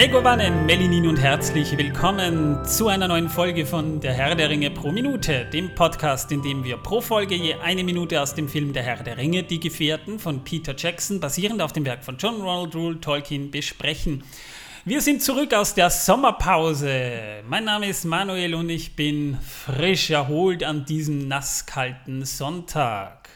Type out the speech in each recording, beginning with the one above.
Megowannen, Melinin und herzlich willkommen zu einer neuen Folge von Der Herr der Ringe pro Minute, dem Podcast, in dem wir pro Folge je eine Minute aus dem Film Der Herr der Ringe, Die Gefährten von Peter Jackson, basierend auf dem Werk von John Ronald Rule Tolkien, besprechen. Wir sind zurück aus der Sommerpause. Mein Name ist Manuel und ich bin frisch erholt an diesem nasskalten Sonntag.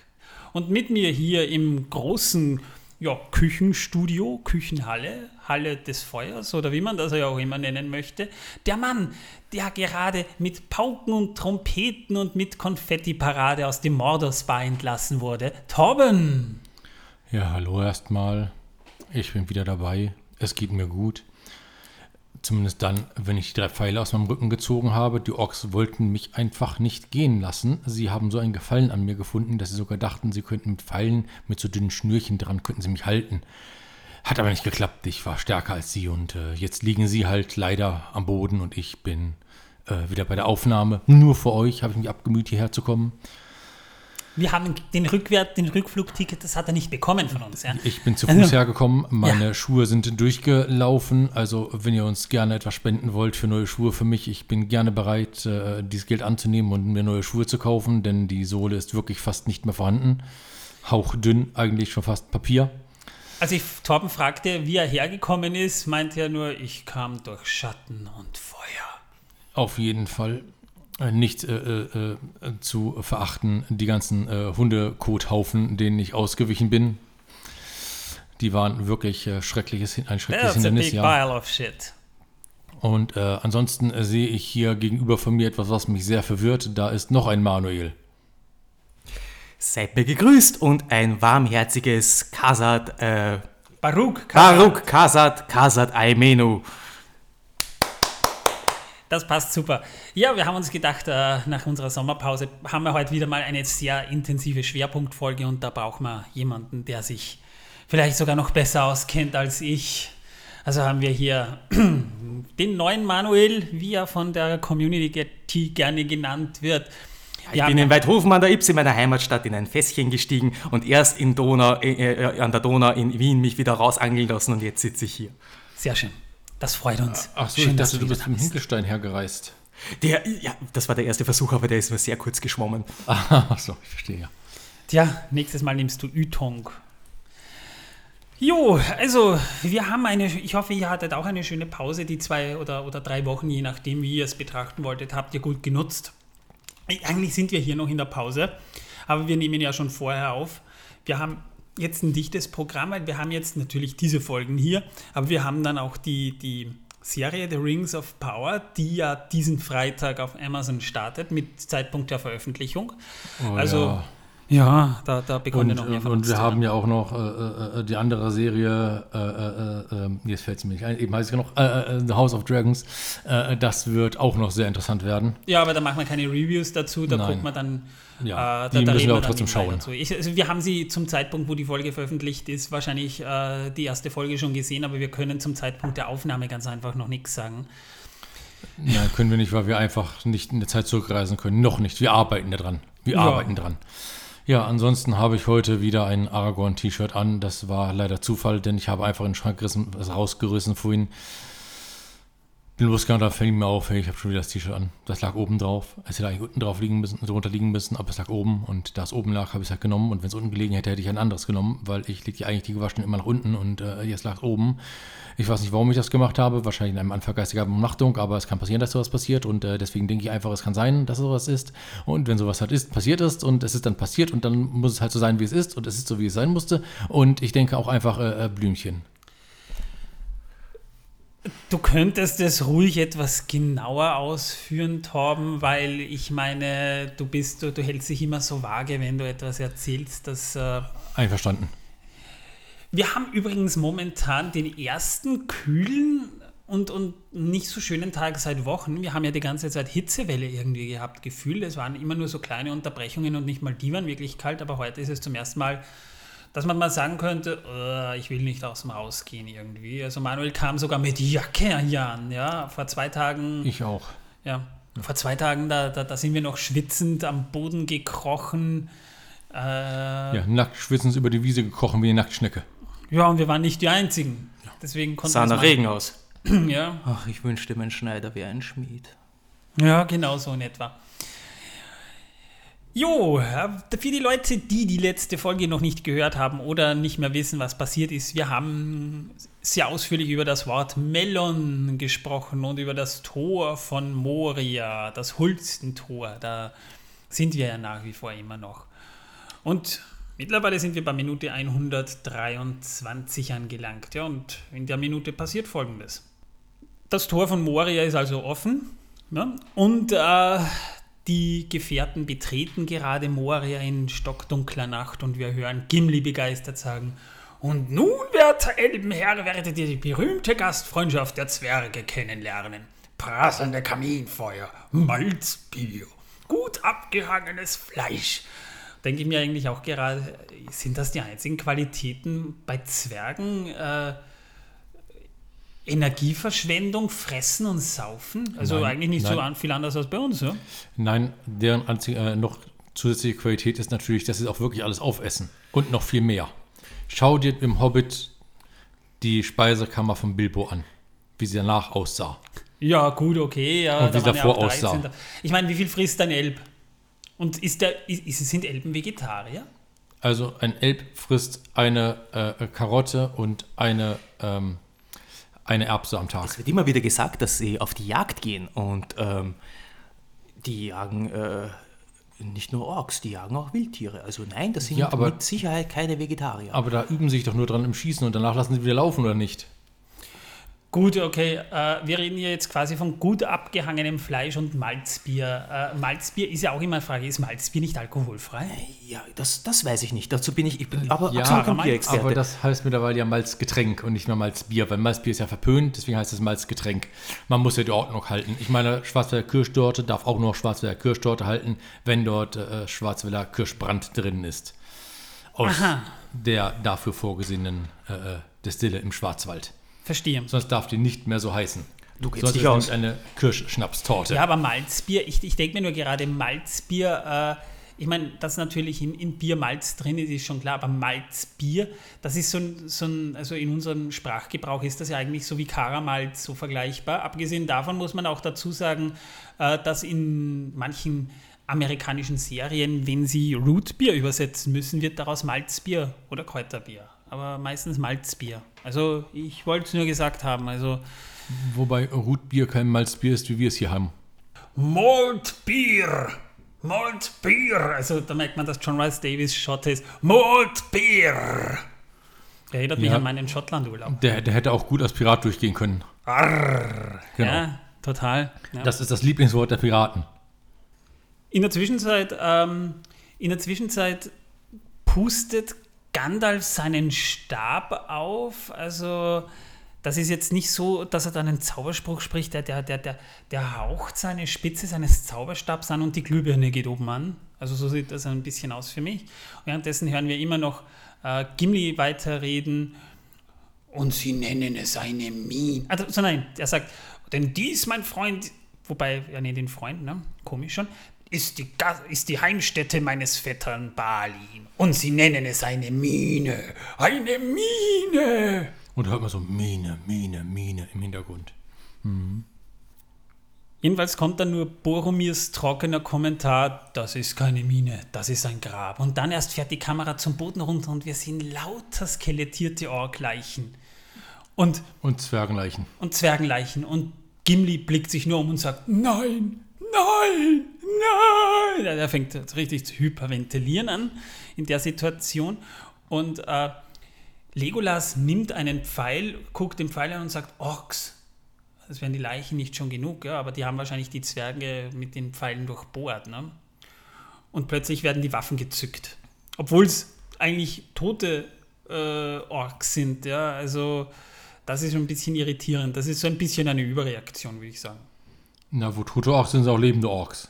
Und mit mir hier im großen ja, Küchenstudio, Küchenhalle, Halle des Feuers oder wie man das ja auch immer nennen möchte, der Mann, der gerade mit Pauken und Trompeten und mit Konfettiparade aus dem Mordor-Spa entlassen wurde. Torben! Ja, hallo erstmal. Ich bin wieder dabei. Es geht mir gut. Zumindest dann, wenn ich die drei Pfeile aus meinem Rücken gezogen habe. Die Orks wollten mich einfach nicht gehen lassen. Sie haben so einen Gefallen an mir gefunden, dass sie sogar dachten, sie könnten mit Pfeilen, mit so dünnen Schnürchen dran, könnten sie mich halten. Hat aber nicht geklappt. Ich war stärker als sie und äh, jetzt liegen sie halt leider am Boden und ich bin äh, wieder bei der Aufnahme. Nur für euch habe ich mich abgemüht, hierher zu kommen. Wir haben den Rückwert, den Rückflugticket, das hat er nicht bekommen von uns. Ja? Ich bin zu Fuß hergekommen, meine ja. Schuhe sind durchgelaufen. Also, wenn ihr uns gerne etwas spenden wollt für neue Schuhe für mich, ich bin gerne bereit, äh, dieses Geld anzunehmen und mir neue Schuhe zu kaufen, denn die Sohle ist wirklich fast nicht mehr vorhanden. Hauchdünn, eigentlich schon fast Papier. Als ich Torben fragte, wie er hergekommen ist, meinte er nur, ich kam durch Schatten und Feuer. Auf jeden Fall. Äh, nicht äh, äh, äh, zu verachten, die ganzen äh, Hundekothaufen, denen ich ausgewichen bin. Die waren wirklich äh, schreckliches, ein schreckliches That's Hindernis. A big ja. pile of shit. Und äh, ansonsten sehe ich hier gegenüber von mir etwas, was mich sehr verwirrt. Da ist noch ein Manuel. Seid mir gegrüßt und ein warmherziges Kasat. Äh, Baruch Kasat. Baruch Kasat, Kasat Aimenu. Das passt super. Ja, wir haben uns gedacht, äh, nach unserer Sommerpause haben wir heute wieder mal eine sehr intensive Schwerpunktfolge und da brauchen wir jemanden, der sich vielleicht sogar noch besser auskennt als ich. Also haben wir hier den neuen Manuel, wie er von der Community gerne genannt wird. Ich ja, bin in Weidhofen an der Ips in meiner Heimatstadt in ein Fässchen gestiegen und erst in Donau, äh, äh, an der Donau in Wien mich wieder rausangeln lassen und jetzt sitze ich hier. Sehr schön. Das freut uns. Ach so, Schön, ich dachte, du bist vom Hinkelstein hergereist. Der, ja, das war der erste Versuch, aber der ist nur sehr kurz geschwommen. Ach so, ich verstehe, ja. Tja, nächstes Mal nimmst du Ytong. Jo, also wir haben eine, ich hoffe, ihr hattet auch eine schöne Pause, die zwei oder, oder drei Wochen, je nachdem, wie ihr es betrachten wolltet, habt ihr gut genutzt. Eigentlich sind wir hier noch in der Pause, aber wir nehmen ja schon vorher auf. Wir haben jetzt ein dichtes Programm, weil wir haben jetzt natürlich diese Folgen hier, aber wir haben dann auch die, die Serie The Rings of Power, die ja diesen Freitag auf Amazon startet mit Zeitpunkt der Veröffentlichung. Oh, also ja. Ja, da, da bekommen wir noch mehr von Und wir haben ja auch noch äh, äh, äh, die andere Serie, äh, äh, äh jetzt fällt es mir nicht ein, eben heißt es noch, The House of Dragons. das wird auch noch sehr interessant werden. Ja, aber da machen wir keine Reviews dazu, da Nein. guckt man dann. Ja, da, die da müssen wir aber trotzdem schauen. Ich, also wir haben sie zum Zeitpunkt, wo die Folge veröffentlicht ist, wahrscheinlich die erste Folge schon gesehen, aber wir können zum Zeitpunkt der Aufnahme ganz einfach noch nichts sagen. Nein, können wir nicht, weil wir einfach nicht in der Zeit zurückreisen können. Noch nicht. Wir arbeiten daran. Wir ja. arbeiten dran. Ja, ansonsten habe ich heute wieder ein Aragorn-T-Shirt an. Das war leider Zufall, denn ich habe einfach in den Schrank gerissen, rausgerissen vorhin. Bin losgegangen, da fällt mir auf, hey, ich habe schon wieder das T-Shirt an. Das lag oben drauf. Es hätte eigentlich unten drauf liegen müssen, drunter liegen müssen, aber es lag oben und da es oben lag, habe ich es halt genommen. Und wenn es unten gelegen hätte, hätte ich ein anderes genommen, weil ich lege eigentlich die gewaschenen immer nach unten und äh, jetzt lag es oben. Ich weiß nicht, warum ich das gemacht habe. Wahrscheinlich in einem Anfall geistiger Umnachtung, aber es kann passieren, dass sowas passiert und äh, deswegen denke ich einfach, es kann sein, dass sowas ist. Und wenn sowas halt ist, passiert ist und es ist dann passiert und dann muss es halt so sein, wie es ist und es ist so, wie es sein musste. Und ich denke auch einfach äh, äh Blümchen. Du könntest es ruhig etwas genauer ausführen, Torben, weil ich meine, du bist, du, du hältst dich immer so vage, wenn du etwas erzählst, dass. Äh Einverstanden. Wir haben übrigens momentan den ersten kühlen und, und nicht so schönen Tag seit Wochen. Wir haben ja die ganze Zeit Hitzewelle irgendwie gehabt, gefühlt. Es waren immer nur so kleine Unterbrechungen und nicht mal die waren wirklich kalt, aber heute ist es zum ersten Mal dass man mal sagen könnte, oh, ich will nicht aus dem Haus gehen irgendwie. Also Manuel kam sogar mit Jacke an, ja, vor zwei Tagen. Ich auch. Ja, vor zwei Tagen, da, da, da sind wir noch schwitzend am Boden gekrochen. Äh, ja, nackt schwitzend über die Wiese gekrochen wie eine Nacktschnecke. Ja, und wir waren nicht die Einzigen. Deswegen konnten Sah nach Regen aus. ja. Ach, ich wünschte, mein Schneider wäre ein Schmied. Ja, genau so in etwa. Jo, äh, für die Leute, die die letzte Folge noch nicht gehört haben oder nicht mehr wissen, was passiert ist, wir haben sehr ausführlich über das Wort Melon gesprochen und über das Tor von Moria, das Hulstentor. Da sind wir ja nach wie vor immer noch. Und mittlerweile sind wir bei Minute 123 angelangt. Ja, und in der Minute passiert Folgendes. Das Tor von Moria ist also offen. Ja, und äh, die Gefährten betreten gerade Moria in stockdunkler Nacht und wir hören Gimli begeistert sagen, und nun, werter Elbenherr, werdet ihr die berühmte Gastfreundschaft der Zwerge kennenlernen. Prasselnde Kaminfeuer, Malzbier, gut abgehangenes Fleisch. Denke ich mir eigentlich auch gerade, sind das die einzigen Qualitäten bei Zwergen? Äh, Energieverschwendung, Fressen und Saufen? Also Nein, eigentlich nicht so nein. an, viel anders als bei uns, ja? Nein, deren einzige, äh, noch zusätzliche Qualität ist natürlich, dass sie auch wirklich alles aufessen. Und noch viel mehr. Schau dir im Hobbit die Speisekammer von Bilbo an, wie sie danach aussah. Ja, gut, okay. Ja, Und wie da waren davor ja aussah. 13. Ich meine, wie viel frisst ein Elb? Und ist der, ist- sind Elben Vegetarier? Also ein Elb frisst eine äh, Karotte und eine, ähm, eine Erbse am Tag. Es wird immer wieder gesagt, dass sie auf die Jagd gehen und ähm, die jagen äh, nicht nur Orks, die jagen auch Wildtiere. Also nein, das sind Ja, aber- mit Sicherheit keine Vegetarier. Aber da üben sie sich doch nur dran im Schießen und danach lassen sie wieder laufen, oder nicht? Gut, okay. Äh, wir reden hier jetzt quasi von gut abgehangenem Fleisch und Malzbier. Äh, Malzbier ist ja auch immer eine Frage, ist Malzbier nicht alkoholfrei? ja, das, das weiß ich nicht. Dazu bin ich, ich bin aber Ja, absolut kein aber- Bierexperte. Aber das heißt mittlerweile ja Malzgetränk und nicht mehr Malzbier, weil Malzbier ist ja verpönt, deswegen heißt es Malzgetränk. Man muss ja die Ordnung halten. Ich meine, Schwarzwälder Kirschtorte darf auch noch Schwarzwälder Kirschtorte halten, wenn dort äh, Schwarzwälder Kirschbrand drin ist. Aus Aha. der dafür vorgesehenen äh, äh, Destille im Schwarzwald. Verstehe. Sonst darf die nicht mehr so heißen. Du kennst Sonst dich aus. eine Kirschschnapstorte. Ja, aber Malzbier, ich, ich denke mir nur gerade Malzbier, äh, ich meine, dass natürlich in, in Bier Malz drin ist, ist schon klar, aber Malzbier, das ist so ein, so ein, also in unserem Sprachgebrauch ist das ja eigentlich so wie Karamalz so vergleichbar. Abgesehen davon muss man auch dazu sagen, äh, dass in manchen amerikanischen Serien, wenn sie Rootbier übersetzen müssen, wird daraus Malzbier oder Kräuterbier. Aber meistens Malzbier. Also ich wollte es nur gesagt haben. Also Wobei Rotbier kein Malzbier ist, wie wir es hier haben. Maltbier. Maltbier. Also da merkt man, dass John Rice Davis Schotte ist. Maltbier. Erinnert mich Ja. an meinen Schottlandurlaub. Der, der hätte auch gut als Pirat durchgehen können. Arr. Genau. Ja, total. Ja. Das ist das Lieblingswort der Piraten. In der Zwischenzeit, ähm, in der Zwischenzeit pustet Gandalf seinen Stab auf. Also das ist jetzt nicht so, dass er dann einen Zauberspruch spricht. Der, der, der, der, der haucht seine Spitze seines Zauberstabs an und die Glühbirne geht oben an. Also so sieht das ein bisschen aus für mich. Währenddessen hören wir immer noch äh, Gimli weiterreden. Und sie nennen es eine Mine. Also, so nein, er sagt, denn dies, mein Freund, wobei, ja, nee, den Freund, ne? Komisch schon, ist die, ist die Heimstätte meines Vettern Balin. Und sie nennen es eine Mine. Eine Mine. Und hört man so Mine, Mine, Mine im Hintergrund. Jedenfalls kommt dann nur Boromirs trockener Kommentar, das ist keine Mine, das ist ein Grab. Und dann erst fährt die Kamera zum Boden runter und wir sehen lauter skelettierte Orkleichen. Und Und Zwergenleichen. und Zwergenleichen. Und Gimli blickt sich nur um und sagt, nein, nein, nein. Er fängt richtig zu hyperventilieren an in der Situation. Und äh, Legolas nimmt einen Pfeil, guckt den Pfeil an und sagt, Orks. Das wären die Leichen nicht schon genug, ja, aber die haben wahrscheinlich die Zwerge mit den Pfeilen durchbohrt. Ne? Und plötzlich werden die Waffen gezückt. Obwohl es eigentlich tote äh, Orks sind, ja, also das ist schon ein bisschen irritierend. Das ist so ein bisschen eine Überreaktion, würde ich sagen. Na, wo tote Orks sind, sind auch lebende Orks.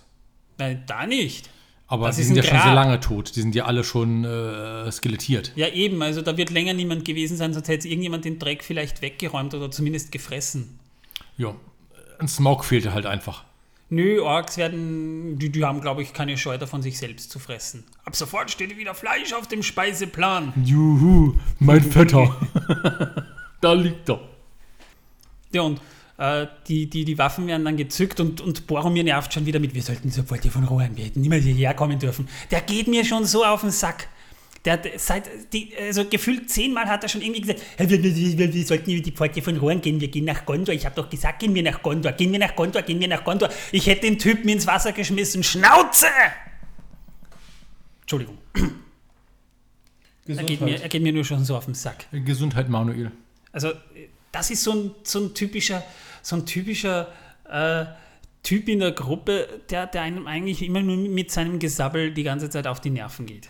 Nein, da nicht. Aber Das die ist sind ja schon Grab. sehr lange tot. Die sind ja alle schon äh, skelettiert. Ja, eben, also da wird länger niemand gewesen sein, sonst hätte irgendjemand den Dreck vielleicht weggeräumt oder zumindest gefressen. Ja, ein Smog fehlte halt einfach. Nö, Orks werden, die, die haben, glaube ich, keine Scheu davon, sich selbst zu fressen. Ab sofort steht wieder Fleisch auf dem Speiseplan. Juhu, mein Vetter. da liegt er. Ja, und äh, die, die, die Waffen werden dann gezückt und, und Boromir nervt schon wieder mit, wir sollten sofort hier von Rohan, wir hätten niemals hierher kommen dürfen. Der geht mir schon so auf den Sack. Der hat seit, die, also gefühlt zehnmal hat er schon irgendwie gesagt, "Hey, wir, wir, wir, wir sollten über die Pforte von Rohan gehen, wir gehen nach Gondor. Ich habe doch gesagt, gehen wir nach Gondor, gehen wir nach Gondor, gehen wir nach Gondor. Ich hätte den Typen ins Wasser geschmissen. Schnauze! Entschuldigung, er geht, mir, er geht mir nur schon so auf den Sack. Gesundheit, Manuel. Also das ist so ein, so ein typischer, so ein typischer äh, Typ in der Gruppe, der, der einem eigentlich immer nur mit seinem Gesabbel die ganze Zeit auf die Nerven geht.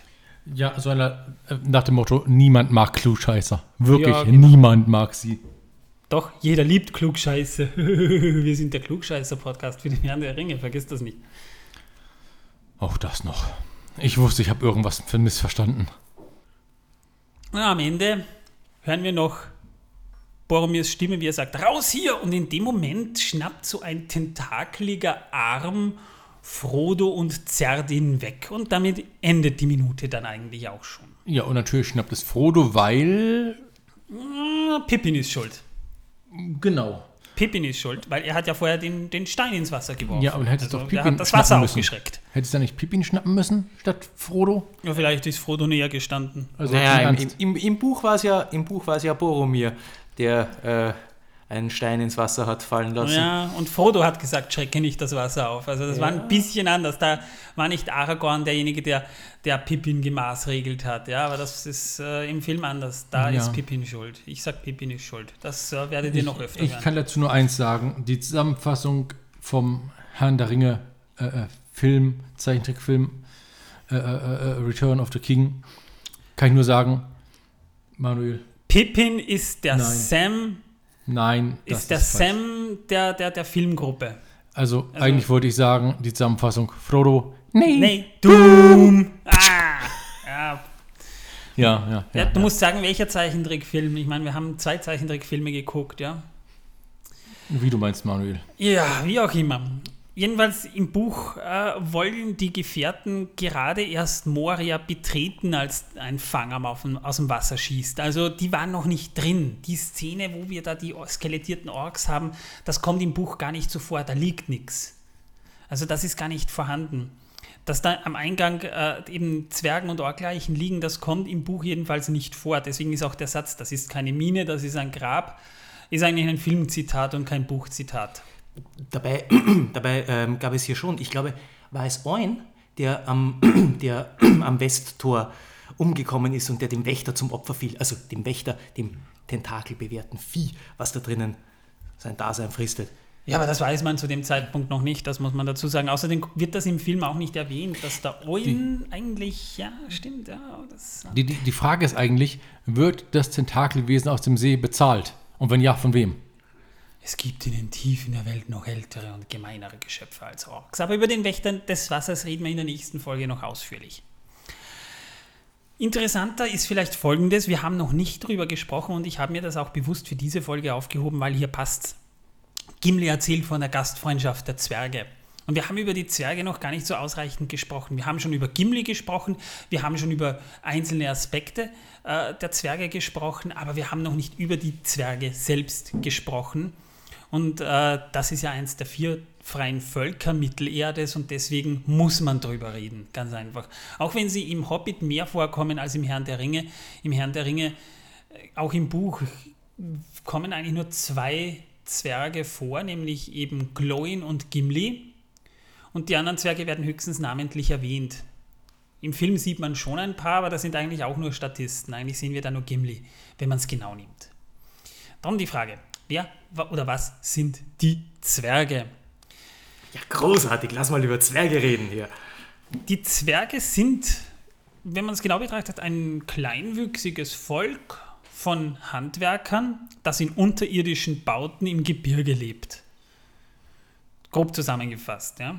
Ja, so einer, äh, nach dem Motto, niemand mag Klugscheißer. Wirklich, Ja, genau. niemand mag sie. Doch, jeder liebt Klugscheiße. Wir sind der Klugscheißer-Podcast für den Herrn der Ringe, vergiss das nicht. Auch das noch. Ich wusste, ich habe irgendwas missverstanden. Na, am Ende hören wir noch Boromirs Stimme, wie er sagt, raus hier! Und in dem Moment schnappt so ein tentakeliger Arm Frodo und zerrt ihn weg. Und damit endet die Minute dann eigentlich auch schon. Ja, und natürlich schnappt es Frodo, weil. Ah, Pippin ist schuld. Genau. Pippin ist schuld, weil er hat ja vorher den, den Stein ins Wasser geworfen. Ja, aber hätte es Also, doch Pippin hat das Wasser müssen. aufgeschreckt. Hättest du da nicht Pippin schnappen müssen, statt Frodo? Ja, vielleicht ist Frodo näher gestanden. Also Naja, im im, Ernst. im, im, im Buch war es ja, im Buch war es ja Boromir, der äh, einen Stein ins Wasser hat fallen lassen. Ja, und Frodo hat gesagt, schrecke nicht das Wasser auf. Also das war ein bisschen anders. Da war nicht Aragorn derjenige, der, der Pippin gemaßregelt hat. Ja, aber das ist äh, im Film anders. Da Ja. ist Pippin schuld. Ich sag, Pippin ist schuld. Das äh, werdet ihr noch öfter Ich hören. kann dazu nur eins sagen. Die Zusammenfassung vom Herrn der Ringe äh, äh, Film, Zeichentrickfilm äh, Return of the King, kann ich nur sagen, Manuel, Pippin ist der Nein. Sam, nein. ist der falsch. Sam der, der, der Filmgruppe. Also, eigentlich wollte ich sagen, die Zusammenfassung, Frodo, nee. Nee, Doom. Ah, ja, Ja, ja, Ja, ja. du musst sagen, welcher Zeichentrickfilm. Ich meine, wir haben zwei Zeichentrickfilme geguckt, ja. Wie du meinst, Manuel. Ja, wie auch immer. Jedenfalls im Buch äh, wollen die Gefährten gerade erst Moria betreten, als ein Fang am auf dem, aus dem Wasser schießt. Also die waren noch nicht drin. Die Szene, wo wir da die skelettierten Orks haben, das kommt im Buch gar nicht so vor. Da liegt nichts. Also das ist gar nicht vorhanden. Dass da am Eingang äh, eben Zwergen und Orkleichen liegen, das kommt im Buch jedenfalls nicht vor. Deswegen ist auch der Satz, das ist keine Mine, das ist ein Grab, ist eigentlich ein Filmzitat und kein Buchzitat. Dabei, dabei ähm, gab es hier schon, ich glaube, war es Oin, der am, der am Westtor umgekommen ist und der dem Wächter zum Opfer fiel. Also dem Wächter, dem tentakelbewehrten Vieh, was da drinnen sein Dasein fristet. Ja, aber das weiß man zu dem Zeitpunkt noch nicht, das muss man dazu sagen. Außerdem wird das im Film auch nicht erwähnt, dass der Oin eigentlich, ja, stimmt, ja. Das, Die, die, die Frage ist eigentlich, wird das Tentakelwesen aus dem See bezahlt? Und wenn ja, von wem? Es gibt in den Tiefen der Welt noch ältere und gemeinere Geschöpfe als Orks. Aber über den Wächter des Wassers reden wir in der nächsten Folge noch ausführlich. Interessanter ist vielleicht folgendes: Wir haben noch nicht drüber gesprochen und ich habe mir das auch bewusst für diese Folge aufgehoben, weil hier passt. Gimli erzählt von der Gastfreundschaft der Zwerge. Und wir haben über die Zwerge noch gar nicht so ausreichend gesprochen. Wir haben schon über Gimli gesprochen, wir haben schon über einzelne Aspekte äh, der Zwerge gesprochen, aber wir haben noch nicht über die Zwerge selbst gesprochen. Und äh, das ist ja eins der vier freien Völker Mittelerdes und deswegen muss man drüber reden, ganz einfach. Auch wenn sie im Hobbit mehr vorkommen als im Herrn der Ringe. Im Herrn der Ringe, äh, auch im Buch, kommen eigentlich nur zwei Zwerge vor, nämlich eben Glóin und Gimli. Und die anderen Zwerge werden höchstens namentlich erwähnt. Im Film sieht man schon ein paar, aber das sind eigentlich auch nur Statisten. Eigentlich sehen wir da nur Gimli, wenn man es genau nimmt. Darum die Frage, wer oder was sind die Zwerge? Ja, großartig, lass mal über Zwerge reden hier. Die Zwerge sind, wenn man es genau betrachtet, ein kleinwüchsiges Volk von Handwerkern, das in unterirdischen Bauten im Gebirge lebt. Grob zusammengefasst, ja.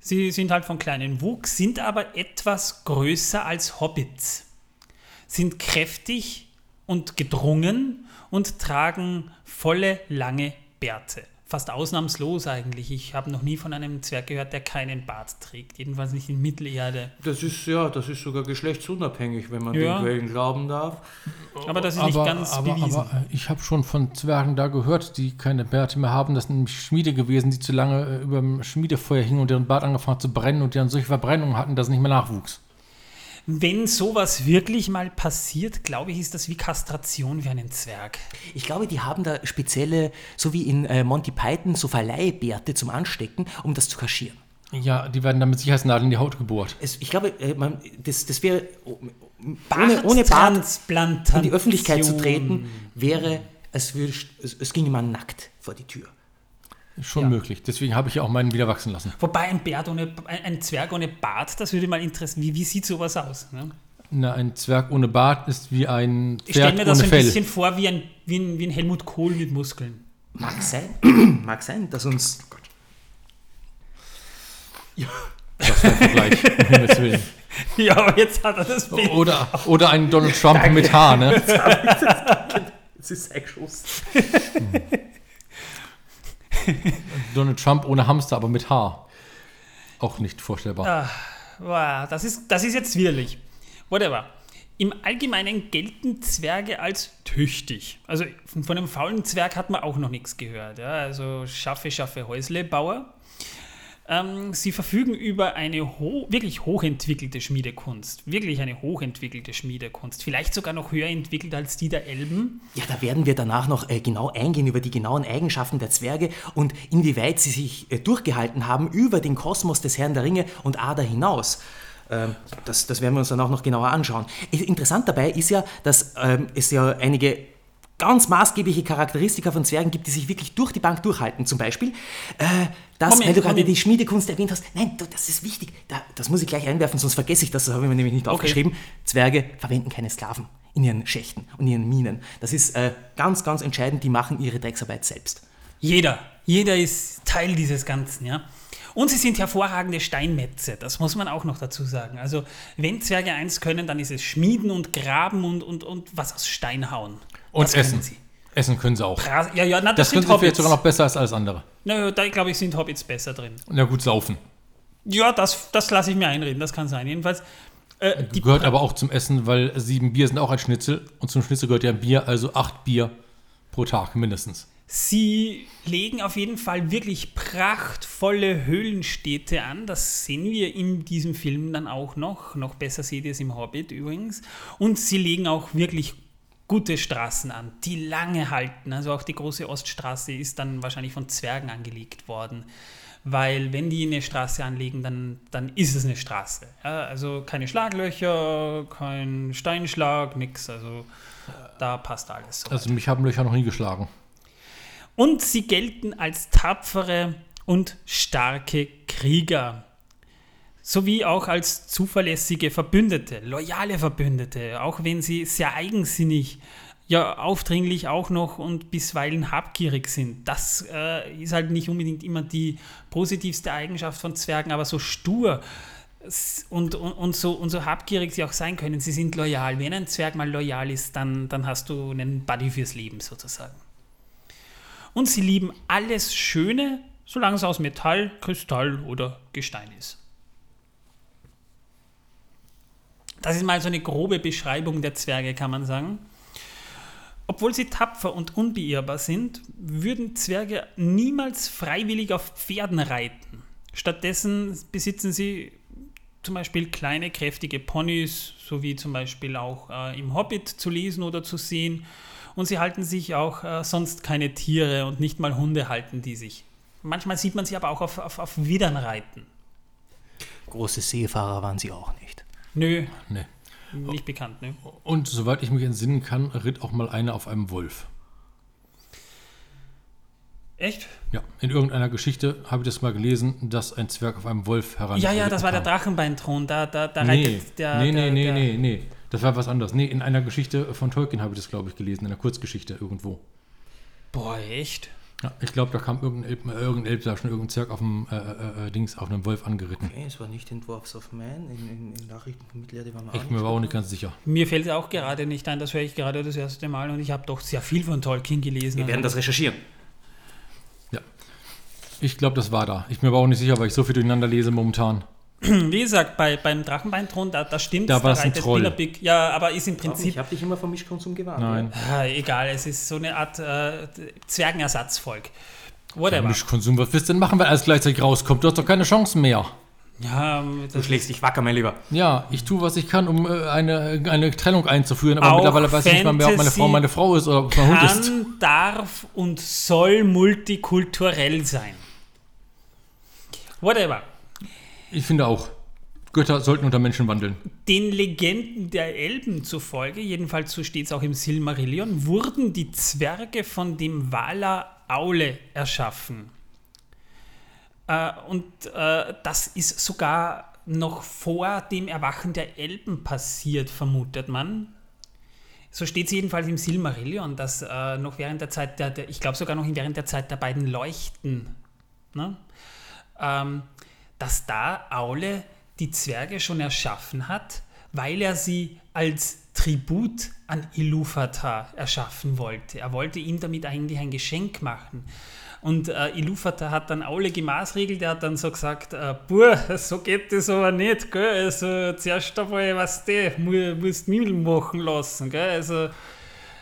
Sie sind halt von kleinem Wuchs, sind aber etwas größer als Hobbits, sind kräftig und gedrungen und tragen volle, lange Bärte. fast ausnahmslos eigentlich. Ich habe noch nie von einem Zwerg gehört, der keinen Bart trägt. Jedenfalls nicht in Mittelerde. Das ist ja, das ist sogar geschlechtsunabhängig, wenn man Ja. den Quellen glauben darf. Aber das ist nicht ganz aber, bewiesen. aber äh, ich habe schon von Zwergen da gehört, die keine Bärte mehr haben. Das sind nämlich Schmiede gewesen, die zu lange äh, über dem Schmiedefeuer hingen und deren Bart angefangen hat zu brennen und die dann solche Verbrennungen hatten, dass es nicht mehr nachwuchs. Wenn sowas wirklich mal passiert, glaube ich, ist das wie Kastration für einen Zwerg. Ich glaube, die haben da spezielle, so wie in äh, Monty Python, so Verleihbärte zum Anstecken, um das zu kaschieren. Ja, die werden dann mit Sicherheitsnadeln in die Haut gebohrt. Es, ich glaube, äh, man, das, das wäre ohne, ohne Bart in die Öffentlichkeit zu treten, wäre, als würde, es, es ginge man nackt vor die Tür. Schon Ja. möglich. Deswegen habe ich ja auch meinen wieder wachsen lassen. Wobei ein Bart ohne, ein ein Zwerg ohne Bart, das würde mal interessieren. Wie, wie sieht sowas aus? Ne? Na, ein Zwerg ohne Bart ist wie ein Ich stelle Pferd mir das so ein Fell. bisschen vor wie ein, wie, ein, wie ein Helmut Kohl mit Muskeln. Mag sein, mag sein, dass uns. Das ist ein Vergleich. um Himmels Willen. Ja, aber jetzt hat er das Bild. Oder, oder ein Donald Trump mit Haar, ne? Es ist ein Schuss. Donald Trump ohne Hamster, aber mit Haar. Auch nicht vorstellbar. Ah, das, ist, das ist jetzt widerlich. Whatever. Im Allgemeinen gelten Zwerge als tüchtig. Also von von einem faulen Zwerg hat man auch noch nichts gehört. Ja? Also schaffe, schaffe Häuslebauer. Ähm, sie verfügen über eine ho wirklich hochentwickelte Schmiedekunst. Wirklich eine hochentwickelte Schmiedekunst. Vielleicht sogar noch höher entwickelt als die der Elben. Ja, da werden wir danach noch äh, genau eingehen über die genauen Eigenschaften der Zwerge und inwieweit sie sich äh, durchgehalten haben über den Kosmos des Herrn der Ringe und Ada hinaus. Ähm, das, das werden wir uns dann auch noch genauer anschauen. I- Interessant dabei ist ja, dass ähm, es ja einige ganz maßgebliche Charakteristika von Zwergen gibt, die sich wirklich durch die Bank durchhalten. Zum Beispiel, äh, dass, Moment, weil du gerade die Schmiedekunst erwähnt hast, nein, das ist wichtig, da, das muss ich gleich einwerfen, sonst vergesse ich das, das habe ich mir nämlich nicht aufgeschrieben. Zwerge verwenden keine Sklaven in ihren Schächten und ihren Minen. Das ist äh, ganz, ganz entscheidend, die machen ihre Drecksarbeit selbst. Jeder. Jeder ist Teil dieses Ganzen, ja. Und sie sind hervorragende Steinmetze, das muss man auch noch dazu sagen. Also, wenn Zwerge eins können, dann ist es Schmieden und Graben und, und, und was aus Stein hauen. Und das essen. Sie. Essen können sie auch. Bra- Ja, ja, na, Das das, können sind sie vielleicht Hobbits. sogar noch besser als alles andere. Na, da glaube ich, sind Hobbits besser drin. Na gut, saufen. Ja, das, das lasse ich mir einreden, das kann sein. Jedenfalls, äh, die Gehört aber auch zum Essen, weil sieben Bier sind auch ein Schnitzel. Und zum Schnitzel gehört ja ein Bier, also acht Bier pro Tag mindestens. Sie legen auf jeden Fall wirklich prachtvolle Höhlenstädte an. Das sehen wir in diesem Film dann auch noch. Noch besser seht ihr es im Hobbit übrigens. Und sie legen auch wirklich gute Straßen an, die lange halten. Also auch die große Oststraße ist dann wahrscheinlich von Zwergen angelegt worden. Weil wenn die eine Straße anlegen, dann, dann ist es eine Straße. Ja, also keine Schlaglöcher, kein Steinschlag, nix. Also da passt alles. So. Also mich haben Löcher noch nie geschlagen. Und sie gelten als tapfere und starke Krieger. Sowie auch als zuverlässige Verbündete, loyale Verbündete, auch wenn sie sehr eigensinnig, ja aufdringlich auch noch und bisweilen habgierig sind. Das äh, ist halt nicht unbedingt immer die positivste Eigenschaft von Zwergen, aber so stur und, und, und, so, und so habgierig sie auch sein können, sie sind loyal. Wenn ein Zwerg mal loyal ist, dann, dann hast du einen Buddy fürs Leben sozusagen. Und sie lieben alles Schöne, solange es aus Metall, Kristall oder Gestein ist. Das ist mal so eine grobe Beschreibung der Zwerge, kann man sagen. Obwohl sie tapfer und unbeirrbar sind, würden Zwerge niemals freiwillig auf Pferden reiten. Stattdessen besitzen sie zum Beispiel kleine, kräftige Ponys, sowie zum Beispiel auch äh, im Hobbit zu lesen oder zu sehen. Und sie halten sich auch äh, sonst keine Tiere und nicht mal Hunde halten die sich. Manchmal sieht man sie aber auch auf, auf, auf Widern reiten. Große Seefahrer waren sie auch nicht. Nö, Nee. nicht bekannt, ne? Und soweit ich mich entsinnen kann, ritt auch mal einer auf einem Wolf. Echt? Ja, in irgendeiner Geschichte habe ich das mal gelesen, dass ein Zwerg auf einem Wolf heran. Ja, ja, das war der Drachenbeinthron. Da, da, da Nee, reitet der. nee, nee, der, nee, der, nee, nee. Das war was anderes. Nee, in einer Geschichte von Tolkien habe ich das, glaube ich, gelesen, in einer Kurzgeschichte irgendwo. Boah, echt? Ja, ich glaube, da kam irgendein Elb, irgendein Elb, da schon irgendein Zwerg auf dem äh, äh, äh, Dings, auf einem Wolf angeritten. Okay, es war nicht in Dwarfs of Man, in, in, in Nachrichten von Mittelerde waren wir Ich bin mir aber auch nicht ganz sicher. Mir fällt es auch gerade nicht ein, das höre ich gerade das erste Mal und ich habe doch sehr viel von Tolkien gelesen. Wir werden das recherchieren. Ja. Ich glaube, das war da. Ich bin mir aber auch nicht sicher, weil ich so viel durcheinander lese momentan. Wie gesagt, bei, beim Drachenbeinthron, da, da stimmt Da war es ein Troll. Billerbeck. Ja, aber ist im Ich Prinzip habe dich immer vom Mischkonsum gewarnt. Nein. Ah, egal, es ist so eine Art äh, Zwergenersatzvolk. Whatever. Mischkonsum, was willst du denn machen, wenn alles gleichzeitig rauskommt? Du hast doch keine Chancen mehr. Ja, Du schlägst dich wacker, mein Lieber. Ja, ich tue, was ich kann, um äh, eine, eine Trennung einzuführen, aber Auch mittlerweile weiß ich nicht mal mehr, ob meine Frau meine Frau ist oder ob mein Hund ist. kann, darf und soll multikulturell sein. Whatever. Ich finde auch, Götter sollten unter Menschen wandeln. Den Legenden der Elben zufolge, jedenfalls so steht es auch im Silmarillion, wurden die Zwerge von dem Valar Aule erschaffen. Äh, und äh, das ist sogar noch vor dem Erwachen der Elben passiert, vermutet man. So steht es jedenfalls im Silmarillion, dass äh, noch während der Zeit der, der ich glaube sogar noch während der Zeit der beiden Leuchten, ne? ähm, dass da Aule die Zwerge schon erschaffen hat, weil er sie als Tribut an Iluvatar erschaffen wollte. Er wollte ihm damit eigentlich ein Geschenk machen. Und äh, Iluvatar hat dann Aule gemaßregelt, er hat dann so gesagt, äh, Buh, so geht das aber nicht, gell? Also zuerst einmal, was du, mu musst Müll machen lassen, gell? Also,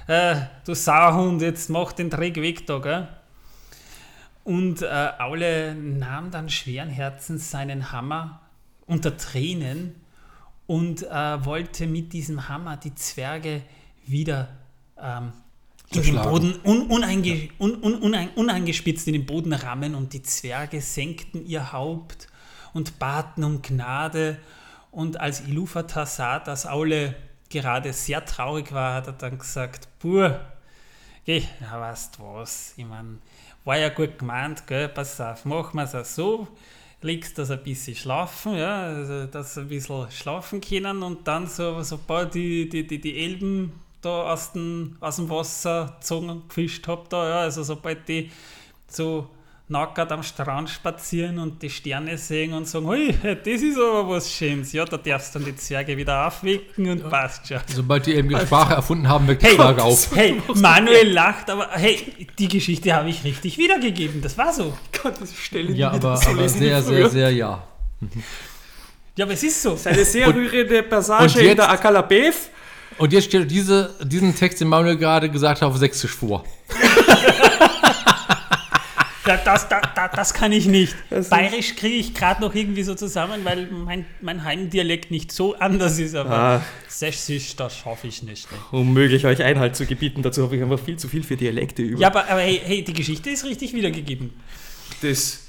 äh, du Sauhund, jetzt mach den Dreck weg da, gell? Und äh, Aule nahm dann schweren Herzens seinen Hammer unter Tränen und äh, wollte mit diesem Hammer die Zwerge wieder ähm, in den. Boden un, uneinge, un, un, unein, uneingespitzt in den Boden rammen und die Zwerge senkten ihr Haupt und baten um Gnade. Und als Iluvatar sah, dass Aule gerade sehr traurig war, hat er dann gesagt, Buh, geh, ja weißt was, ich mein, war ja gut gemeint, gell, pass auf, machen wir es auch so, legst das ein bisschen schlafen, ja, also, dass ein bisschen schlafen können und dann so, sobald die, die, die, die Elben da aus dem, aus dem Wasser gezogen gefischt hab da, ja, also sobald die so nackert am Strand spazieren und die Sterne sehen und sagen, hui, das ist aber was Schönes, ja, da darfst du dann die Zwerge wieder aufwecken und passt schon. Sobald die eben ihre Sprache erfunden haben, wirkt die Hey, Frage auf. hey, Manuel lacht, aber hey, die Geschichte habe ich richtig wiedergegeben, das war so. Gott, das stelle Ja, aber, aber sehr, sehr, sehr ja. Ja, aber es ist so. Eine sehr Und- rührende Passage jetzt- in der Akalabev. Und jetzt stellt diese, diesen Text, den Manuel gerade gesagt hat, auf Sächsisch vor. Da, das, da, da, das kann ich nicht. Bayerisch kriege ich gerade noch irgendwie so zusammen, weil mein, mein Heimdialekt nicht so anders ist, aber Ah. Sächsisch, das schaffe ich nicht. Ne? Unmöglich, euch Einhalt zu gebieten. Dazu habe ich einfach viel zu viel für Dialekte über. Ja, aber, aber hey, hey, die Geschichte ist richtig wiedergegeben. Das,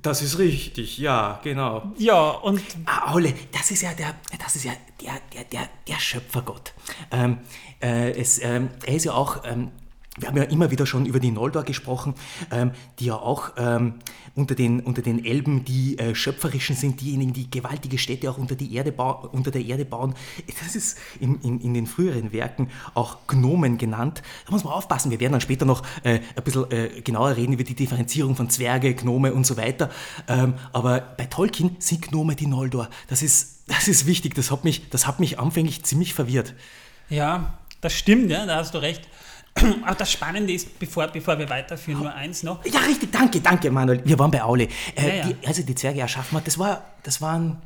das ist richtig, ja, genau. Ja, und Ah, Aule, das ist ja der, das ist ja der, der, der, der Schöpfergott. Ähm, äh, es, ähm, er ist ja auch, ähm, wir haben ja immer wieder schon über die Noldor gesprochen, ähm, die ja auch ähm, unter, den, unter den Elben die äh, schöpferischen sind, diejenigen, die gewaltige Städte auch unter, die Erde unter der Erde bauen. Das ist in, in, in den früheren Werken auch Gnomen genannt. Da muss man aufpassen, wir werden dann später noch äh, ein bisschen äh, genauer reden über die Differenzierung von Zwerge, Gnome und so weiter. Ähm, aber bei Tolkien sind Gnome die Noldor. Das ist, das ist wichtig, das hat, mich, das hat mich anfänglich ziemlich verwirrt. ja, das stimmt, ja, da hast du recht. Aber das Spannende ist, bevor, bevor wir weiterführen, nur eins noch. Ja, richtig, danke, danke, Manuel. Wir waren bei Aule. Äh, Ja, ja. Die, also die Zwerge erschaffen hat, das, war, das waren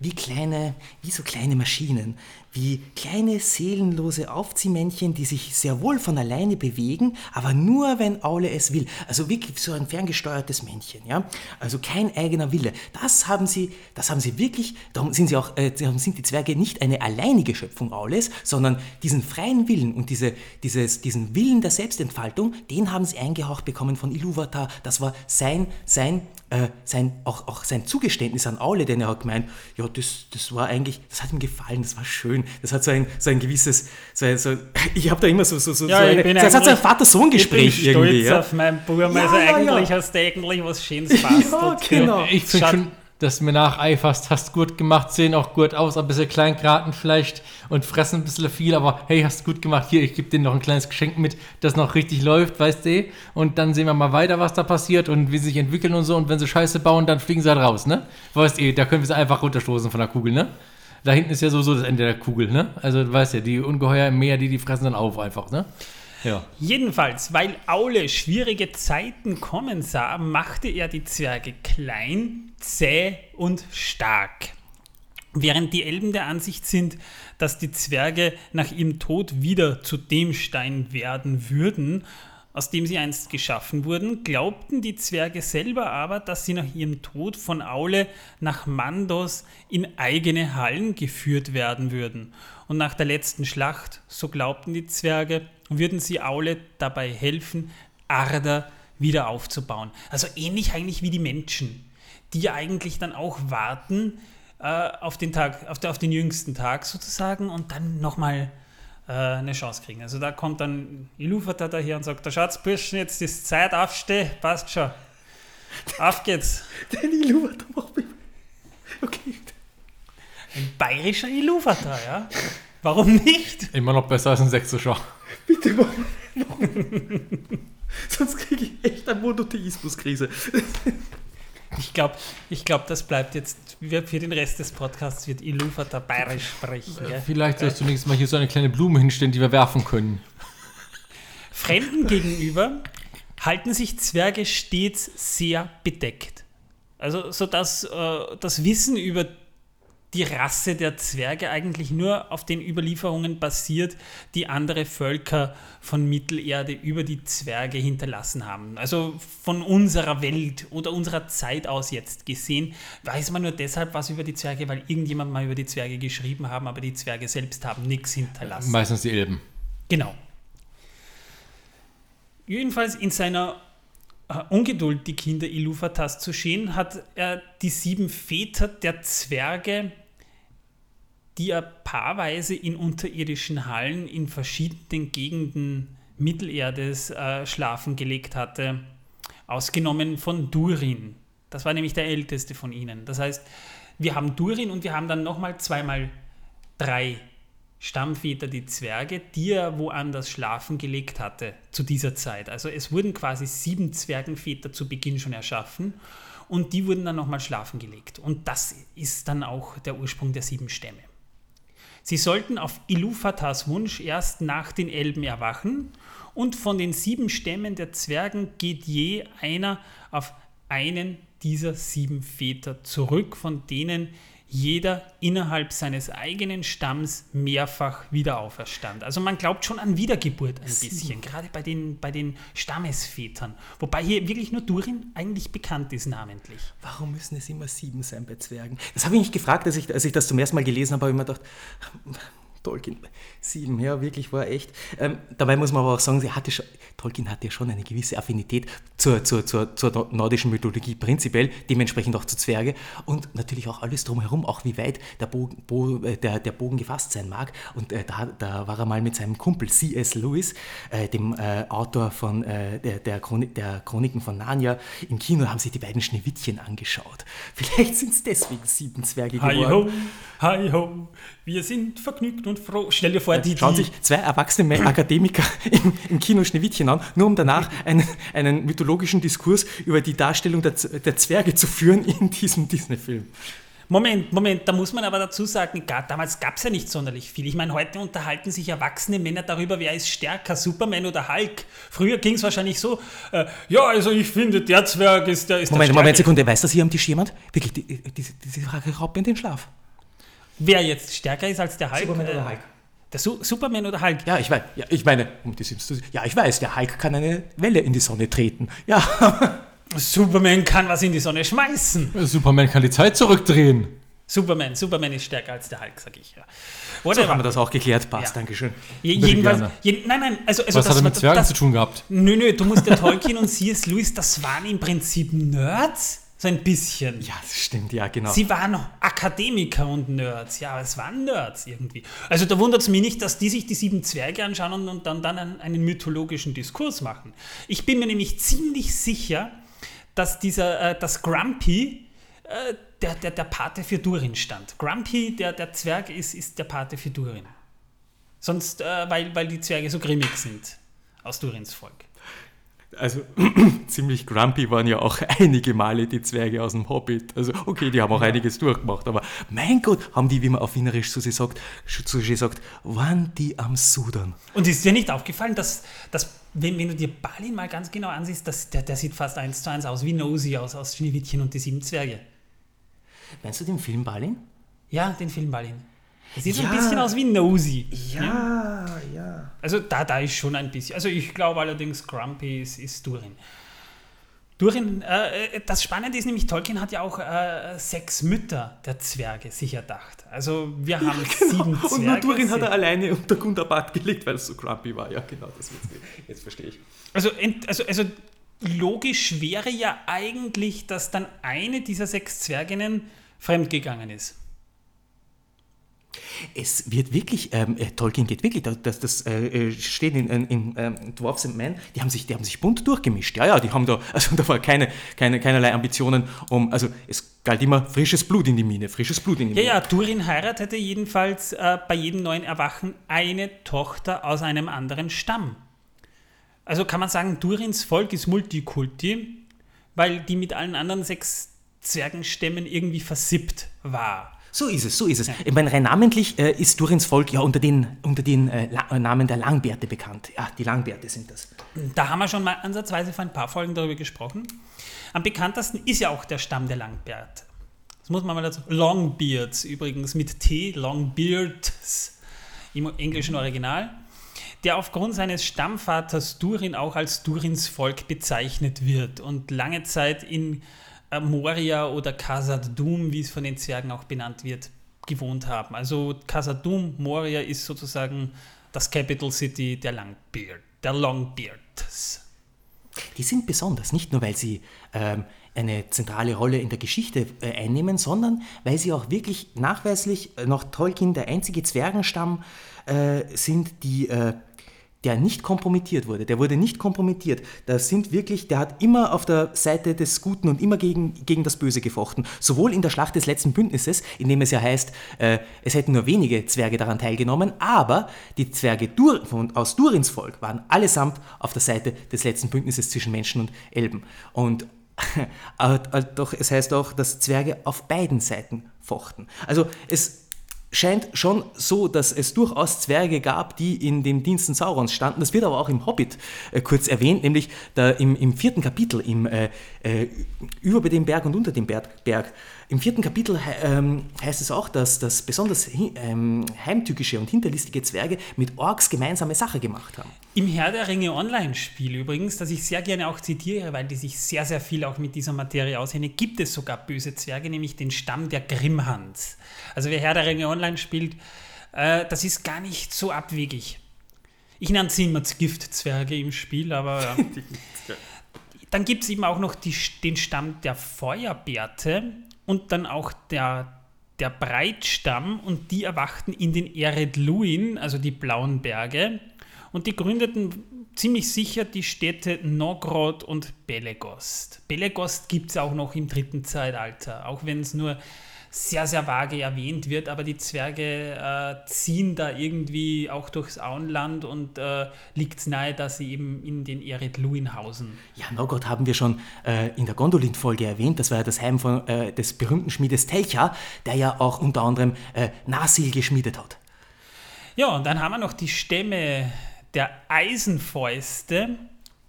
wie kleine, wie so kleine Maschinen, wie kleine seelenlose Aufziehmännchen, die sich sehr wohl von alleine bewegen, aber nur wenn Aule es will. Also wirklich so ein ferngesteuertes Männchen, ja. Also kein eigener Wille. Das haben sie, das haben sie wirklich, darum sind sie auch, äh, sind die Zwerge nicht eine alleinige Schöpfung Aules, sondern diesen freien Willen und diese, dieses, diesen Willen der Selbstentfaltung, den haben sie eingehaucht bekommen von Iluvatar. Das war sein, sein äh, sein, auch, auch sein Zugeständnis an Aule, denn er hat gemeint, ja, das, das war eigentlich, das hat ihm gefallen, das war schön, das hat so ein, so ein gewisses, so, ein- so, ich habe da immer so, so, so, Ja, so ich eine, bin das hat so ein eigentlich- Vater-Sohn-Gespräch ich bin irgendwie. stolz Ja? auf meinen Buben, Ja, also eigentlich ja. hast du eigentlich was Schönes bastelt. Ja, genau. Ich finde schon, dass du mir nacheiferst, hast gut gemacht, sehen auch gut aus, ein bisschen klein geraten vielleicht und fressen ein bisschen viel, aber hey, hast gut gemacht, hier, ich gebe dir noch ein kleines Geschenk mit, das noch richtig läuft, weißt du, und dann sehen wir mal weiter, was da passiert und wie sie sich entwickeln und so und wenn sie Scheiße bauen, dann fliegen sie halt raus, ne? Weißt du, da können wir sie einfach runterstoßen von der Kugel, ne? Da hinten ist ja sowieso das Ende der Kugel, ne? Also, du weißt ja, die Ungeheuer im Meer, die, die fressen dann auf einfach, ne? Ja. Jedenfalls, weil Aule schwierige Zeiten kommen sah, machte er die Zwerge klein, zäh und stark. Während die Elben der Ansicht sind, dass die Zwerge nach ihrem Tod wieder zu dem Stein werden würden, aus dem sie einst geschaffen wurden, glaubten die Zwerge selber aber, dass sie nach ihrem Tod von Aule nach Mandos in eigene Hallen geführt werden würden. Und nach der letzten Schlacht, so glaubten die Zwerge, würden sie Aule dabei helfen, Arda wieder aufzubauen. Also ähnlich eigentlich wie die Menschen, die ja eigentlich dann auch warten äh, auf den Tag, auf, der, auf den jüngsten Tag sozusagen und dann nochmal äh, eine Chance kriegen. Also da kommt dann Ilufata daher und sagt, da schaut's Burschen, jetzt ist Zeit, aufsteh, passt schon. Auf geht's. Der Ilufata macht mich... Okay. Ein bayerischer Ilufata, ja. Warum nicht? Immer noch besser als ein sächsischer. Bitte mach Sonst kriege ich echt eine Monotheismuskrise. Ich glaube, ich glaub, das bleibt jetzt für den Rest des Podcasts wird Ilufata bayerisch sprechen. Gell? Vielleicht sollst du nächstes Mal hier so eine kleine Blume hinstellen, die wir werfen können. Fremden gegenüber halten sich Zwerge stets sehr bedeckt. Also, sodass äh, das Wissen über die Rasse der Zwerge eigentlich nur auf den Überlieferungen basiert, die andere Völker von Mittelerde über die Zwerge hinterlassen haben. Also von unserer Welt oder unserer Zeit aus jetzt gesehen, weiß man nur deshalb was über die Zwerge, weil irgendjemand mal über die Zwerge geschrieben haben, aber die Zwerge selbst haben nichts hinterlassen. Meistens die Elben. Genau. Jedenfalls in seiner äh, Ungeduld, die Kinder Ilufatas zu schehen, hat er die sieben Väter der Zwerge die er paarweise in unterirdischen Hallen in verschiedenen Gegenden Mittelerdes äh, schlafen gelegt hatte, ausgenommen von Durin. Das war nämlich der älteste von ihnen. Das heißt, wir haben Durin und wir haben dann nochmal zweimal drei Stammväter, die Zwerge, die er woanders schlafen gelegt hatte zu dieser Zeit. Also es wurden quasi sieben Zwergenväter zu Beginn schon erschaffen und die wurden dann nochmal schlafen gelegt. Und das ist dann auch der Ursprung der sieben Stämme. Sie sollten auf Ilufatas Wunsch erst nach den Elben erwachen und von den sieben Stämmen der Zwergen geht je einer auf einen dieser sieben Väter zurück, von denen jeder innerhalb seines eigenen Stamms mehrfach wieder auferstand. Also man glaubt schon an Wiedergeburt ein bisschen, gerade bei den, bei den Stammesvätern. Wobei hier wirklich nur Durin eigentlich bekannt ist namentlich. Warum müssen es immer sieben sein bei Zwergen? Das habe ich mich gefragt, als ich, als ich das zum ersten Mal gelesen habe, habe ich mir gedacht, Tolkien, sieben, ja, wirklich war echt. Ähm, dabei muss man aber auch sagen, sie hatte schon, Tolkien hatte ja schon eine gewisse Affinität zur, zur, zur, zur nordischen Mythologie prinzipiell, dementsprechend auch zu Zwerge und natürlich auch alles drumherum, auch wie weit der Bogen, Bo, äh, der, der Bogen gefasst sein mag. Und äh, da, da war er mal mit seinem Kumpel C.S. Lewis, äh, dem äh, Autor von äh, der, der, Chronik, der Chroniken von Narnia, im Kino haben sich die beiden Schneewittchen angeschaut. Vielleicht sind es deswegen sieben Zwerge geworden. Hi ho, hi ho, wir sind vergnügt und froh. Stell dir vor, die. Schauen sich zwei erwachsene Akademiker im, im, Kino Schneewittchen an, nur um danach einen, einen mythologischen Diskurs über die Darstellung der, der Zwerge zu führen in diesem Disney-Film. Moment, Moment, da muss man aber dazu sagen, damals gab es ja nicht sonderlich viel. Ich meine, heute unterhalten sich erwachsene Männer darüber, wer ist stärker, Superman oder Hulk. Früher ging es wahrscheinlich so, äh, ja, also ich finde, der Zwerg ist der ist Moment, der Moment, Sekunde, weiß das hier am Tisch jemand? Wirklich, die, diese, diese Frage raubt mir in den Schlaf. Wer jetzt stärker ist als der Hulk? Superman oder Hulk? Der Su Superman oder Hulk? Ja, ich weiß. Ja, ich meine, um die Sims zu Ja, ich weiß, der Hulk kann eine Welle in die Sonne treten. Ja. Superman kann was in die Sonne schmeißen. Superman kann die Zeit zurückdrehen. Superman, Superman ist stärker als der Hulk, sag ich ja. Whatever. So haben wir das auch geklärt. Passt, ja. Dankeschön. Je, jedenfalls, je, nein, nein, also, also Was hat er mit Zwergen zu tun gehabt? Nö, nö, du musst der Tolkien und C.S. Lewis, das waren im Prinzip Nerds. So ein bisschen. Ja, das stimmt, ja, genau. Sie waren Akademiker und Nerds. Ja, es waren Nerds irgendwie. Also da wundert es mich nicht, dass die sich die sieben Zwerge anschauen und, und dann, dann einen, einen, mythologischen Diskurs machen. Ich bin mir nämlich ziemlich sicher, dass dieser, äh, dass Grumpy äh, der, der, der Pate für Durin stand. Grumpy, der, der Zwerg ist, ist der Pate für Durin. Sonst, äh, weil, weil die Zwerge so grimmig sind aus Durins Volk. Also ziemlich grumpy waren ja auch einige Male die Zwerge aus dem Hobbit. Also okay, die haben auch einiges durchgemacht, aber mein Gott, haben die, wie man auf Wienerisch zu sie sagt, zu sie sagt waren die am Sudern. Und ist dir nicht aufgefallen, dass, dass wenn, wenn du dir Balin mal ganz genau ansiehst, dass, der, der sieht fast eins zu eins aus wie Nosy aus, aus Schneewittchen und die sieben Zwerge. Meinst du den Film Balin? Ja, den Film Balin. Sieht so ein bisschen aus wie Nosy. Ja, ja. Also da, da ist schon ein bisschen. Also ich glaube allerdings, Grumpy ist, ist Durin. Durin, äh, das Spannende ist nämlich, Tolkien hat ja auch äh, sechs Mütter der Zwerge sich erdacht. Also wir haben Genau. sieben Zwerge. Und nur Durin hat er alleine unter Gundabad gelegt, weil es so grumpy war. Ja, genau, das. Jetzt verstehe ich. Also, also, also logisch wäre ja eigentlich, dass dann eine dieser sechs Zwerginnen fremdgegangen ist. Es wird wirklich, ähm, äh, Tolkien geht wirklich, das, das, äh, äh, steht in, in, in ähm, Dwarfs and Men, die haben, sich, die haben sich bunt durchgemischt. Ja, ja, die haben da, also da war keine, keine, keinerlei Ambitionen um, also es galt immer frisches Blut in die Mine, frisches Blut in die Ja, Mine. ja, Durin heiratete jedenfalls äh, bei jedem neuen Erwachen eine Tochter aus einem anderen Stamm. Also kann man sagen, Durins Volk ist Multikulti, weil die mit allen anderen sechs Zwergenstämmen irgendwie versippt war. So ist es, so ist es. Ich meine, rein namentlich äh, ist Durins Volk ja unter den, unter den äh, äh, Namen der Langbärte bekannt. Ja, die Langbärte sind das. Da haben wir schon mal ansatzweise vor ein paar Folgen darüber gesprochen. Am bekanntesten ist ja auch der Stamm der Langbärte. Das muss man mal dazu. Longbeards übrigens mit T, Longbeards im englischen Original, der aufgrund seines Stammvaters Durin auch als Durins Volk bezeichnet wird und lange Zeit in Moria oder Khazad Dum, wie es von den Zwergen auch benannt wird, gewohnt haben. Also Khazad Dum, Moria ist sozusagen das Capital City der Langbeard, der Longbeards. Die sind besonders, nicht nur weil sie ähm, eine zentrale Rolle in der Geschichte äh, einnehmen, sondern weil sie auch wirklich nachweislich äh, nach Tolkien der einzige Zwergenstamm äh, sind, die, äh, der nicht kompromittiert wurde. Der wurde nicht kompromittiert. Das sind wirklich, der hat immer auf der Seite des Guten und immer gegen, gegen das Böse gefochten. Sowohl in der Schlacht des letzten Bündnisses, in dem es ja heißt, äh, es hätten nur wenige Zwerge daran teilgenommen, aber die Zwerge Dur von, aus Durins Volk waren allesamt auf der Seite des letzten Bündnisses zwischen Menschen und Elben. Und aber, aber doch, es heißt auch, dass Zwerge auf beiden Seiten fochten. Also es scheint schon so, dass es durchaus Zwerge gab, die in den Diensten Saurons standen. Das wird aber auch im Hobbit äh, kurz erwähnt, nämlich da im, im vierten Kapitel, im, äh, äh, über dem Berg und unter dem Berg. Berg. Im vierten Kapitel ähm, heißt es auch, dass, dass besonders ähm, heimtückische und hinterlistige Zwerge mit Orks gemeinsame Sache gemacht haben. Im Herr der Ringe Online-Spiel übrigens, das ich sehr gerne auch zitiere, weil die sich sehr, sehr viel auch mit dieser Materie auskennen, gibt es sogar böse Zwerge, nämlich den Stamm der Grimhans. Also wer Herr der Ringe Online spielt, äh, das ist gar nicht so abwegig. Ich nenne sie immer Giftzwerge im Spiel, aber ja. Dann gibt es eben auch noch die, den Stamm der Feuerbärte und dann auch der, der Breitstamm und die erwachten in den Ered Luin, also die blauen Berge. Und die gründeten ziemlich sicher die Städte Nogrod und Belegost. Belegost gibt es auch noch im dritten Zeitalter, auch wenn es nur sehr, sehr vage erwähnt wird, aber die Zwerge äh, ziehen da irgendwie auch durchs Auenland und äh, liegt nahe, dass sie eben in den Ered Luin hausen. Ja, Norgott haben wir schon äh, in der Gondolin-Folge erwähnt. Das war ja das Heim von, äh, des berühmten Schmiedes Telcha, der ja auch unter anderem äh, Nasil geschmiedet hat. Ja, und dann haben wir noch die Stämme der Eisenfäuste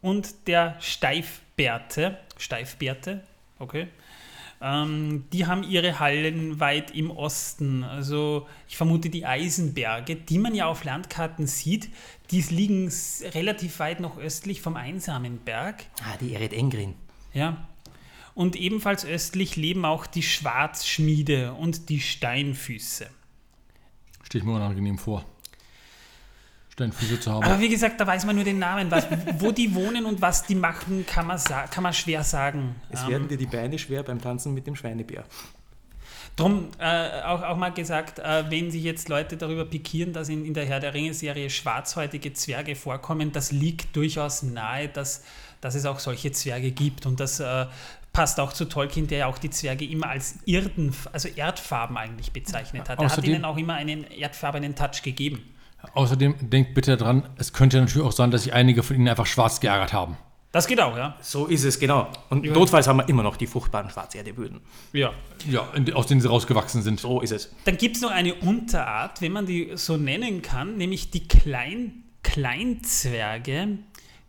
und der Steifbärte. Steifbärte, okay. Ähm, die haben ihre Hallen weit im Osten. Also ich vermute die Eisenberge, die man ja auf Landkarten sieht, die liegen relativ weit noch östlich vom Einsamen Berg. Ah, die Ered Engrin. Ja. Und ebenfalls östlich leben auch die Schwarzschmiede und die Steinfüße. Stehe ich mir unangenehm vor. Steinfüße zu haben. Aber wie gesagt, da weiß man nur den Namen. Was, wo die wohnen und was die machen, kann man, sa- kann man schwer sagen. Es Ähm, werden dir die Beine schwer beim Tanzen mit dem Schweinebär. Drum äh, auch, auch mal gesagt, äh, wenn sich jetzt Leute darüber pikieren, dass in, in der Herr der Ringe-Serie schwarzhäutige Zwerge vorkommen, das liegt durchaus nahe, dass, dass es auch solche Zwerge gibt. Und das äh, passt auch zu Tolkien, der ja auch die Zwerge immer als Irden, also Erdfarben eigentlich bezeichnet hat. Er hat Außerdem- ihnen auch immer einen erdfarbenen Touch gegeben. Außerdem denkt bitte dran, es könnte natürlich auch sein, dass sich einige von ihnen einfach schwarz geärgert haben. Das geht auch, ja. So ist es, genau. Und Ja. notfalls haben wir immer noch die fruchtbaren Schwarzerdeböden. Ja. Ja, aus denen sie rausgewachsen sind. So ist es. Dann gibt es noch eine Unterart, wenn man die so nennen kann, nämlich die Klein Kleinzwerge,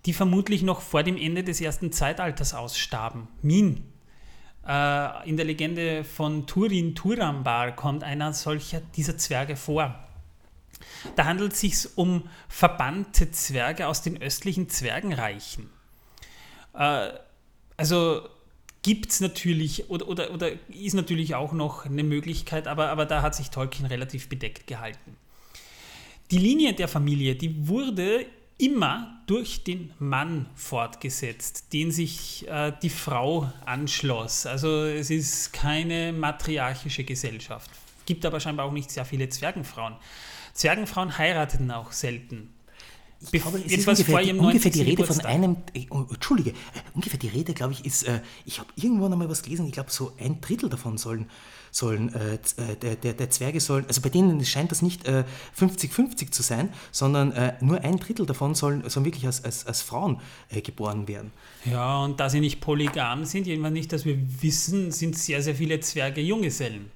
die vermutlich noch vor dem Ende des ersten Zeitalters ausstarben. Min. Äh, in der Legende von Turin Turambar kommt einer solcher dieser Zwerge vor. Da handelt es sich um verbannte Zwerge aus den östlichen Zwergenreichen. Äh, also gibt es natürlich oder, oder, oder ist natürlich auch noch eine Möglichkeit, aber, aber da hat sich Tolkien relativ bedeckt gehalten. Die Linie der Familie, die wurde immer durch den Mann fortgesetzt, den sich äh, die Frau anschloss. Also es ist keine matriarchische Gesellschaft. Gibt aber scheinbar auch nicht sehr viele Zwergenfrauen. Zwergenfrauen heirateten auch selten. Ich Bef- glaube, es ist ungefähr, die, ungefähr die 90. Rede von einem, äh, oh, Entschuldige, äh, ungefähr die Rede, glaube ich, ist, äh, ich habe irgendwann einmal was gelesen, ich glaube, so ein Drittel davon sollen, sollen äh, äh, der, der, der Zwerge sollen, also bei denen scheint das nicht äh, 50-50 zu sein, sondern äh, nur ein Drittel davon sollen, sollen wirklich als, als, als Frauen äh, geboren werden. Ja, und da sie nicht polygam sind, jedenfalls nicht, dass wir wissen, sind sehr, sehr viele Zwerge Junggesellen.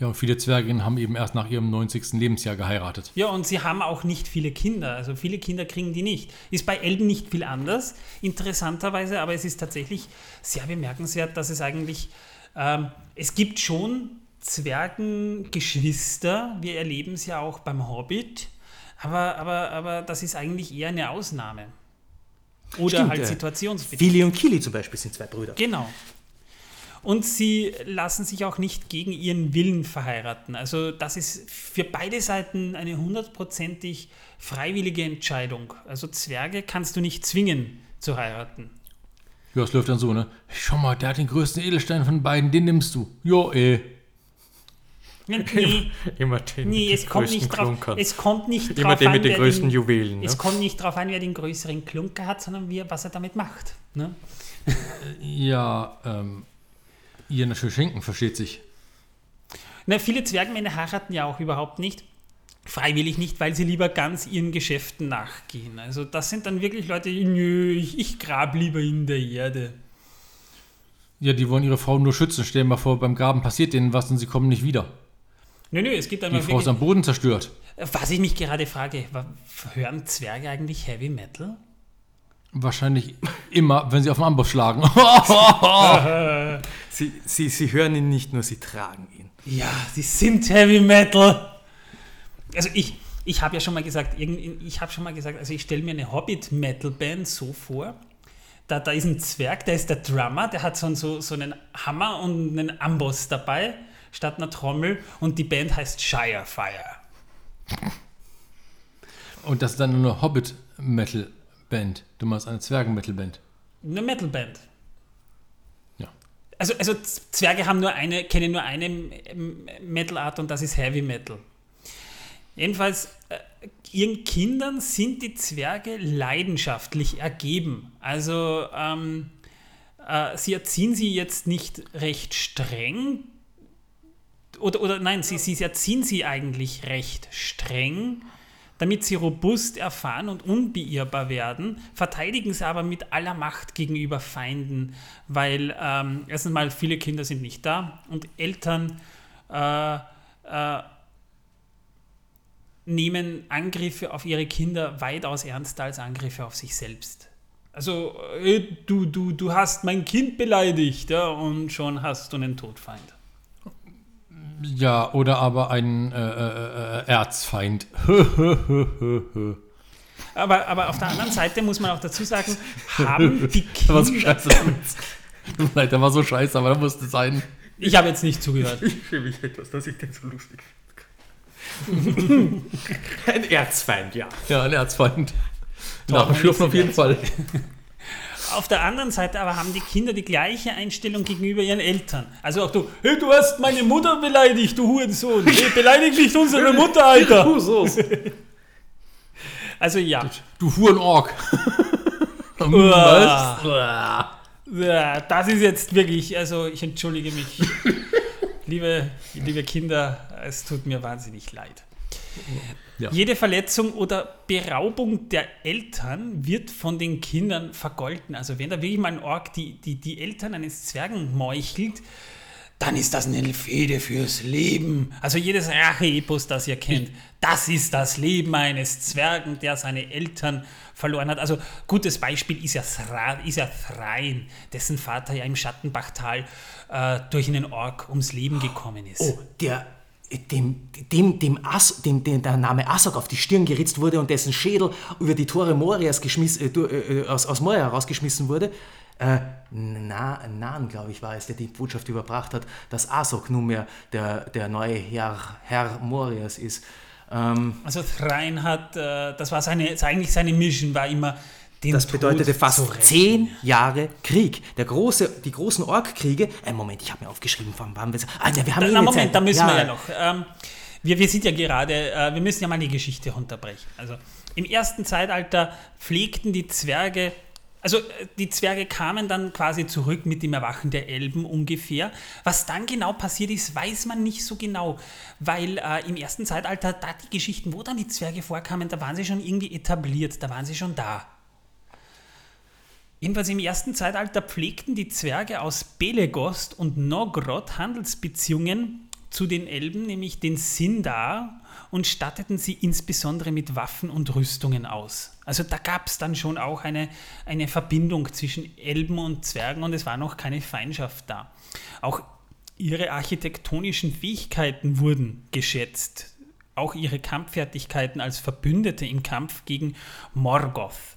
Ja, und viele Zwerginnen haben eben erst nach ihrem 90. Lebensjahr geheiratet. Ja, und sie haben auch nicht viele Kinder. Also viele Kinder kriegen die nicht. Ist bei Elben nicht viel anders, interessanterweise, aber es ist tatsächlich sehr bemerkenswert, dass es eigentlich, ähm, es gibt schon Zwergengeschwister, wir erleben es ja auch beim Hobbit, aber, aber, aber das ist eigentlich eher eine Ausnahme. Oder Stimmt, halt äh, situationsbedingt. Fili und Kili zum Beispiel sind zwei Brüder. Genau. Und sie lassen sich auch nicht gegen ihren Willen verheiraten. Also das ist für beide Seiten eine hundertprozentig freiwillige Entscheidung. Also Zwerge kannst du nicht zwingen zu heiraten. Ja, es läuft dann so, ne? Schau mal, der hat den größten Edelstein von beiden, den nimmst du. Jo, eh. Nee, Immer den nee es, kommt nicht drauf, es kommt nicht Immer drauf den an, mit den größten den, Juwelen. Ne? Es kommt nicht darauf an, wer den größeren Klunker hat, sondern wie, was er damit macht. Ne? Ja, ähm, ihr natürlich schenken, versteht sich. Na, viele Zwergmänner heiraten ja auch überhaupt nicht. Freiwillig nicht, weil sie lieber ganz ihren Geschäften nachgehen. Also das sind dann wirklich Leute, die, nö, ich, ich grab lieber in der Erde. Ja, die wollen ihre Frau nur schützen. Stell dir mal vor, beim Graben passiert denen was und sie kommen nicht wieder. Nö, nö, es gibt Die einmal Frau ist am Boden zerstört. Was ich mich gerade frage, hören Zwerge eigentlich Heavy Metal? Wahrscheinlich immer, wenn sie auf den Amboss schlagen. Sie, sie, sie hören ihn nicht nur, sie tragen ihn. Ja, sie sind Heavy Metal. Also ich, ich habe ja schon mal gesagt, ich habe schon mal gesagt, also ich stelle mir eine Hobbit-Metal-Band so vor. Da, da ist ein Zwerg, der ist der Drummer, der hat so, einen- so, so einen Hammer und einen Amboss dabei, statt einer Trommel. Und die Band heißt Shirefire. Und das ist dann nur eine Hobbit-Metal-Band. Du meinst eine Zwergen-Metal-Band. Eine Metal-Band. Ja. Also, also Zwerge haben nur eine, kennen nur eine Metal-Art und das ist Heavy Metal. Jedenfalls, äh, ihren Kindern sind die Zwerge leidenschaftlich ergeben. Also ähm, äh, sie erziehen sie jetzt nicht recht streng. Oder, oder nein, sie, sie erziehen sie eigentlich recht streng, damit sie robust, erfahren und unbeirrbar werden, verteidigen sie aber mit aller Macht gegenüber Feinden, weil ähm, erstens mal viele Kinder sind nicht da und Eltern äh, äh, nehmen Angriffe auf ihre Kinder weitaus ernster als Angriffe auf sich selbst. Also, äh, du, du, du hast mein Kind beleidigt ja, und schon hast du einen Todfeind. Ja, oder aber ein äh, äh, äh, Erzfeind. Aber, aber auf der anderen Seite muss man auch dazu sagen, haben die Der war so Kinder... scheiße. Tut leid, der war so scheiße, aber da musste sein. Ich habe jetzt nicht zugehört. Ich schäme mich etwas, dass ich den so lustig finde. Ein Erzfeind, ja. Ja, ein Erzfeind. Doch, Nach dem Schürfen auf jeden Fall. Auf der anderen Seite aber haben die Kinder die gleiche Einstellung gegenüber ihren Eltern. Also auch du, hey, du hast meine Mutter beleidigt, du Hurensohn. Hey, beleidig nicht unsere Mutter, Alter. so. Also ja. Du Hurenorg. Uah. Was? Ja, das ist jetzt wirklich, also ich entschuldige mich. liebe, liebe Kinder, es tut mir wahnsinnig leid. Ja. Jede Verletzung oder Beraubung der Eltern wird von den Kindern vergolten. Also wenn da wirklich mal ein Ork die, die, die Eltern eines Zwergen meuchelt, dann ist das eine Fehde fürs Leben. Also jedes Rache-Epos, das ihr kennt, das ist das Leben eines Zwergen, der seine Eltern verloren hat. Also gutes Beispiel ist ja, Thra ist ja Thrain, dessen Vater ja im Schattenbachtal äh, durch einen Ork ums Leben gekommen ist. Oh, der dem, dem, dem, As, dem, dem der Name Asok auf die Stirn geritzt wurde und dessen Schädel über die Tore Morias geschmiss, äh, äh, aus, aus Moria herausgeschmissen wurde, äh, Na, Nan, glaube ich, war es, der die Botschaft überbracht hat, dass Asok nunmehr der, der neue Herr, Herr Morias ist. Ähm, also Thrain hat, äh, das war seine, eigentlich seine Mission, war immer den das bedeutete fast zehn Jahre Krieg. Der große, die großen Orkkriege. Äh, Moment, ich habe mir aufgeschrieben, wann waren wir. Ah, wir haben da, eh Moment, Zeit. da müssen ja. wir ja noch. Ähm, wir, wir sind ja gerade, äh, wir müssen ja mal die Geschichte runterbrechen. Also im ersten Zeitalter pflegten die Zwerge also äh, die Zwerge kamen dann quasi zurück mit dem Erwachen der Elben ungefähr. Was dann genau passiert ist, weiß man nicht so genau, weil äh, im ersten Zeitalter, da die Geschichten, wo dann die Zwerge vorkamen, da waren sie schon irgendwie etabliert, da waren sie schon da. Jedenfalls im ersten Zeitalter pflegten die Zwerge aus Belegost und Nogrod Handelsbeziehungen zu den Elben, nämlich den Sindar, und statteten sie insbesondere mit Waffen und Rüstungen aus. Also da gab es dann schon auch eine, eine Verbindung zwischen Elben und Zwergen und es war noch keine Feindschaft da. Auch ihre architektonischen Fähigkeiten wurden geschätzt. Auch ihre Kampffertigkeiten als Verbündete im Kampf gegen Morgoth.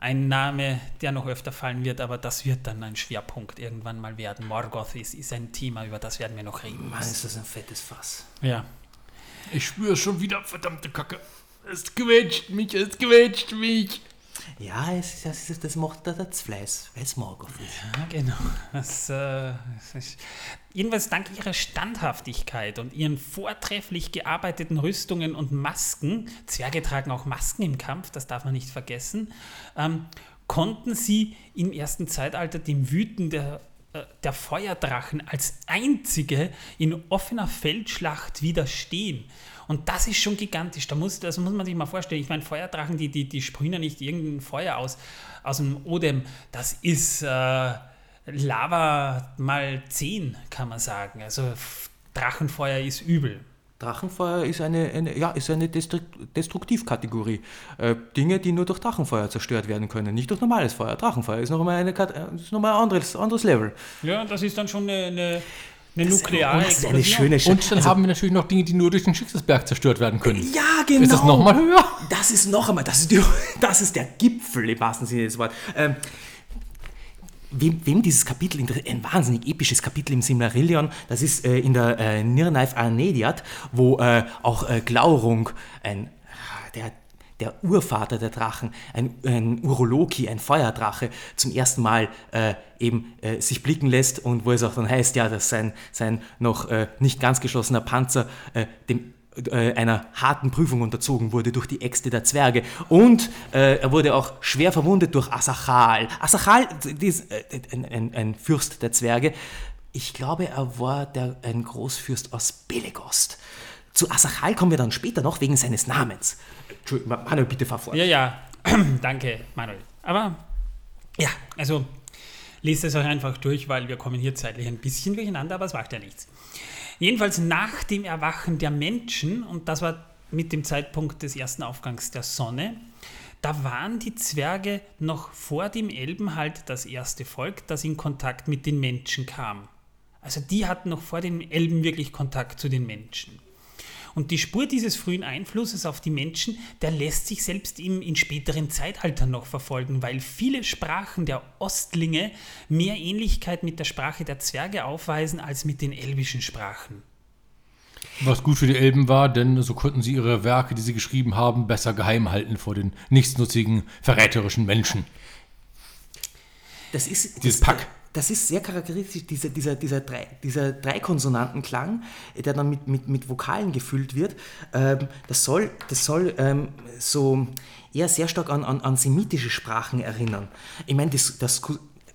Ein Name, der noch öfter fallen wird, aber das wird dann ein Schwerpunkt irgendwann mal werden. Morgoth ist, ist ein Thema, über das werden wir noch reden. Mann, ist das ein fettes Fass. Ja. Ich spüre schon wieder verdammte Kacke. Es quetscht mich, es quetscht mich. Ja, es, das, das macht das Fleiß, weil es Morgoth ist. Ja, genau. Das, äh, das jedenfalls dank ihrer Standhaftigkeit und ihren vortrefflich gearbeiteten Rüstungen und Masken, Zwerge tragen auch Masken im Kampf, das darf man nicht vergessen, ähm, konnten sie im ersten Zeitalter dem Wüten der, äh, der Feuerdrachen als einzige in offener Feldschlacht widerstehen. Und das ist schon gigantisch. Da muss, das muss man sich mal vorstellen. Ich meine, Feuerdrachen, die, die, die sprühen ja nicht irgendein Feuer aus, aus dem Odem. Das ist äh, Lava mal 10, kann man sagen. Also Drachenfeuer ist übel. Drachenfeuer ist eine, eine, ja, ist eine Destruktivkategorie. Äh, Dinge, die nur durch Drachenfeuer zerstört werden können, nicht durch normales Feuer. Drachenfeuer ist nochmal, eine, ist nochmal ein anderes, anderes Level. Ja, das ist dann schon eine, eine eine nukleare das ist eine schöne Und dann also, haben wir natürlich noch Dinge, die nur durch den Schicksalsberg zerstört werden können. Ja, genau. Ist das nochmal höher? Das ist noch einmal, das ist, die, das ist der Gipfel im wahrsten Sinne des Wortes. Ähm, wem, wem, dieses Kapitel, ein wahnsinnig episches Kapitel im Silmarillion, das ist äh, in der äh, Nirnaif Arnediat, wo äh, auch äh, Glaurung, ein, der der Urvater der Drachen, ein, ein Urologi, ein Feuerdrache, zum ersten Mal äh, eben äh, sich blicken lässt und wo es auch dann heißt, ja, dass sein, sein noch äh, nicht ganz geschlossener Panzer äh, dem äh, einer harten Prüfung unterzogen wurde durch die Äxte der Zwerge. Und äh, er wurde auch schwer verwundet durch Asachal. Asachal ist ein, ein, ein, Fürst der Zwerge. Ich glaube, er war der, ein Großfürst aus Belegost. Zu Asachal kommen wir dann später noch wegen seines Namens. Entschuldigung, Manuel, bitte fahr fort. Ja, ja, danke, Manuel. Aber ja, also lest es euch einfach durch, weil wir kommen hier zeitlich ein bisschen durcheinander, aber es macht ja nichts. Jedenfalls nach dem Erwachen der Menschen, und das war mit dem Zeitpunkt des ersten Aufgangs der Sonne, da waren die Zwerge noch vor dem Elben halt das erste Volk, das in Kontakt mit den Menschen kam. Also die hatten noch vor dem Elben wirklich Kontakt zu den Menschen. Und die Spur dieses frühen Einflusses auf die Menschen, der lässt sich selbst im, in späteren Zeitaltern noch verfolgen, weil viele Sprachen der Ostlinge mehr Ähnlichkeit mit der Sprache der Zwerge aufweisen als mit den elbischen Sprachen. Was gut für die Elben war, denn so konnten sie ihre Werke, die sie geschrieben haben, besser geheim halten vor den nichtsnutzigen, verräterischen Menschen. Das ist dieses Pack das ist sehr charakteristisch, dieser, dieser, dieser, drei, dieser Dreikonsonantenklang, der dann mit, mit, mit Vokalen gefüllt wird. Ähm, das soll, das soll ähm, so eher sehr stark an, an, an semitische Sprachen erinnern. Ich meine, das, das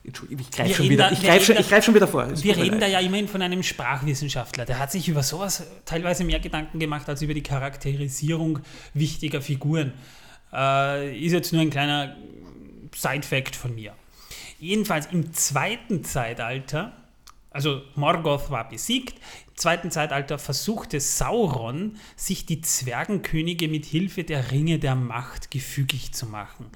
Entschuldigung, ich greife schon, wieder, ich greif schon, ich greif schon wieder vor. wir reden da ja immerhin von einem Sprachwissenschaftler. Der hat sich über sowas teilweise mehr Gedanken gemacht als über die Charakterisierung wichtiger Figuren. Äh, ist jetzt nur ein kleiner Side-Fact von mir. Jedenfalls im zweiten Zeitalter, also Morgoth war besiegt, im zweiten Zeitalter versuchte Sauron, sich die Zwergenkönige mit Hilfe der Ringe der Macht gefügig zu machen.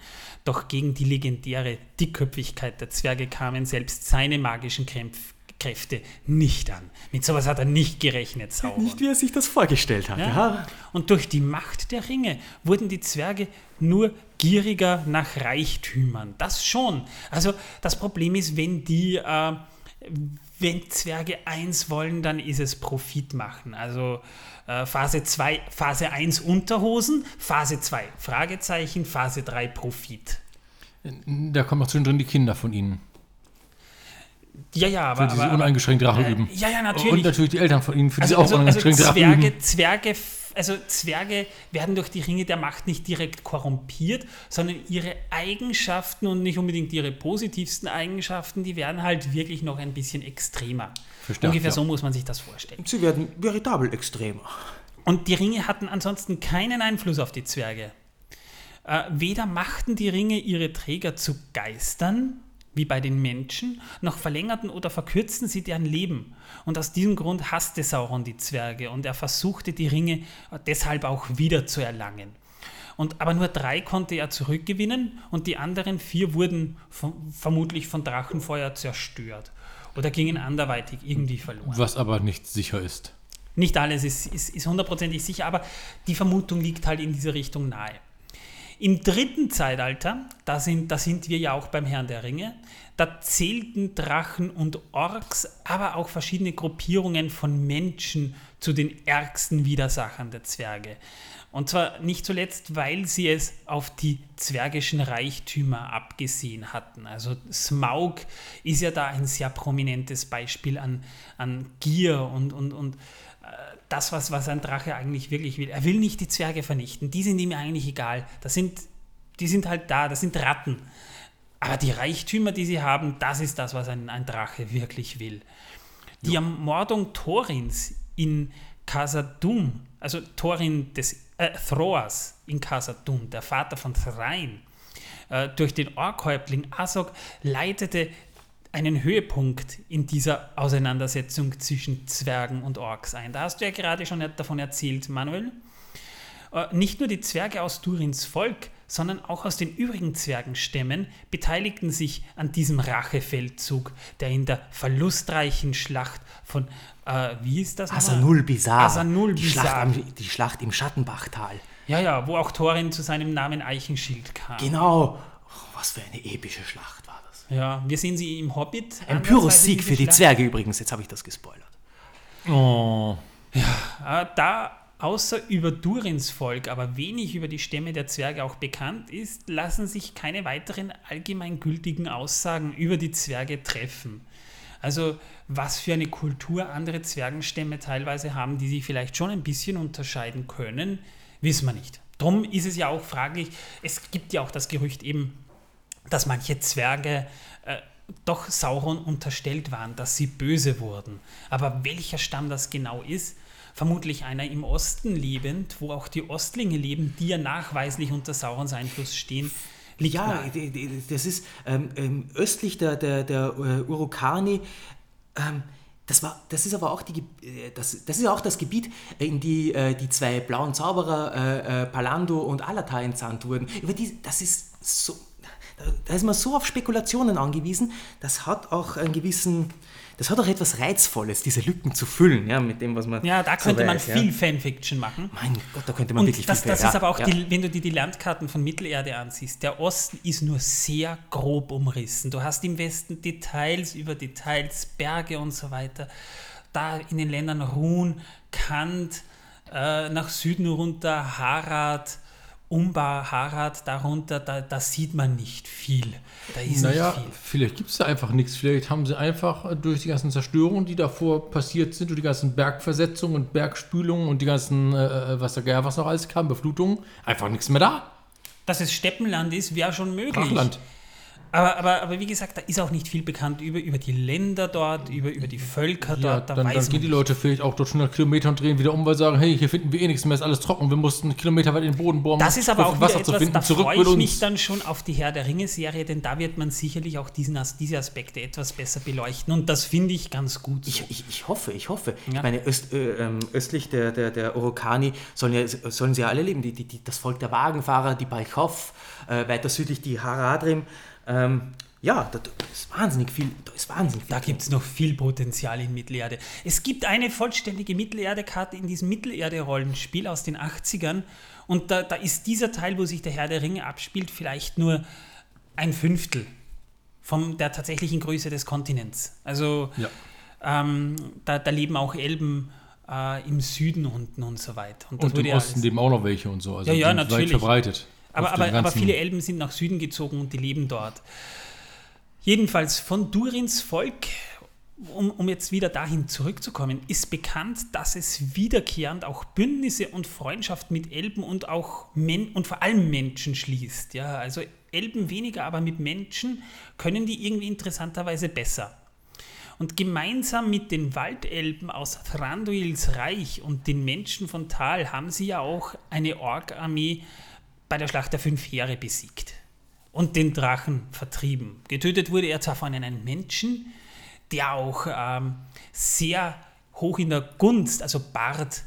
Doch gegen die legendäre Dickköpfigkeit der Zwerge kamen selbst seine magischen Krämpfe Kräfte nicht an. Mit sowas hat er nicht gerechnet, Sauron. Nicht, wie er sich das vorgestellt hat. Ja? Ja. Und durch die Macht der Ringe wurden die Zwerge nur gieriger nach Reichtümern. Das schon. Also das Problem ist, wenn die, äh, wenn Zwerge eins wollen, dann ist es Profit machen. Also äh, Phase 2, Phase 1 Unterhosen, Phase 2 Fragezeichen, Phase 3 Profit. Da kommen auch zwischendrin die Kinder von ihnen. Ja, ja, aber. Für die sie uneingeschränkt Rache äh, üben. Ja, ja, natürlich. Und natürlich die Eltern von ihnen, für die also, sie auch also, uneingeschränkt also Rache Zwerge, üben. Zwerge, also Zwerge werden durch die Ringe der Macht nicht direkt korrumpiert, sondern ihre Eigenschaften und nicht unbedingt ihre positivsten Eigenschaften, die werden halt wirklich noch ein bisschen extremer. Verstärkt, Ungefähr ja. so muss man sich das vorstellen. Sie werden veritabel extremer. Und die Ringe hatten ansonsten keinen Einfluss auf die Zwerge. Äh, weder machten die Ringe ihre Träger zu Geistern, wie bei den Menschen, noch verlängerten oder verkürzten sie deren Leben. Und aus diesem Grund hasste Sauron die Zwerge und er versuchte die Ringe deshalb auch wieder zu erlangen. Und, aber nur drei konnte er zurückgewinnen und die anderen vier wurden von, vermutlich von Drachenfeuer zerstört oder gingen anderweitig irgendwie verloren. Was aber nicht sicher ist. Nicht alles ist, ist, ist hundertprozentig sicher, aber die Vermutung liegt halt in diese Richtung nahe. Im dritten Zeitalter, da sind, da sind wir ja auch beim Herrn der Ringe, da zählten Drachen und Orks, aber auch verschiedene Gruppierungen von Menschen zu den ärgsten Widersachern der Zwerge. Und zwar nicht zuletzt, weil sie es auf die zwergischen Reichtümer abgesehen hatten. Also Smaug ist ja da ein sehr prominentes Beispiel an, an Gier und, und, und das, was, was ein Drache eigentlich wirklich will. Er will nicht die Zwerge vernichten, die sind ihm eigentlich egal. Das sind, die sind halt da, das sind Ratten. Aber die Reichtümer, die sie haben, das ist das, was ein, ein Drache wirklich will. Die ja. Ermordung Thorins in Casadum, also Thorin des äh, Throas in Casadum, der Vater von Thrain, äh, durch den Orkhäuptling Asok leitete einen Höhepunkt in dieser Auseinandersetzung zwischen Zwergen und Orks ein. Da hast du ja gerade schon davon erzählt, Manuel. Äh, nicht nur die Zwerge aus Durins Volk, sondern auch aus den übrigen Zwergenstämmen beteiligten sich an diesem Rachefeldzug, der in der verlustreichen Schlacht von, äh, wie ist das? Asanul Bizar. Asanul die, Bizar. Schlacht am, die Schlacht im Schattenbachtal. Ja, ja, wo auch Thorin zu seinem Namen Eichenschild kam. Genau. Oh, was für eine epische Schlacht. Ja, wir sehen sie im Hobbit. Ein Pyrrhus-Sieg für die. Zwerge übrigens. Jetzt habe ich das gespoilert. Oh. Äh, da außer über Durins Volk, aber wenig über die Stämme der Zwerge auch bekannt ist, lassen sich keine weiteren allgemeingültigen Aussagen über die Zwerge treffen. Also was für eine Kultur andere Zwergenstämme teilweise haben, die sich vielleicht schon ein bisschen unterscheiden können, wissen wir nicht. Drum ist es ja auch fraglich, es gibt ja auch das Gerücht eben, dass manche Zwerge äh, doch Sauron unterstellt waren, dass sie böse wurden. Aber welcher Stamm das genau ist, vermutlich einer im Osten lebend, wo auch die Ostlinge leben, die ja nachweislich unter Saurons Einfluss stehen, liegt Ja, nahe. das ist ähm, ähm, östlich der, der, der äh, Urukani. Ähm, das, war, das ist aber auch, die, äh, das, das ist auch das Gebiet, in die äh, die zwei blauen Zauberer, äh, äh, Palando und Alatar entsandt wurden. Über die, das ist so, da, da ist man so auf Spekulationen angewiesen. Das hat auch einen gewissen, das hat auch etwas Reizvolles, diese Lücken zu füllen, ja, mit dem, was man Ja, da so könnte man weiß, viel Ja. Fanfiction machen. Mein Gott, da könnte man wirklich Und das, viel das ja, ist aber auch, die, wenn du dir die Landkarten von Mittelerde ansiehst, der Osten ist nur sehr grob umrissen. Du hast im Westen Details über Details, Berge und so weiter. Da in den Ländern Run, Kant, äh, nach Süden runter Harad, Umbar, Harad, darunter, da, da sieht man nicht viel. Da ist Naja, nicht viel. vielleicht gibt es da einfach nichts. Vielleicht haben sie einfach äh, durch die ganzen Zerstörungen, die davor passiert sind, durch die ganzen Bergversetzungen und Bergspülungen und die ganzen, äh, äh, was da ja, was noch alles kam, Beflutungen, einfach nichts mehr da. Dass es Steppenland ist, wäre schon möglich. Brachland. Aber, aber, aber wie gesagt, da ist auch nicht viel bekannt über, über die Länder dort, über, über die Völker Ja, dort. Da dann, dann gehen die. Leute vielleicht auch dort 100 Kilometer und drehen wieder um, weil sie sagen, hey, hier finden wir eh nichts mehr, ist alles trocken, wir mussten Kilometer weit in den Boden bohren. Das ist aber auch Wasser etwas, zu finden, da zurück freue ich uns. mich dann schon auf die Herr der Ringe-Serie, denn da wird man sicherlich auch diesen, diese Aspekte etwas besser beleuchten und das finde ich ganz gut. So. Ich, ich, ich hoffe, ich hoffe. Ja. Ich meine, öst, äh, ähm, östlich der, der, der Orokani sollen, ja, sollen sie ja alle leben. Die, die, die, das Volk der Wagenfahrer, die Balchov, äh, weiter südlich die Haradrim. Ähm, ja, da, da ist wahnsinnig viel. Da ist wahnsinnig viel. Da gibt es noch viel Potenzial in Mittelerde. Es gibt eine vollständige Mittelerde-Karte in diesem Mittelerde-Rollenspiel aus den 80ern und da, da ist dieser Teil, wo sich der Herr der Ringe abspielt, vielleicht nur ein Fünftel von der tatsächlichen Größe des Kontinents. Also Ja. ähm, da, da leben auch Elben äh, im Süden unten und so weiter. das Und im Osten leben auch noch welche und so. Also Ja, ja, natürlich. Weit verbreitet. Aber, aber, aber viele Elben sind nach Süden gezogen und die leben dort. Jedenfalls von Durins Volk, um, um jetzt wieder dahin zurückzukommen, ist bekannt, dass es wiederkehrend auch Bündnisse und Freundschaft mit Elben und auch Men und vor allem Menschen schließt. Ja, also Elben weniger, aber mit Menschen können die irgendwie interessanterweise besser. Und gemeinsam mit den Waldelben aus Thranduils Reich und den Menschen von Tal haben sie ja auch eine Ork-Armee bei der Schlacht der fünf Heere besiegt und den Drachen vertrieben. Getötet wurde er zwar von einem Menschen, der auch ähm, sehr hoch in der Gunst, also Bart,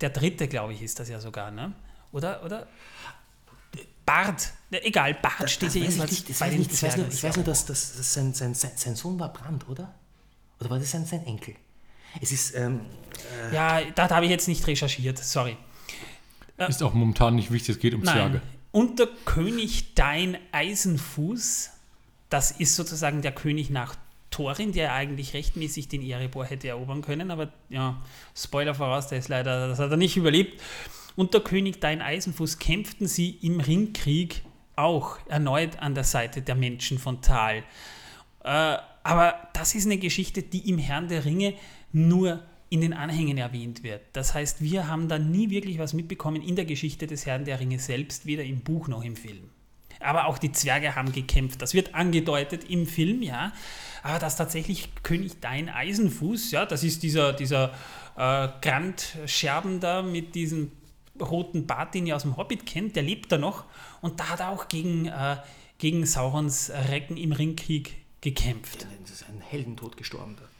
der dritte, glaube ich, ist das ja sogar, ne? Oder? oder? Bart, egal, Bart steht das ja jedenfalls nicht. Das bei den nicht. Ich weiß nur, ich weiß nur dass, dass, dass sein, sein, sein, Sohn war Brand, oder? Oder war das sein, sein Enkel? Es ist, ähm, Ja, da, da habe ich jetzt nicht recherchiert, sorry. Ist auch momentan nicht wichtig, es geht um Nein. Zwerge. Und der König Dein Eisenfuß, das ist sozusagen der König nach Thorin, der eigentlich rechtmäßig den Erebor hätte erobern können, aber ja, Spoiler voraus, der ist leider, das hat er nicht überlebt. Und der König Dein Eisenfuß kämpften sie im Ringkrieg auch erneut an der Seite der Menschen von Tal. Äh, aber das ist eine Geschichte, die im Herrn der Ringe nur in den Anhängen erwähnt wird. Das heißt, wir haben da nie wirklich was mitbekommen in der Geschichte des Herrn der Ringe selbst, weder im Buch noch im Film. Aber auch die Zwerge haben gekämpft. Das wird angedeutet im Film, ja. Aber dass tatsächlich König Dein Eisenfuß, ja, das ist dieser, dieser äh, Grand-Scherben da mit diesem roten Bart, den ihr aus dem Hobbit kennt, der lebt da noch. Und da hat er auch gegen, äh, gegen Saurons Recken im Ringkrieg gekämpft. das ist ein Heldentod gestorben. Da.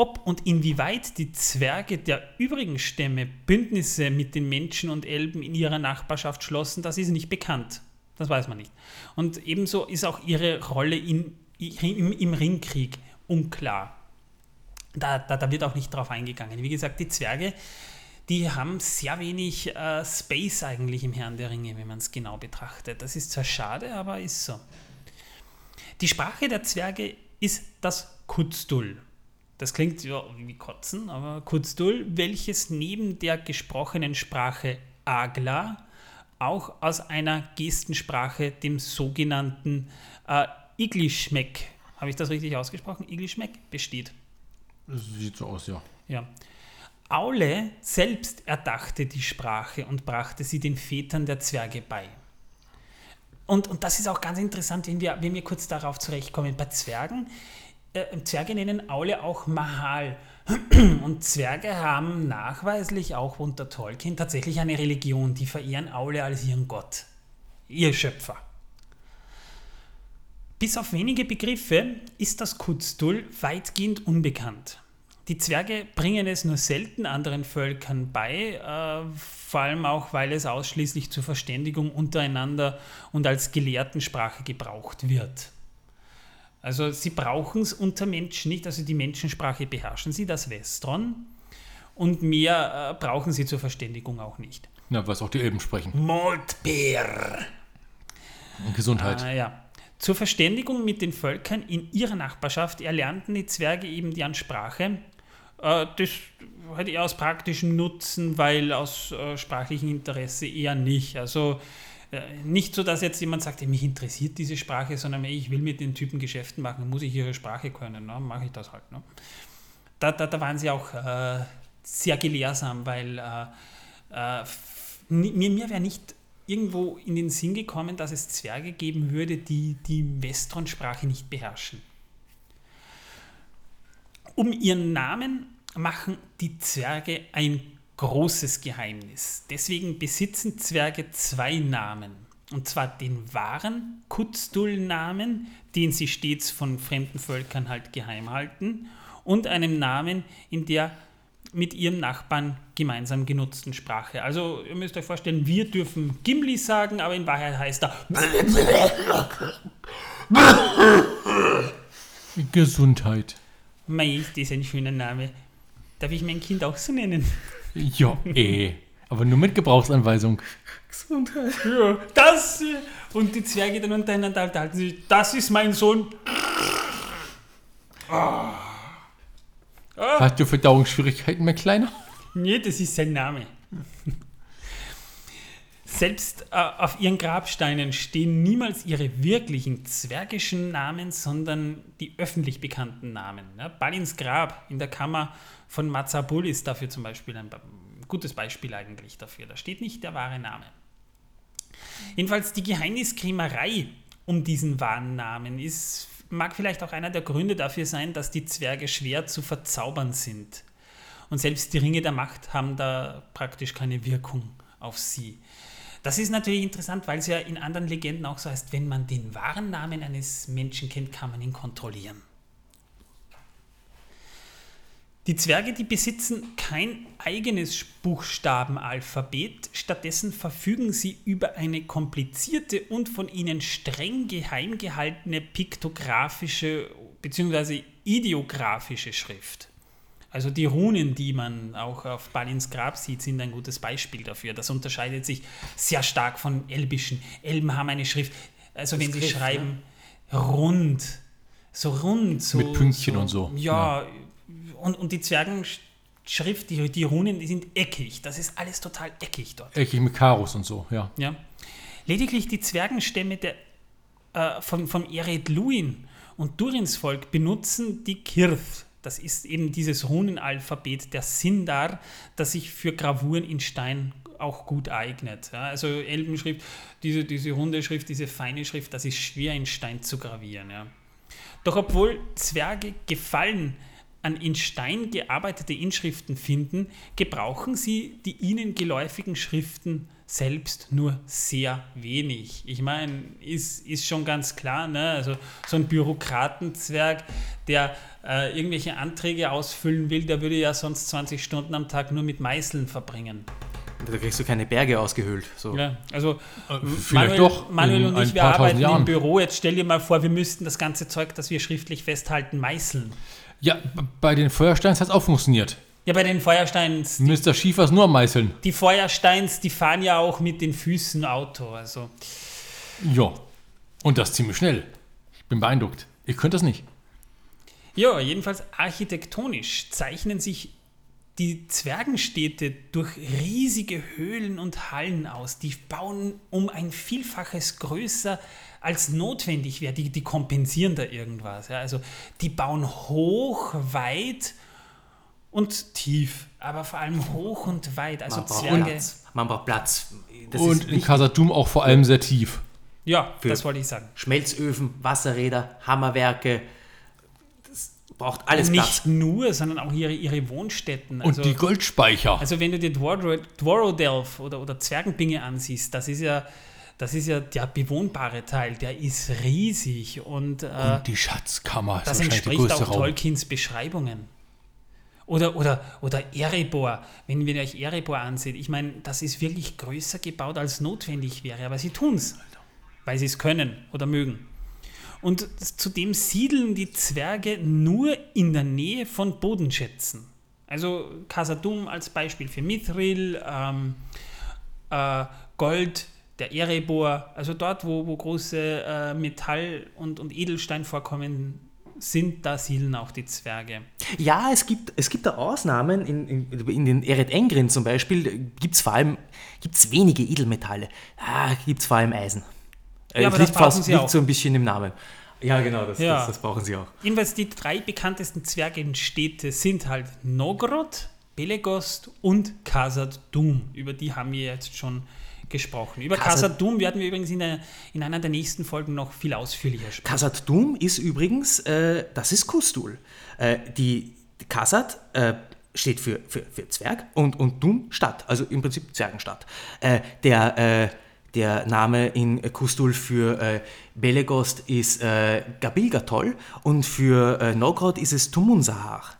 Ob und inwieweit die Zwerge der übrigen Stämme Bündnisse mit den Menschen und Elben in ihrer Nachbarschaft schlossen, das ist nicht bekannt. Das weiß man nicht. Und ebenso ist auch ihre Rolle in, im, im Ringkrieg unklar. Da, da, da wird auch nicht drauf eingegangen. Wie gesagt, die Zwerge, die haben sehr wenig äh, Space eigentlich im Herrn der Ringe, wenn man es genau betrachtet. Das ist zwar schade, aber ist so. Die Sprache der Zwerge ist das Kutzdul. Das klingt ja wie Kotzen, aber Kutzdul, welches neben der gesprochenen Sprache Agla auch aus einer Gestensprache, dem sogenannten äh, Iglischmeck, habe ich das richtig ausgesprochen? Iglischmeck besteht. Das sieht so aus, ja. Ja. Aule selbst erdachte die Sprache und brachte sie den Vätern der Zwerge bei. Und, und das ist auch ganz interessant, wenn wir, wenn wir kurz darauf zurechtkommen. Bei Zwergen, äh, Zwerge nennen Aule auch Mahal. Und Zwerge haben nachweislich auch unter Tolkien tatsächlich eine Religion, die verehren Aule als ihren Gott, ihr Schöpfer. Bis auf wenige Begriffe ist das Kutzdul weitgehend unbekannt. Die Zwerge bringen es nur selten anderen Völkern bei, äh, vor allem auch, weil es ausschließlich zur Verständigung untereinander und als Gelehrtensprache gebraucht wird. Also sie brauchen es unter Menschen nicht, also die Menschensprache beherrschen sie, das Westron, und mehr äh, brauchen sie zur Verständigung auch nicht. Ja, was auch die Elben sprechen. Moltbeer. Und Gesundheit. Ah, ja. Zur Verständigung mit den Völkern in ihrer Nachbarschaft erlernten die Zwerge eben deren Sprache. Äh, das hat eher aus praktischem Nutzen, weil aus äh, sprachlichem Interesse eher nicht. Also nicht so, dass jetzt jemand sagt, mich interessiert diese Sprache, sondern ich will mit den Typen Geschäften machen, muss ich ihre Sprache können, ne? mache ich das halt. Ne? Da, da, da waren sie auch äh, sehr gelehrsam, weil äh, äh, mir, mir wäre nicht irgendwo in den Sinn gekommen, dass es Zwerge geben würde, die die Westron-Sprache nicht beherrschen. Um ihren Namen machen die Zwerge ein großes Geheimnis. Deswegen besitzen Zwerge zwei Namen. Und zwar den wahren Kutzdul-Namen, den sie stets von fremden Völkern halt geheim halten, und einem Namen in der mit ihrem Nachbarn gemeinsam genutzten Sprache. Also ihr müsst euch vorstellen, wir dürfen Gimli sagen, aber in Wahrheit heißt er Gesundheit. Mei, das ist ein schöner Name. Darf ich mein Kind auch so nennen? Ja, eh. Aber nur mit Gebrauchsanweisung. Gesundheit. Ja, das. Und die Zwerge dann untereinander unterhalten sich. Das ist mein Sohn. Hast du Verdauungsschwierigkeiten, mein Kleiner? Nee, das ist sein Name. Selbst äh, auf ihren Grabsteinen stehen niemals ihre wirklichen zwergischen Namen, sondern die öffentlich bekannten Namen. Ja, Balins Grab in der Kammer von Mazabul ist dafür zum Beispiel ein gutes Beispiel eigentlich dafür. Da steht nicht der wahre Name. Jedenfalls die Geheimniskrämerei um diesen wahren Namen ist, mag vielleicht auch einer der Gründe dafür sein, dass die Zwerge schwer zu verzaubern sind. Und selbst die Ringe der Macht haben da praktisch keine Wirkung auf sie. Das ist natürlich interessant, weil es ja in anderen Legenden auch so heißt, wenn man den wahren Namen eines Menschen kennt, kann man ihn kontrollieren. Die Zwerge, die besitzen kein eigenes Buchstabenalphabet, stattdessen verfügen sie über eine komplizierte und von ihnen streng geheim gehaltene piktografische bzw. ideografische Schrift. Also die Runen, die man auch auf Balins Grab sieht, sind ein gutes Beispiel dafür. Das unterscheidet sich sehr stark von elbischen. Elben haben eine Schrift, also wenn sie schreiben, rund, so rund, so Mit Pünktchen und so. Ja, Und, und die Zwergenschrift, die, die Runen, die sind eckig. Das ist alles total eckig dort. Eckig mit Karus und so, ja. Ja. Lediglich die Zwergenstämme der, äh, von, von Ered Luin und Durins Volk benutzen die Kirth. Das ist eben dieses Runenalphabet der Sindar, das sich für Gravuren in Stein auch gut eignet. Ja, also Elbenschrift, diese, diese runde Schrift, diese feine Schrift, das ist schwer in Stein zu gravieren. Ja. Doch obwohl Zwerge Gefallen an in Stein gearbeitete Inschriften finden, gebrauchen sie die ihnen geläufigen Schriften selbst nur sehr wenig. Ich meine, ist, ist schon ganz klar, ne? also so ein Bürokratenzwerg, der äh, irgendwelche Anträge ausfüllen will, der würde ja sonst 20 Stunden am Tag nur mit Meißeln verbringen. Da kriegst du keine Berge ausgehöhlt. So. Ja, also Vielleicht Manuel, doch. Manuel und ich, wir arbeiten im. Büro. Jetzt stell dir mal vor, wir müssten das ganze Zeug, das wir schriftlich festhalten, meißeln. Ja, bei den Feuersteins hat es auch funktioniert. Ja, bei den Feuersteins, Mr. Schiefers nur meißeln. die Feuersteins, die fahren ja auch mit den Füßen Auto. Also Ja. Und das ziemlich schnell. Ich bin beeindruckt. Ich könnte das nicht. Ja, jedenfalls architektonisch zeichnen sich die Zwergenstädte durch riesige Höhlen und Hallen aus. Die bauen um ein Vielfaches größer als notwendig wäre. Die, die kompensieren da irgendwas. Ja. Also die bauen hoch, weit und tief. Aber vor allem hoch und weit. Also Man braucht Zwerge. Platz. Man braucht Platz. Das Und ist in. Kasadum auch vor allem sehr tief. Ja, Für- das wollte ich sagen. Schmelzöfen, Wasserräder, Hammerwerke. Das braucht alles Platz. Nicht nur, sondern auch ihre, ihre Wohnstätten. Also, Und die Goldspeicher. Also wenn du dir Dwaro- Dworodelf oder, oder Zwergenbinge ansiehst, das ist ja, das ist ja der bewohnbare Teil, der ist riesig und, äh, und die Schatzkammer ist das entspricht auch Raum. Tolkiens Beschreibungen. Oder, oder, oder Erebor, wenn ihr euch Erebor ansieht, ich meine, das ist wirklich größer gebaut, als notwendig wäre, aber sie tun es, weil sie es können oder mögen. Und zudem siedeln die Zwerge nur in der Nähe von Bodenschätzen. Also Casadum als Beispiel für Mithril, ähm, äh, Gold, der Erebor, also dort, wo, wo große äh, Metall- und, und Edelsteinvorkommen sind, da siedeln auch die Zwerge. Ja, es gibt, es gibt da Ausnahmen. In, in, in den Eret Engrin zum Beispiel gibt es vor allem gibt's wenige Edelmetalle. Ah, gibt es vor allem Eisen. Äh, Ja, aber liegt das brauchen fast, sie liegt auch. so ein bisschen im Namen. Ja, genau, das, Ja. Das, das brauchen sie auch. Jedenfalls die drei bekanntesten Zwergenstädte sind halt Nogrod, Belegost und Khazad Dum. Über die haben wir jetzt schon gesprochen. Über Khazad- Khazad-dûm werden wir übrigens in, der, in einer der nächsten Folgen noch viel ausführlicher sprechen. Khazad Dum ist übrigens, äh, das ist Kustul. Äh, die Khazad äh, steht für, für, für Zwerg und, und Dum Stadt, also im Prinzip Zwergenstadt. Äh, der, äh, der Name in Kustul für äh, Belegost ist Gabilgatol und für Novgorod ist es Tumunsahar.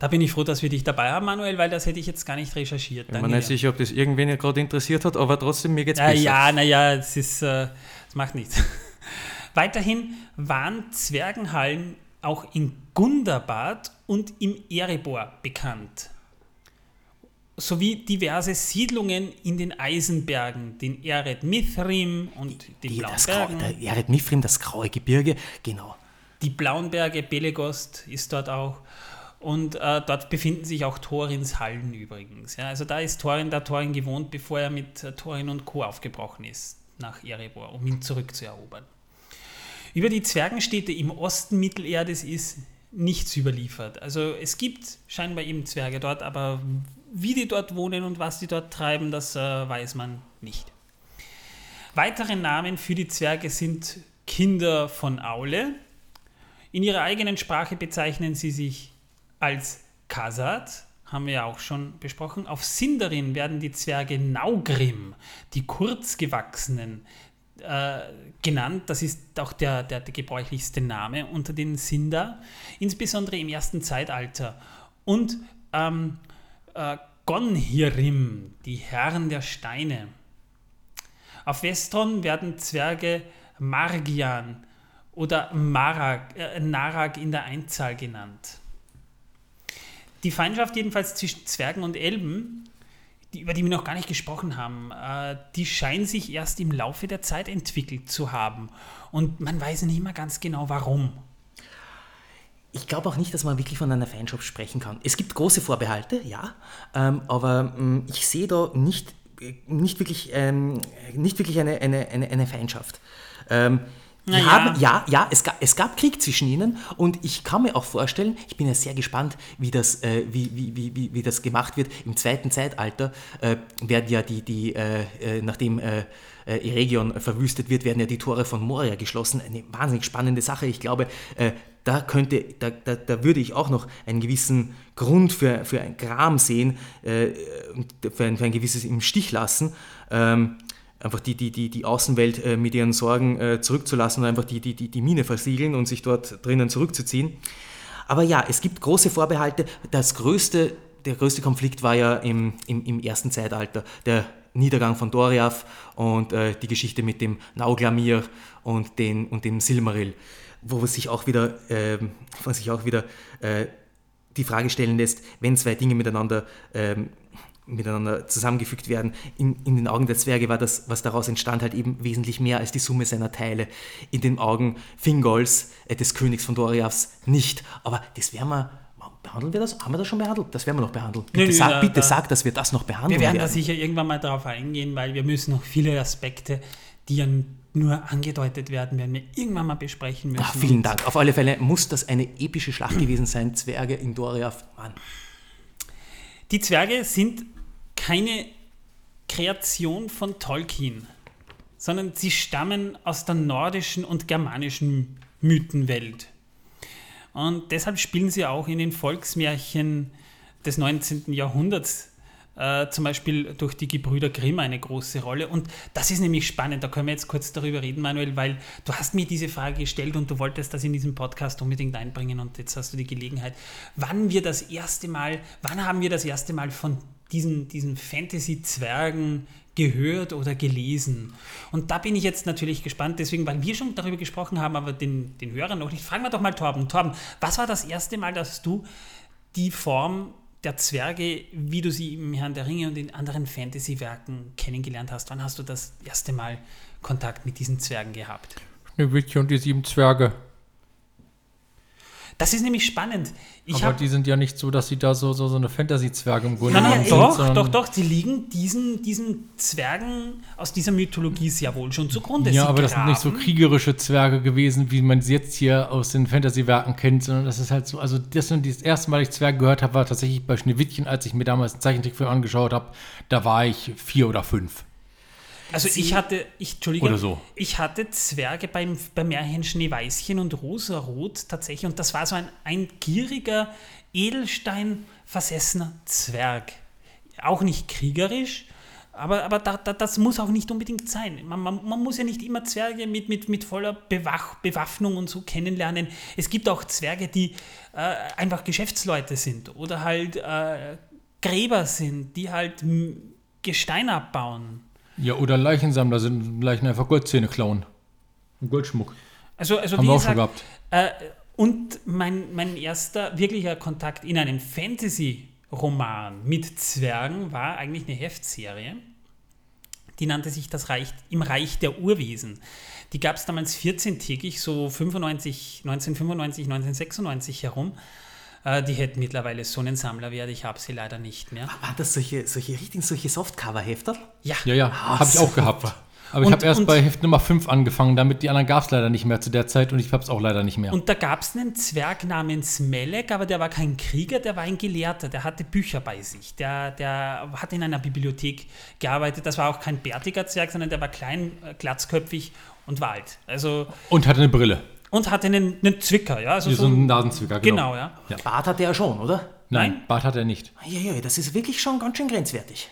Da bin ich froh, dass wir dich dabei haben, Manuel, weil das hätte ich jetzt gar nicht recherchiert. Ich bin nicht sicher, ob das irgendwen ja gerade interessiert hat, aber trotzdem, mir geht's Ja, besser. ja, naja, es ist, äh, es macht nichts. Weiterhin waren Zwergenhallen auch in Gundabad und im Erebor bekannt. Sowie diverse Siedlungen in den Eisenbergen, den Eret Mithrim und den Die, Blauen das Grau, Bergen. der Jared Mifrim, das graue Gebirge, genau. Die Blauen Berge, Belegost ist dort auch. Und äh, dort befinden sich auch Thorins Hallen übrigens. Ja, also da ist Thorin, der Thorin gewohnt, bevor er mit äh, Thorin und Co. aufgebrochen ist nach Erebor, um ihn zurückzuerobern. Über die Zwergenstädte im Osten Mittelerdes ist nichts überliefert. Also es gibt scheinbar eben Zwerge dort, aber wie die dort wohnen und was die dort treiben, das äh, weiß man nicht. Weitere Namen für die Zwerge sind Kinder von Aule. In ihrer eigenen Sprache bezeichnen sie sich als Khazad, haben wir ja auch schon besprochen. Auf Sindarin werden die Zwerge Naugrim, die kurzgewachsenen, äh, genannt. Das ist auch der, der, der gebräuchlichste Name unter den Sindar, insbesondere im ersten Zeitalter. Und ähm, äh, Gonhirim, die Herren der Steine. Auf Westron werden Zwerge Margian oder Marag, äh, Narag in der Einzahl genannt. Die Feindschaft jedenfalls zwischen Zwergen und Elben, die, über die wir noch gar nicht gesprochen haben, äh, die scheint sich erst im Laufe der Zeit entwickelt zu haben. Und man weiß nicht mehr ganz genau warum. Ich glaube auch nicht, dass man wirklich von einer Feindschaft sprechen kann. Es gibt große Vorbehalte, ja, ähm, aber ähm, ich sehe da nicht, äh, nicht wirklich, ähm, nicht wirklich eine, eine, eine, eine Feindschaft. Na ja. haben, ja, ja, es gab, es gab Krieg zwischen ihnen und ich kann mir auch vorstellen, ich bin ja sehr gespannt, wie das, äh, wie, wie, wie, wie, wie das gemacht wird. Im zweiten Zeitalter äh, werden ja die, die äh, äh, nachdem äh, äh, Eregion verwüstet wird, werden ja die Tore von Moria geschlossen. Eine wahnsinnig spannende Sache. Ich glaube, äh, da könnte, da, da, da würde ich auch noch einen gewissen Grund für, für ein Gram sehen, für, ein, für ein gewisses im Stich lassen. Ähm, einfach die, die, die, die Außenwelt äh, mit ihren Sorgen äh, zurückzulassen und einfach die, die, die, die Mine versiegeln und sich dort drinnen zurückzuziehen. Aber ja, es gibt große Vorbehalte. Das größte, der größte Konflikt war ja im, im, im ersten Zeitalter, der Niedergang von Doriath und äh, die Geschichte mit dem Nauglamir und, den, und dem Silmaril, wo sich auch wieder, ähm, wo sich auch wieder äh, die Frage stellen lässt, wenn zwei Dinge miteinander, ähm, miteinander zusammengefügt werden. In, in den Augen der Zwerge war das, was daraus entstand, halt eben wesentlich mehr als die Summe seiner Teile. In den Augen Fingols, äh, des Königs von Doriaths, nicht. Aber das werden wir, behandeln wir das? Haben wir das schon behandelt? Das werden wir noch behandeln. Bitte, Nö, nö, sag, da- bitte da- sag, dass wir das noch behandeln Wir werden da sicher irgendwann mal darauf eingehen, weil wir müssen noch viele Aspekte, die ja nur angedeutet werden, werden wir irgendwann mal besprechen müssen. Ah, vielen Dank. Auf alle Fälle muss das eine epische Schlacht gewesen sein. Zwerge in Doriath. Mann. Die Zwerge sind keine Kreation von Tolkien, sondern sie stammen aus der nordischen und germanischen Mythenwelt. Und deshalb spielen sie auch in den Volksmärchen des 19. Jahrhunderts, äh, zum Beispiel durch die Gebrüder Grimm, eine große Rolle. Und das ist nämlich spannend, da können wir jetzt kurz darüber reden, Manuel, weil du hast mir diese Frage gestellt und du wolltest das in diesem Podcast unbedingt einbringen und jetzt hast du die Gelegenheit, wann wir das erste Mal, wann haben wir das erste Mal von diesen, diesen Fantasy-Zwergen gehört oder gelesen. Und da bin ich jetzt natürlich gespannt, deswegen, weil wir schon darüber gesprochen haben, aber den, den Hörern noch nicht. Fragen wir doch mal Torben. Torben, was war das erste Mal, dass du die Form der Zwerge, wie du sie im Herrn der Ringe und in anderen Fantasy-Werken kennengelernt hast? Wann hast du das erste Mal Kontakt mit diesen Zwergen gehabt? Schneewittchen und die sieben Zwerge. Das ist nämlich spannend. Ich Aber hab, die sind ja nicht so, dass sie da so, so, so eine Fantasy-Zwerge im Grunde Nein, nein, doch, sondern- doch, doch, die liegen diesen, diesen Zwergen aus dieser Mythologie sehr wohl schon zugrunde. Ja, Sie aber das sind nicht so graben- kriegerische Zwerge gewesen, wie man sie jetzt hier aus den Fantasy-Werken kennt, sondern das ist halt so, also das, und das erste Mal, ich Zwerge gehört habe, war tatsächlich bei Schneewittchen, als ich mir damals einen Zeichentrickfilm angeschaut habe, da war ich vier oder fünf. Also ich hatte, ich, Entschuldige, so. ich hatte Zwerge beim, beim Märchen Schneeweißchen und Rosarot tatsächlich und das war so ein, ein gieriger, Edelstein versessener Zwerg. Auch nicht kriegerisch, aber, aber da, da, das muss auch nicht unbedingt sein. Man, man, man muss ja nicht immer Zwerge mit, mit, mit voller Bewach, Bewaffnung und so kennenlernen. Es gibt auch Zwerge, die äh, einfach Geschäftsleute sind oder halt äh, Gräber sind, die halt m, Gestein abbauen. Ja, oder Leichensammler sind Leichen einfach Goldzähne klauen. Goldschmuck. Also, also Haben wir auch schon gesagt, gehabt. Äh, und mein, mein erster wirklicher Kontakt in einem Fantasy-Roman mit Zwergen war eigentlich eine Heftserie. Die nannte sich das Reich, Im Reich der Urwesen. Die gab es damals 14-tägig, so 95, 1995, 1996 herum. Äh, die hätten mittlerweile so einen Sammlerwert, ich habe sie leider nicht mehr. Waren das solche, solche richtig solche Softcover-Hefter? Ja, Ja, ja, Ah, habe ich auch gehabt. Aber ich Und- habe erst und- bei Heft Nummer 5 angefangen, damit die anderen gab es leider nicht mehr zu der Zeit und ich habe es auch leider nicht mehr. Und da gab es einen Zwerg namens Melek, aber der war kein Krieger, der war ein Gelehrter, der hatte Bücher bei sich. Der, der hat in einer Bibliothek gearbeitet. Das war auch kein bärtiger Zwerg, sondern der war klein, äh, glatzköpfig und war alt. Also, Und hatte eine Brille. Und hatte einen, einen Zwicker, ja. Also Wie so ein Nasenzwicker, genau. genau, ja. Bart hatte er schon, oder? Nein, Nein? Bart hat er nicht. Ja, ja, das ist wirklich schon ganz schön grenzwertig.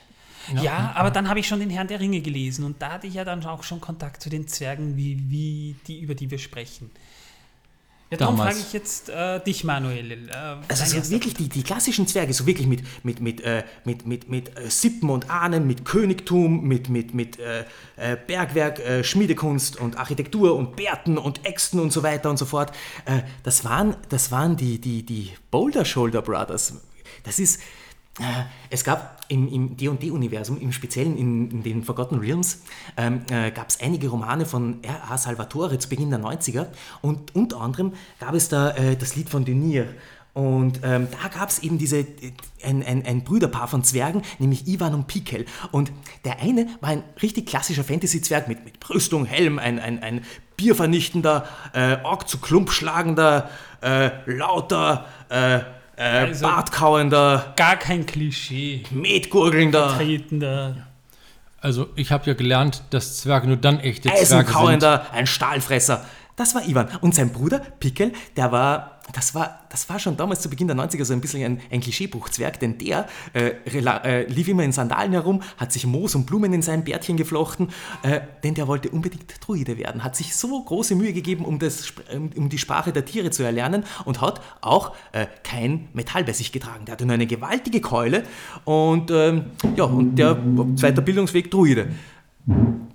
Ja, aber dann habe ich schon den Herrn der Ringe gelesen und da hatte ich ja dann auch schon Kontakt zu den Zwergen, wie, wie die, über die wir sprechen. Ja, darum frage ich jetzt äh, dich, Manuel. Äh, Also so wirklich die, die klassischen Zwerge, so wirklich mit, mit, mit, äh, mit, mit, mit äh, Sippen und Ahnen, mit Königtum, mit, mit, mit äh, äh, Bergwerk, Schmiedekunst und Architektur und Bärten und Äxten und so weiter und so fort. Das waren, das waren die, die, die Boulder Shoulder Brothers. Das ist, es gab im, im D&D-Universum, im Speziellen in, in den Forgotten Realms, ähm, äh, gab es einige Romane von R.A. Salvatore zu Beginn der 90er und unter anderem gab es da äh, das Lied von Denier. Und ähm, da gab es eben diese, äh, ein, ein, ein Brüderpaar von Zwergen, nämlich Ivan und Pikel. Und der eine war ein richtig klassischer Fantasy-Zwerg mit, mit Rüstung, Helm, ein, ein, ein biervernichtender, äh, Ork zu Klump schlagender, äh, lauter, äh, äh, Also- bartkauender, Gar kein Klischee. Metgurgelnder, Tretender. Also ich habe ja gelernt, dass Zwerge nur dann echte Zwerge sind. Eisenkauender, ein Stahlfresser. Das war Ivan. Und sein Bruder Pickel, der war, das war, das war schon damals zu Beginn der 90er so ein bisschen ein, ein Klischeebuchzwerg, denn der äh, äh, lief immer in Sandalen herum, hat sich Moos und Blumen in sein Bärtchen geflochten, äh, denn der wollte unbedingt Druide werden, hat sich so große Mühe gegeben, um, das, Sp- um die Sprache der Tiere zu erlernen und hat auch äh, kein Metall bei sich getragen. Der hatte nur eine gewaltige Keule und ähm, ja, und der zweiter Bildungsweg Druide.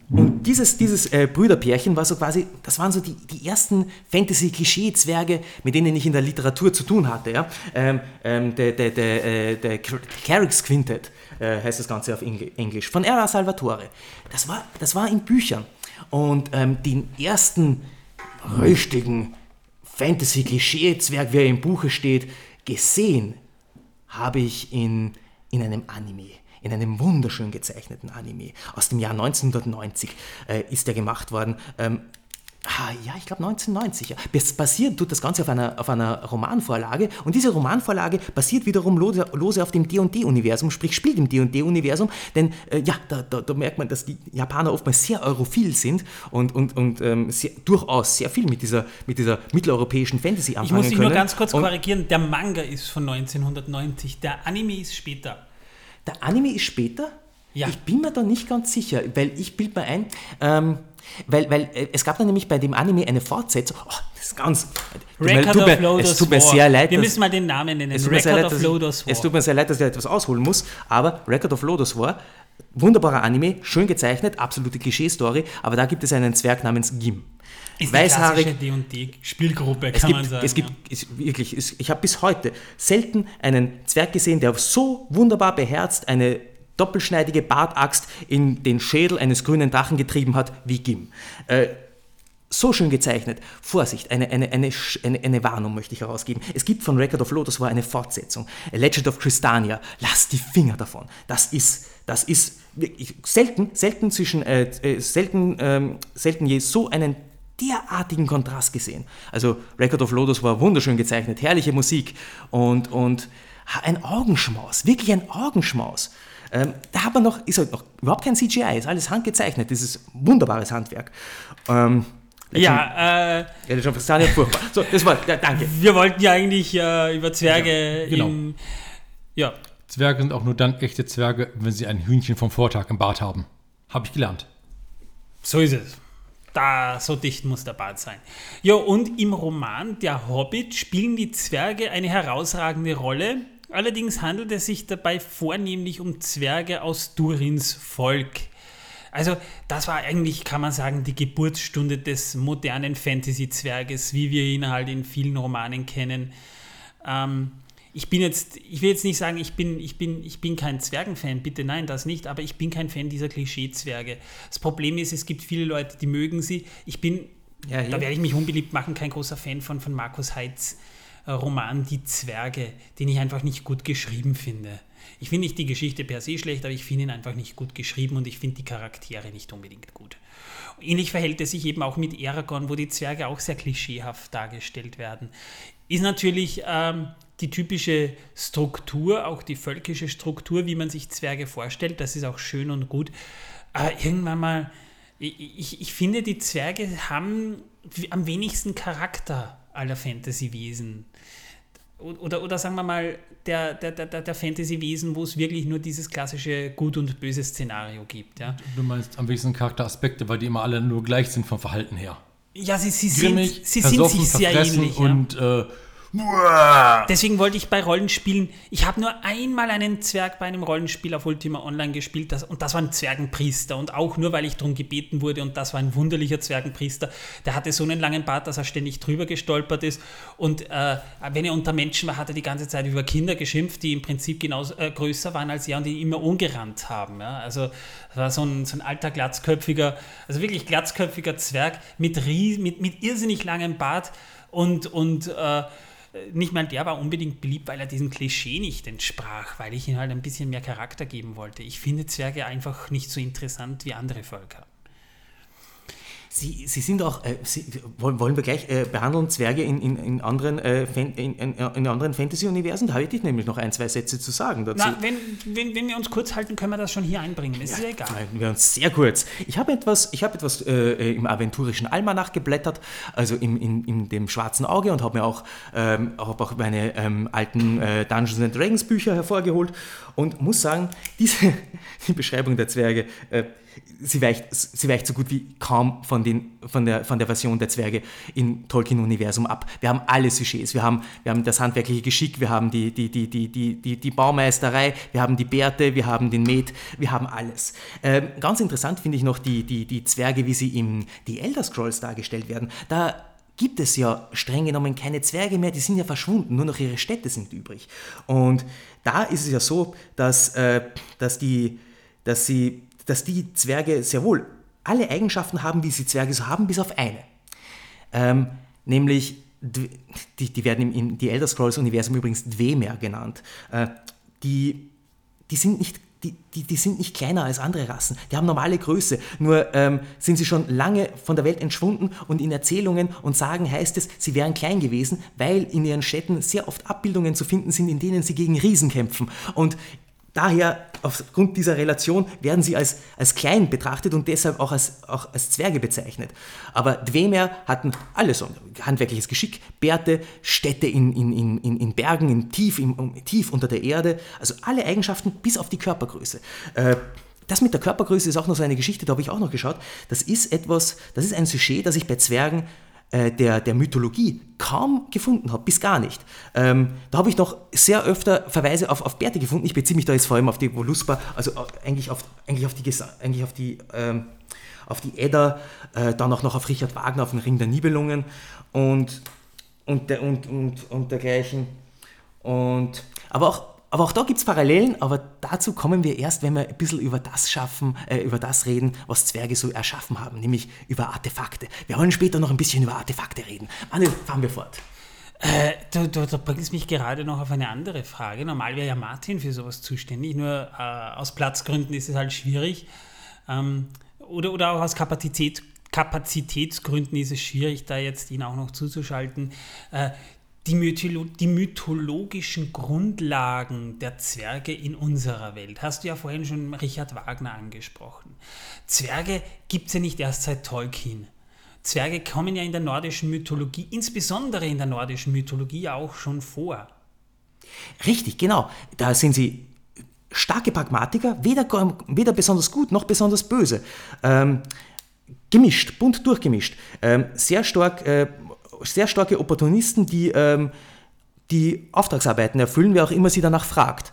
Und dieses, dieses äh, Brüderpärchen war so quasi, das waren so die, die ersten Fantasy-Klischee-Zwerge, mit denen ich in der Literatur zu tun hatte. Ja? Ähm, ähm, der der, der, äh, der Carrick's Quintet äh, heißt das Ganze auf Engl Englisch, von R.A. Salvatore. Das war, das war in Büchern. Und ähm, den ersten richtigen Fantasy-Klischee-Zwerg, wie er im Buche steht, gesehen habe ich in, in einem Anime. In einem wunderschön gezeichneten Anime aus dem Jahr 1990 äh, ist der gemacht worden. Ähm, ah, ja, ich glaube 1990. Ja. Bas- Basiert tut das Ganze auf einer, auf einer Romanvorlage und diese Romanvorlage basiert wiederum lose, lose auf dem D&D-Universum, sprich spielt im D&D-Universum, denn äh, ja, da, da, da merkt man, dass die Japaner oftmals sehr europhil sind und, und, und ähm, sehr, durchaus sehr viel mit dieser, mit dieser mitteleuropäischen Fantasy Ich anfangen muss dich können. nur ganz kurz und, korrigieren. Der Manga ist von 1990, der Anime ist später. Der Anime ist später? Ja. Ich bin mir da nicht ganz sicher, weil ich bild mir ein, ähm, weil, weil äh, es gab dann nämlich bei dem Anime eine Fortsetzung. Oh, das ist ganz. tut mir- Record tut of mir, Lodos Es tut mir War. sehr leid. Wir dass- müssen mal den Namen nennen. es tut, mir sehr Record leid, of dass Lodos ich, War. es tut mir sehr leid, dass ich etwas ausholen muss, aber Record of Lodos War, wunderbarer Anime, schön gezeichnet, absolute Klischee-Story, aber da gibt es einen Zwerg namens Gim. Ist Weißhaarig, klassische D&D-Spielgruppe, kann man gibt, sagen. es gibt ja. wirklich, es, ich habe bis heute selten einen Zwerg gesehen, der so wunderbar beherzt eine doppelschneidige Bartaxt in den Schädel eines grünen Drachen getrieben hat wie Gim. Äh, so schön gezeichnet. Vorsicht, eine, eine, eine, eine, Warnung möchte ich herausgeben. Es gibt von Record of Lotus war eine Fortsetzung. A Legend of Crystania. Lass die Finger davon. Das ist, das ist selten, selten zwischen, äh, äh, selten, ähm, selten je so einen derartigen Kontrast gesehen. Also Record of Lotus war wunderschön gezeichnet, herrliche Musik und, und ein Augenschmaus, wirklich ein Augenschmaus. Ähm, da hat man noch, ist halt noch überhaupt kein CGI, ist alles handgezeichnet, das ist wunderbares Handwerk. Ähm, ja, äh, ja, schon fast furchtbar. So, das war, ja, danke. Wir wollten ja eigentlich äh, über Zwerge ja, genau. im, ja. Zwerge sind auch nur dann echte Zwerge, wenn sie ein Hühnchen vom Vortag im Bart haben. Habe ich gelernt. So ist es. Da, so dicht muss der Bart sein. Ja, und im Roman Der Hobbit spielen die Zwerge eine herausragende Rolle. Allerdings handelt es sich dabei vornehmlich um Zwerge aus Durins Volk. Also das war eigentlich, kann man sagen, die Geburtsstunde des modernen Fantasy-Zwerges, wie wir ihn halt in vielen Romanen kennen. Ähm, ich bin jetzt, ich will jetzt nicht sagen, ich bin, ich bin, ich bin kein Zwergenfan, bitte nein, das nicht, aber ich bin kein Fan dieser Klischee-Zwerge. Das Problem ist, es gibt viele Leute, die mögen sie. Ich bin, ja, da werde ich mich unbeliebt machen, kein großer Fan von, von Markus Heitz äh, Roman Die Zwerge, den ich einfach nicht gut geschrieben finde. Ich finde nicht die Geschichte per se schlecht, aber ich finde ihn einfach nicht gut geschrieben und ich finde die Charaktere nicht unbedingt gut. Ähnlich verhält es sich eben auch mit Aragorn, wo die Zwerge auch sehr klischeehaft dargestellt werden. Ist natürlich ähm, die typische Struktur, auch die völkische Struktur, wie man sich Zwerge vorstellt. Das ist auch schön und gut. Aber irgendwann mal, ich, ich, finde, die Zwerge haben am wenigsten Charakter aller Fantasy-Wesen oder, oder sagen wir mal, der, der, der, der Fantasy-Wesen, wo es wirklich nur dieses klassische Gut- und Böse-Szenario gibt. Ja. Du meinst am wenigsten Charakteraspekte, weil die immer alle nur gleich sind vom Verhalten her. Ja, sie, sie, Grimmig, sind, sie sind sich sehr ähnlich. Und ja. äh, Deswegen wollte ich bei Rollenspielen, ich habe nur einmal einen Zwerg bei einem Rollenspiel auf Ultima Online gespielt das, und das war ein Zwergenpriester und auch nur, weil ich darum gebeten wurde und das war ein wunderlicher Zwergenpriester. Der hatte so einen langen Bart, dass er ständig drüber gestolpert ist und äh, wenn er unter Menschen war, hat er die ganze Zeit über Kinder geschimpft, die im Prinzip genauso äh, größer waren als er und die immer umgerannt haben. Ja? Also das war so ein, so ein alter glatzköpfiger, also wirklich glatzköpfiger Zwerg mit, mit, mit irrsinnig langem Bart und, und äh, nicht mal der war unbedingt beliebt, weil er diesem Klischee nicht entsprach, weil ich ihm halt ein bisschen mehr Charakter geben wollte. Ich finde Zwerge einfach nicht so interessant wie andere Völker. Sie, Sie sind auch, äh, Sie, wollen wir gleich äh, behandeln Zwerge in, in, in anderen, äh, in, in, anderen Fantasy-Universen? Da habe ich nämlich noch ein, zwei Sätze zu sagen dazu. Na, wenn, wenn, wenn wir uns kurz halten, können wir das schon hier einbringen. Es ja, ist ja egal. Halten wir uns sehr kurz. Ich habe etwas, ich habe etwas äh, im aventurischen Almanach geblättert, also im, in, in dem schwarzen Auge und habe mir auch, ähm, hab auch meine ähm, alten äh, Dungeons and Dragons Bücher hervorgeholt und muss sagen, diese die Beschreibung der Zwerge äh, sie weicht, sie weicht so gut wie kaum von, den, von, der, von der Version der Zwerge im Tolkien-Universum ab. Wir haben alle Sujets. Wir haben, wir haben das handwerkliche Geschick, wir haben die, die, die, die, die, die, die Baumeisterei, wir haben die Bärte, wir haben den Met, wir haben alles. Ähm, ganz interessant finde ich noch die, die, die Zwerge, wie sie in die Elder Scrolls dargestellt werden. Da gibt es ja streng genommen keine Zwerge mehr, die sind ja verschwunden, nur noch ihre Städte sind übrig. Und da ist es ja so, dass, äh, dass, die, dass sie dass die Zwerge sehr wohl alle Eigenschaften haben, wie sie Zwerge so haben, bis auf eine. Ähm, nämlich, die, die werden im die Elder Scrolls-Universum übrigens Dwemer genannt. Äh, die, die sind nicht die, die, die, sind nicht kleiner als andere Rassen. Die haben normale Größe. Nur ähm, sind sie schon lange von der Welt entschwunden und in Erzählungen und Sagen heißt es, sie wären klein gewesen, weil in ihren Städten sehr oft Abbildungen zu finden sind, in denen sie gegen Riesen kämpfen. Und Daher, aufgrund dieser Relation, werden sie als, als klein betrachtet und deshalb auch als, auch als Zwerge bezeichnet. Aber Dwemer hatten alles, handwerkliches Geschick, Bärte, Städte in, in, in, in Bergen, in tief, in, tief unter der Erde, also alle Eigenschaften bis auf die Körpergröße. Äh, das mit der Körpergröße ist auch noch so eine Geschichte, da habe ich auch noch geschaut. Das ist etwas, das ist ein Sujet, das ich bei Zwergen äh, der, der Mythologie kaum gefunden habe, bis gar nicht. Ähm, da habe ich noch sehr öfter Verweise auf, auf Bärte gefunden. Ich beziehe mich da jetzt vor allem auf die Voluspa, also eigentlich auf, eigentlich auf die, eigentlich auf die, ähm, auf die Edda, äh, dann auch noch auf Richard Wagner, auf den Ring der Nibelungen und, und, und, und, und dergleichen. Und, aber auch aber auch da gibt es Parallelen, aber dazu kommen wir erst, wenn wir ein bisschen über das schaffen, äh, über das reden, was Zwerge so erschaffen haben, nämlich über Artefakte. Wir wollen später noch ein bisschen über Artefakte reden. Manuel, fahren wir fort. Äh, du, du, du, bringst mich gerade noch auf eine andere Frage. Normal wäre ja Martin für sowas zuständig, nur äh, aus Platzgründen ist es halt schwierig. Ähm, oder, oder auch aus Kapazität, Kapazitätsgründen ist es schwierig, da jetzt ihn auch noch zuzuschalten. Äh, die, Mytholo die mythologischen Grundlagen der Zwerge in unserer Welt. Hast du ja vorhin schon Richard Wagner angesprochen. Zwerge gibt es ja nicht erst seit Tolkien. Zwerge kommen ja in der nordischen Mythologie, insbesondere in der nordischen Mythologie auch schon vor. Richtig, genau. Da sind sie starke Pragmatiker, weder, weder besonders gut noch besonders böse. Ähm, gemischt, bunt durchgemischt. Ähm, sehr stark äh, sehr starke Opportunisten, die ähm, die Auftragsarbeiten erfüllen, wer auch immer sie danach fragt.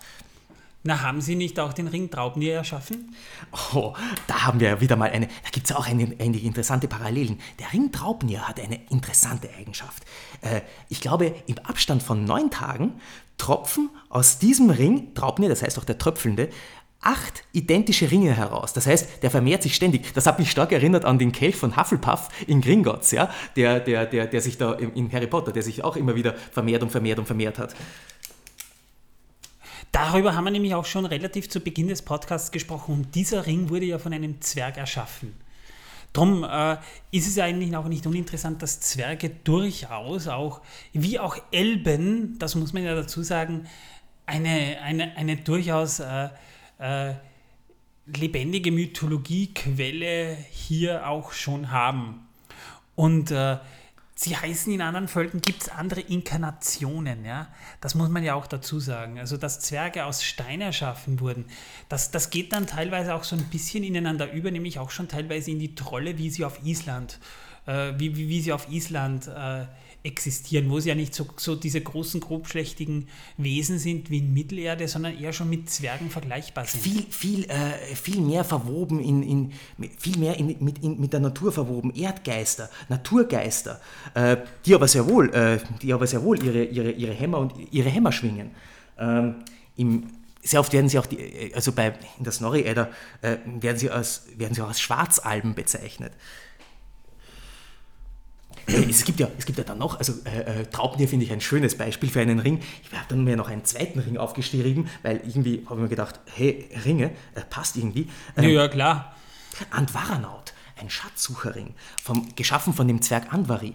Na, haben Sie nicht auch den Ring Traubnier erschaffen? Oh, da haben wir wieder mal eine, da gibt es auch eine, eine, interessante Parallelen. Der Ring Traubnier hat eine interessante Eigenschaft. Äh, ich glaube, im Abstand von neun Tagen tropfen aus diesem Ring, Traubnier, das heißt auch der Tröpfelnde, acht identische Ringe heraus. Das heißt, der vermehrt sich ständig. Das hat mich stark erinnert an den Kelch von Hufflepuff in Gringotts, ja? der, der, der, der sich da in Harry Potter, der sich auch immer wieder vermehrt und vermehrt und vermehrt hat. Darüber haben wir nämlich auch schon relativ zu Beginn des Podcasts gesprochen und dieser Ring wurde ja von einem Zwerg erschaffen. Darum äh, ist es eigentlich auch nicht uninteressant, dass Zwerge durchaus auch, wie auch Elben, das muss man ja dazu sagen, eine, eine, eine durchaus äh, äh, lebendige Mythologiequelle hier auch schon haben. Und äh, sie heißen in anderen Völkern, gibt es andere Inkarnationen, ja. Das muss man ja auch dazu sagen. Also, dass Zwerge aus Stein erschaffen wurden, das, das geht dann teilweise auch so ein bisschen ineinander über, nämlich auch schon teilweise in die Trolle, wie sie auf Island, äh, wie, wie, wie sie auf Island äh, existieren, wo sie ja nicht so, so diese großen, grobschlächtigen Wesen sind wie in Mittelerde, sondern eher schon mit Zwergen vergleichbar sind. Viel, viel, äh, viel mehr verwoben, in, in, viel mehr in, mit, in, mit der Natur verwoben. Erdgeister, Naturgeister, äh, die aber sehr wohl, äh, die aber sehr wohl ihre, ihre, ihre Hämmer und ihre Hämmer schwingen. Ähm, im, sehr oft werden sie auch, die, also bei, in der Snorri-Edda, äh, werden, werden sie auch als Schwarzalben bezeichnet. Es gibt ja, es gibt ja dann noch, also äh, äh Traubnier finde ich ein schönes Beispiel für einen Ring. Ich habe dann mir noch einen zweiten Ring aufgeschrieben, weil irgendwie habe ich mir gedacht, hey, Ringe, äh, passt irgendwie. Ähm, ja, klar. Andvaranaut, ein Schatzsucherring, vom, geschaffen von dem Zwerg Andvari.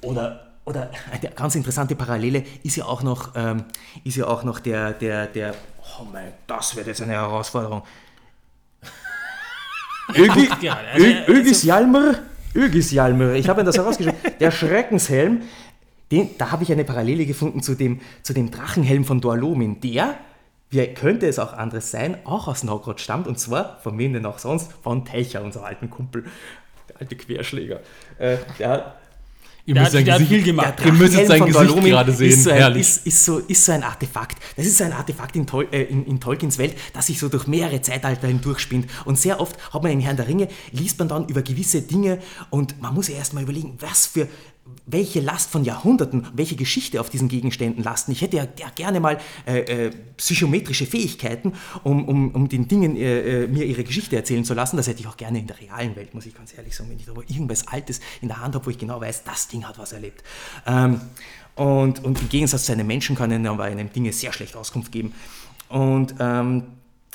Oder, oder eine ganz interessante Parallele ist ja auch noch, ähm, ist ja auch noch der, der, der, oh mein, das wird jetzt eine Herausforderung. Ögi, Ögis Jalmar Ögisjalmür. Ich habe mir das herausgeschrieben. Der Schreckenshelm, den, da habe ich eine Parallele gefunden zu dem, zu dem Drachenhelm von Dorlomin. Der, wie könnte es auch anderes sein, auch aus Naugrod stammt. Und zwar, von wem denn auch sonst? Von Techer, unser alten Kumpel. Der alte Querschläger. Äh, der Ihr müsst sein Gesicht, gemacht. Ihr müsst sein Gesicht gerade sehen. Ist so, ein, ist, ist, so, ist so ein Artefakt. Das ist so ein Artefakt in, Tol äh, in, in, Tolkiens Welt, das sich so durch mehrere Zeitalter hindurchspinnt. Und sehr oft hat man in Herrn der Ringe, liest man dann über gewisse Dinge und man muss ja erstmal überlegen, was für welche Last von Jahrhunderten, welche Geschichte auf diesen Gegenständen lasten. Ich hätte ja, ja gerne mal äh, äh, psychometrische Fähigkeiten, um, um, um den Dingen äh, äh, mir ihre Geschichte erzählen zu lassen. Das hätte ich auch gerne in der realen Welt, muss ich ganz ehrlich sagen, wenn ich aber irgendwas Altes in der Hand habe, wo ich genau weiß, das Ding hat was erlebt. Ähm, und, und im Gegensatz zu einem Menschen kann er aber einem Dinge sehr schlecht Auskunft geben. Und ähm,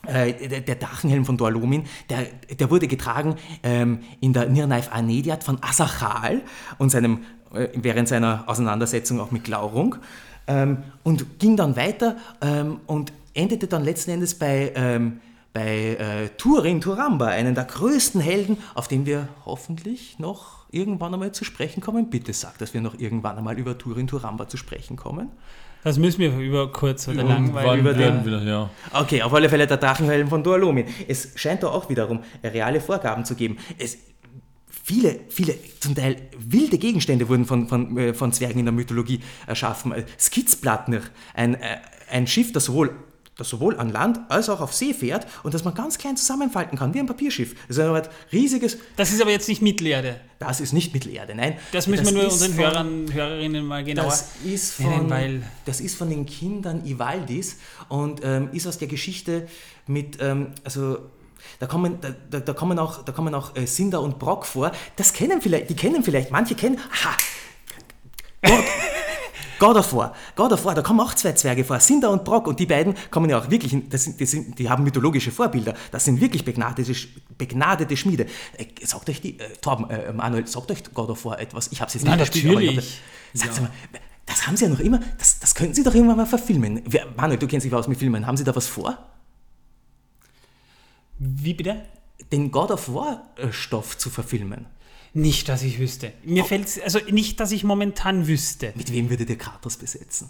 äh, der, Drachenhelm von Dorlomin, der, der wurde getragen ähm, in der Nirnaif Anediat von Asachal und seinem während seiner Auseinandersetzung auch mit Glaurung ähm, und ging dann weiter ähm, und endete dann letzten Endes bei, ähm, bei äh, Turin Turamba, einen der größten Helden, auf den wir hoffentlich noch irgendwann einmal zu sprechen kommen. Bitte sag, dass wir noch irgendwann einmal über Turin Turamba zu sprechen kommen. Das müssen wir über kurz oder lang, über den, wieder, ja. Okay, auf alle Fälle der Drachenhelm von Dualomin. Es scheint da auch wiederum reale Vorgaben zu geben. Es, Viele, viele, zum Teil wilde Gegenstände wurden von, von, äh, von Zwergen in der Mythologie erschaffen. Äh, Skitzblattner, ein, äh, ein Schiff, das sowohl das sowohl an Land als auch auf See fährt und das man ganz klein zusammenfalten kann, wie ein Papierschiff. Das ist Art riesiges. Das ist aber jetzt nicht Mittelerde. Das ist nicht Mittelerde, nein. Das müssen wir nur unseren von- Hörern, Hörerinnen mal genauer Das ist, nennen, von, weil das ist von den Kindern Ivaldis und ähm, ist aus der Geschichte mit, ähm, also da kommen, da, da, kommen auch, da kommen auch äh, Cinder und Brock vor. Das kennen vielleicht, die kennen vielleicht, manche kennen. Aha! God, God of War, God of War, da kommen auch zwei Zwerge vor, Cinder und Brock und die beiden kommen ja auch wirklich, das sind, die, sind, die haben mythologische Vorbilder, das sind wirklich begnadete, begnadete Schmiede. Äh, sagt euch die, äh, Torben, äh, Manuel, sagt euch God of War etwas? Ich habe es jetzt nicht gespielt, aber ich hab das- Sagt mal, das haben Sie ja noch immer, das, das könnten Sie doch irgendwann mal verfilmen. Wer, Manuel, du kennst dich aus mit Filmen, haben Sie da was vor? Wie bitte? Den God of War äh, Stoff zu verfilmen. Nicht, dass ich wüsste. Mir fällt's, also nicht, dass ich momentan wüsste. Mit wem würde der Kratos besetzen?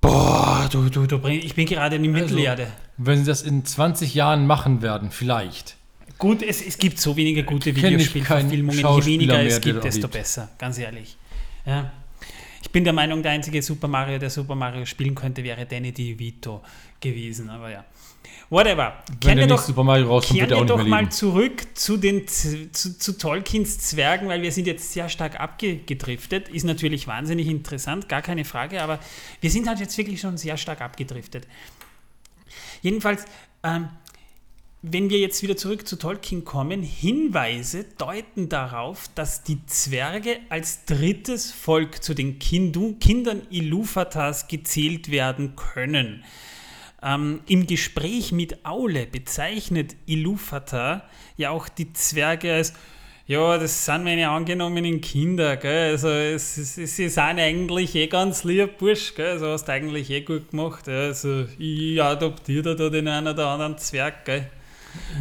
Boah, du, du, du bring, ich bin gerade in die Mittelerde. Wenn sie das in 20 Jahren machen werden, vielleicht. Gut, es, es gibt so wenige gute kenn ich Videospielverfilmungen. Je weniger es mehr, der gibt, desto besser. Ganz ehrlich. Ja. Ich bin der Meinung, der einzige Super Mario, der Super Mario spielen könnte, wäre Danny DeVito gewesen. Aber ja. Whatever. Wenn der nächste Super Mario rauskommt, wird er auch nicht doch mehr mal leben. zurück zu, den, zu, zu Tolkiens Zwergen, weil wir sind jetzt sehr stark abgedriftet. Ist natürlich wahnsinnig interessant, gar keine Frage, aber wir sind halt jetzt wirklich schon sehr stark abgedriftet. Jedenfalls, ähm, wenn wir jetzt wieder zurück zu Tolkien kommen, Hinweise deuten darauf, dass die Zwerge als drittes Volk zu den Kindu Kindern Iluvatars gezählt werden können. Ähm, Im Gespräch mit Aule bezeichnet Iluvatar ja auch die Zwerge als ja, das sind meine angenommenen Kinder, gell? Also es, es, es, sie sind eigentlich eh ganz lieb, Bursch, gell? Also hast du eigentlich eh gut gemacht. Ja? Also ich adoptiere da den einen oder anderen Zwerg, gell?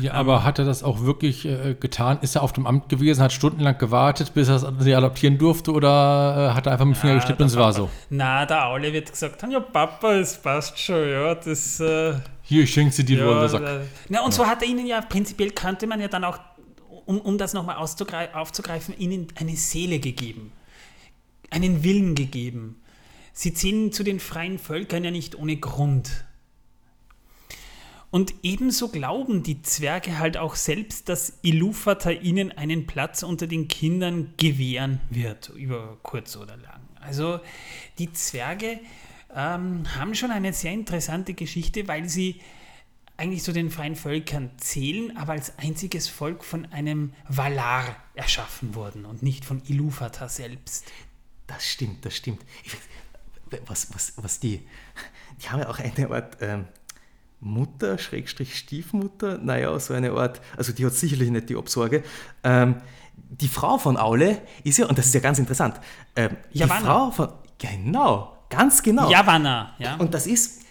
Ja, aber hat er das auch wirklich äh, getan? Ist er auf dem Amt gewesen, hat stundenlang gewartet, bis er sie adoptieren durfte oder äh, hat er einfach mit dem Finger Ja, gestippt der und es war so? Na, der Aule wird gesagt haben, ja Papa, es passt schon, ja, das... Äh, Hier, ich schenke sie dir, Ja, ja, der Sack. Na, und so hat er ihnen ja prinzipiell, könnte man ja dann auch, um, um das nochmal aufzugreifen, ihnen eine Seele gegeben, einen Willen gegeben. Sie zählen zu den freien Völkern ja nicht ohne Grund. Und ebenso glauben die Zwerge halt auch selbst, dass Iluvatar ihnen einen Platz unter den Kindern gewähren wird, über kurz oder lang. Also die Zwerge ähm, haben schon eine sehr interessante Geschichte, weil sie eigentlich zu den freien Völkern zählen, aber als einziges Volk von einem Valar erschaffen wurden und nicht von Iluvatar selbst. Das stimmt, das stimmt. Ich, weiß, was, was, was die, die haben ja auch eine Art ähm, Mutter, Schrägstrich Stiefmutter, naja, so eine Art, also die hat sicherlich nicht die Obsorge. Ähm, die Frau von Aule ist ja, und das ist ja ganz interessant, ähm, die Yavanna. Frau von, genau, ganz genau. Yavanna, ja. Und das ist,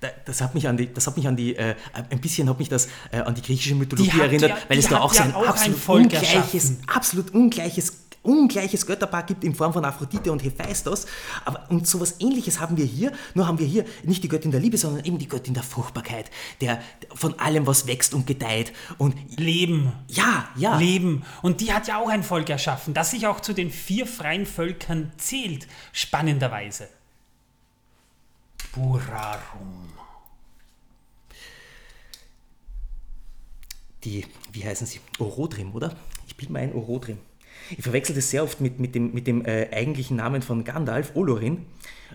da- das hat mich an die, das hat mich an die, äh, ein bisschen hat mich das äh, an die griechische Mythologie Die hat erinnert, weil die es da hat auch so ein auch absolut ungleiches, absolut ungleiches, ungleiches Götterpaar gibt in Form von Aphrodite und Hephaistos. Aber und sowas ähnliches haben wir hier, nur haben wir hier nicht die Göttin der Liebe, sondern eben die Göttin der Fruchtbarkeit, der, von allem, was wächst und gedeiht. Und Leben. ja, ja. Leben. Und die hat ja auch ein Volk erschaffen, das sich auch zu den vier freien Völkern zählt, spannenderweise. Burarum. die, wie heißen sie? Orodrim, oder? Ich bilde mir ein Orodrim. Ich verwechsel das sehr oft mit, mit dem, mit dem äh, eigentlichen Namen von Gandalf, Olorin.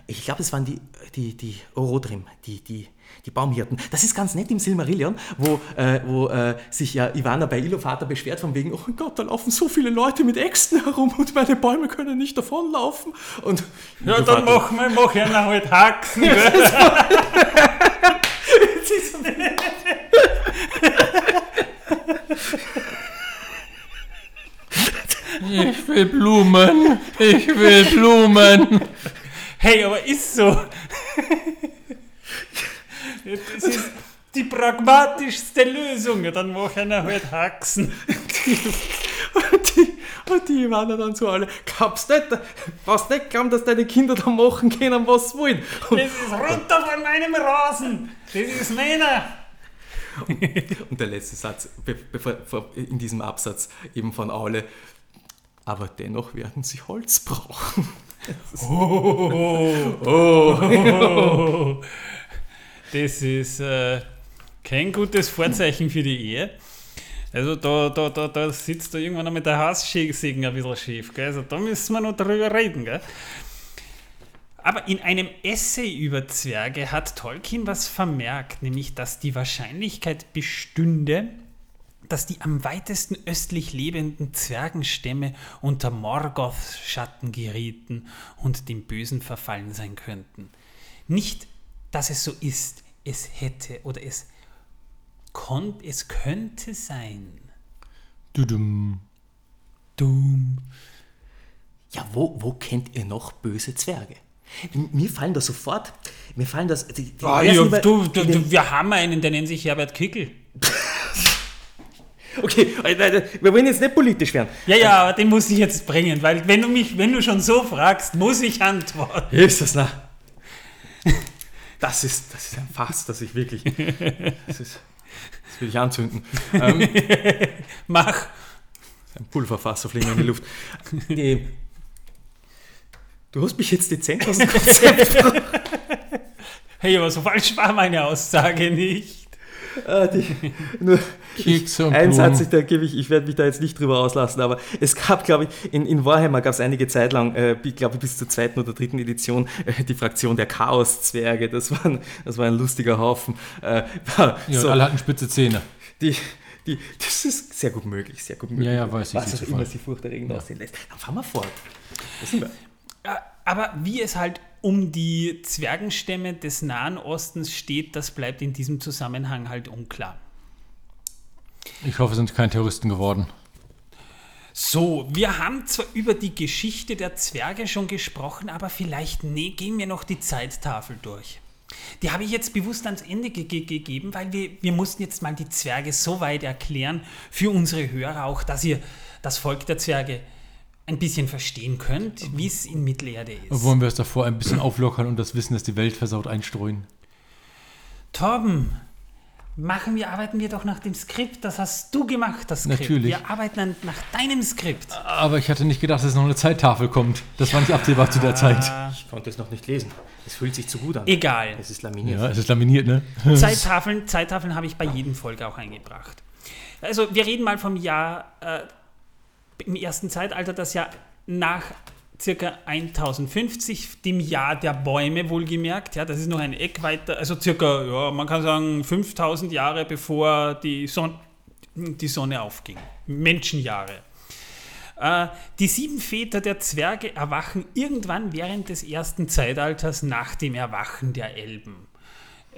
Ich glaube, es waren die, die, die Orodrim, die, die, die Baumhirten. Das ist ganz nett im Silmarillion, wo, äh, wo äh, sich ja Ivana bei Iluvatar beschwert von wegen, oh mein Gott, da laufen so viele Leute mit Äxten herum und meine Bäume können nicht davonlaufen. Und Ja, dann Iluvatar- machen wir mach ich einer halt Haxen. Ich will Blumen, ich will Blumen. Hey, aber ist so. Das ist die pragmatischste Lösung. Ja, dann mach einer halt Haxen. Und die, und die waren dann so alle, glaubst nicht, was nicht glauben, dass deine Kinder da machen können, was sie wollen. Und, Das ist runter von meinem Rasen. Das ist meiner. und der letzte Satz bevor, in diesem Absatz eben von Aule, aber dennoch werden sie Holz brauchen. Das ist äh, kein gutes Vorzeichen für die Ehe. Also da, da, da, da sitzt da irgendwann mit der Hasssägen ein bisschen schief. Gell? Also da müssen wir noch drüber reden. Gell? Aber in einem Essay über Zwerge hat Tolkien was vermerkt, nämlich dass die Wahrscheinlichkeit bestünde, dass die am weitesten östlich lebenden Zwergenstämme unter Morgoths Schatten gerieten und dem Bösen verfallen sein könnten. Nicht, dass es so ist, es hätte oder es, konnt, es könnte sein. Dudum. Dumm. Ja, wo, wo kennt ihr noch böse Zwerge? Mir fallen da sofort, mir fallen das. Die, die ersten ja, du, du, du, wir haben einen, der nennt sich Herbert Kickel. Okay, äh, wir wollen jetzt nicht politisch werden. Ja, ja, aber den muss ich jetzt bringen, weil wenn du mich, wenn du schon so fragst, muss ich antworten. Das na? Das ist, das ist ein Fass, das ich wirklich. Das, ist, das will ich anzünden. Ähm, Mach. ein Pulverfass, wir in die Luft. Die, du hast mich jetzt dezent aus dem Konzept. Hey, aber so falsch war meine Aussage nicht. Ah, die, nur, und Ein. Satz, ich, da gebe ich, ich werde mich da jetzt nicht drüber auslassen, aber es gab, glaube ich, in, in Warhammer gab es einige Zeit lang, äh, ich glaube bis zur zweiten oder dritten Edition, äh, die Fraktion der Chaoszwerge. Das war ein, das war ein lustiger Haufen. Äh, war Ja, so, alle hatten spitze Zähne. die, die, das ist sehr gut möglich, sehr gut möglich. Ja, ja, weiß ich, Was auch immer sie furchterregend aussehen lässt. Dann fahren wir fort. Sind wir? Ja, Aber wie es halt um die Zwergenstämme des Nahen Ostens steht, das bleibt in diesem Zusammenhang halt unklar. Ich hoffe, es sind keine Terroristen geworden. So, wir haben zwar über die Geschichte der Zwerge schon gesprochen, aber vielleicht nee, gehen wir noch die Zeittafel durch. Die habe ich jetzt bewusst ans Ende ge ge gegeben, weil wir, wir mussten jetzt mal die Zwerge so weit erklären für unsere Hörer auch, dass ihr das Volk der Zwerge ein bisschen verstehen könnt, wie es in Mittelerde ist. Wollen wir es davor ein bisschen auflockern und das Wissen, dass die Welt versaut, einstreuen? Torben, machen wir, arbeiten wir doch nach dem Skript. Das hast du gemacht, das Skript. Natürlich. Wir arbeiten an- nach deinem Skript. Aber ich hatte nicht gedacht, dass noch eine Zeittafel kommt. Das war nicht absehbar zu der Zeit. Ich konnte es noch nicht lesen. Es fühlt sich zu gut an. Egal. Es ist laminiert. Ja, es ist laminiert, ne? Zeittafeln, Zeittafeln habe ich bei jedem Folge auch eingebracht. Also wir reden mal vom Jahr äh, im ersten Zeitalter, das Jahr nach circa 1050, dem Jahr der Bäume wohlgemerkt. Ja, das ist noch ein Eck weiter, also circa, ja, man kann sagen 5000 Jahre bevor die, Son die Sonne aufging. Menschenjahre. Äh, die sieben Väter der Zwerge erwachen irgendwann während des ersten Zeitalters nach dem Erwachen der Elben.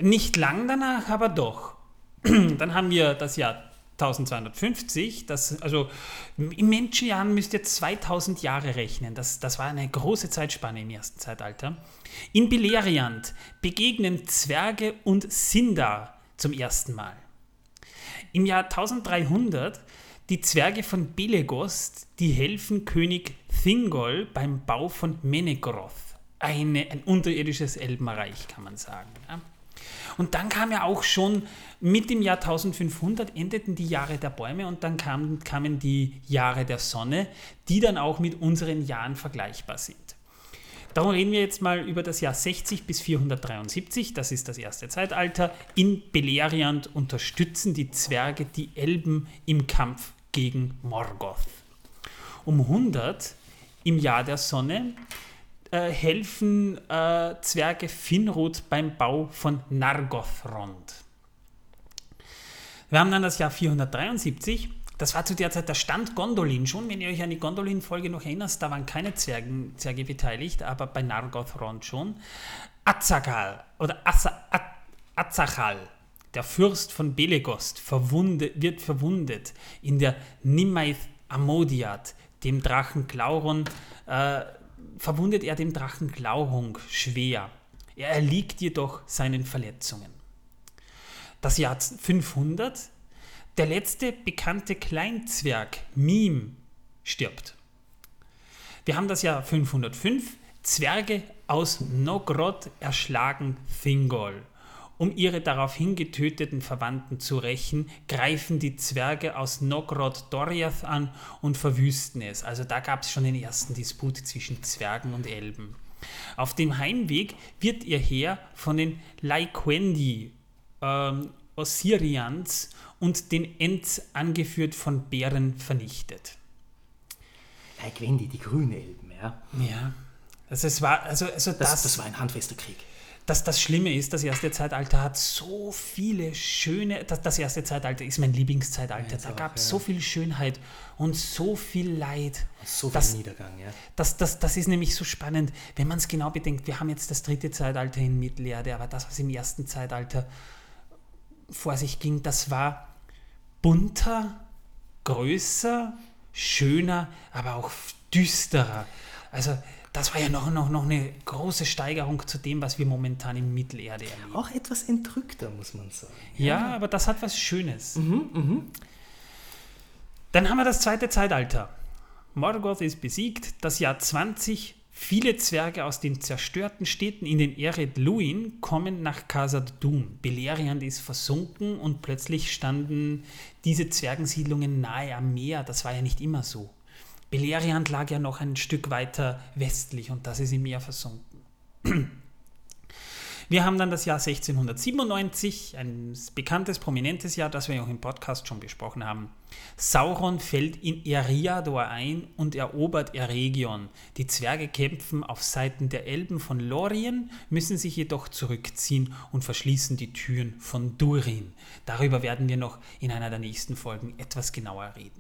Nicht lang danach, aber doch. Dann haben wir das Jahr 1250, das, also im Menschenjahren müsst ihr 2000 Jahre rechnen. Das, das war eine große Zeitspanne im ersten Zeitalter. In Beleriand begegnen Zwerge und Sindar zum ersten Mal. Im Jahr 1300 die Zwerge von Belegost, die helfen König Thingol beim Bau von Menegroth. Eine, ein unterirdisches Elbenreich, kann man sagen. Ja. Und dann kam ja auch schon mit dem Jahr 1500 endeten die Jahre der Bäume und dann kamen, kamen die Jahre der Sonne, die dann auch mit unseren Jahren vergleichbar sind. Darum reden wir jetzt mal über das Jahr 60 bis 473, das ist das erste Zeitalter. In Beleriand unterstützen die Zwerge die Elben im Kampf gegen Morgoth. Um 100 im Jahr der Sonne äh, helfen äh, Zwerge Finrod beim Bau von Nargothrond. Wir haben dann das Jahr 473. Das war zu der Zeit der Stand Gondolin schon. Wenn ihr euch an die Gondolin-Folge noch erinnert, da waren keine Zwergen, Zwerge beteiligt, aber bei Nargothrond schon. Azakal oder Asa, Az- Azachal, der Fürst von Belegost, verwundet, wird verwundet in der Nimaith Amodiat, dem Drachen Glauron, äh, verwundet er dem Drachen Glaurung schwer. Er erliegt jedoch seinen Verletzungen. Das Jahr 500, der letzte bekannte Kleinzwerg Mim stirbt. Wir haben das Jahr 505, Zwerge aus Nogrod erschlagen Thingol. Um ihre daraufhin getöteten Verwandten zu rächen, greifen die Zwerge aus Nogrod Doriath an und verwüsten es. Also da gab es schon den ersten Disput zwischen Zwergen und Elben. Auf dem Heimweg wird ihr Heer von den Laikwendi, ähm, Osirians und den Ents, angeführt von Bären, vernichtet. Laikwendi, die grüne Elben, ja. Ja. Also es war, also, also Das, das, das war ein handfester Krieg. Das, das Schlimme ist, das erste Zeitalter hat so viele schöne, das, das erste Zeitalter ist mein Lieblingszeitalter. Meins Da gab es ja. so viel Schönheit und so viel Leid. So viel Das- Niedergang, ja. Das, das, das ist nämlich so spannend, wenn man es genau bedenkt. Wir haben jetzt das dritte Zeitalter in Mittelerde, aber das, was im ersten Zeitalter vor sich ging, das war bunter, größer, schöner, aber auch düsterer. Also das war ja noch, noch, noch eine große Steigerung zu dem, was wir momentan in Mittelerde erleben. Auch etwas entrückter, muss man sagen. Ja, aber das hat was Schönes. Dann haben wir das zweite Zeitalter. Morgoth ist besiegt, das Jahr 20. Viele Zwerge aus den zerstörten Städten in den Ered Luin kommen nach Khazad Dûm. Beleriand ist versunken und plötzlich standen diese Zwergensiedlungen nahe am Meer. Das war ja nicht immer so. Beleriand lag ja noch ein Stück weiter westlich und das ist im Meer versunken. Wir haben dann das Jahr 1697, ein bekanntes, prominentes Jahr, das wir auch im Podcast schon besprochen haben. Sauron fällt in Eriador ein und erobert Eregion. Die Zwerge kämpfen auf Seiten der Elben von Lorien, müssen sich jedoch zurückziehen und verschließen die Türen von Durin. Darüber werden wir noch in einer der nächsten Folgen etwas genauer reden.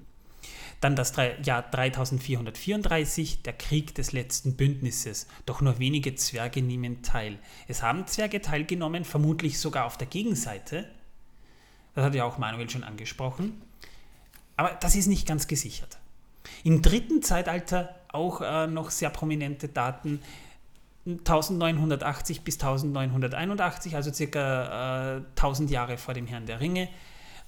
Dann das Jahr 3434, der Krieg des letzten Bündnisses. Doch nur wenige Zwerge nehmen teil. Es haben Zwerge teilgenommen, vermutlich sogar auf der Gegenseite. Das hat ja auch Manuel schon angesprochen. Aber das ist nicht ganz gesichert. Im dritten Zeitalter auch äh, noch sehr prominente Daten. 1980 bis 1981, also circa äh, 1000 Jahre vor dem Herrn der Ringe,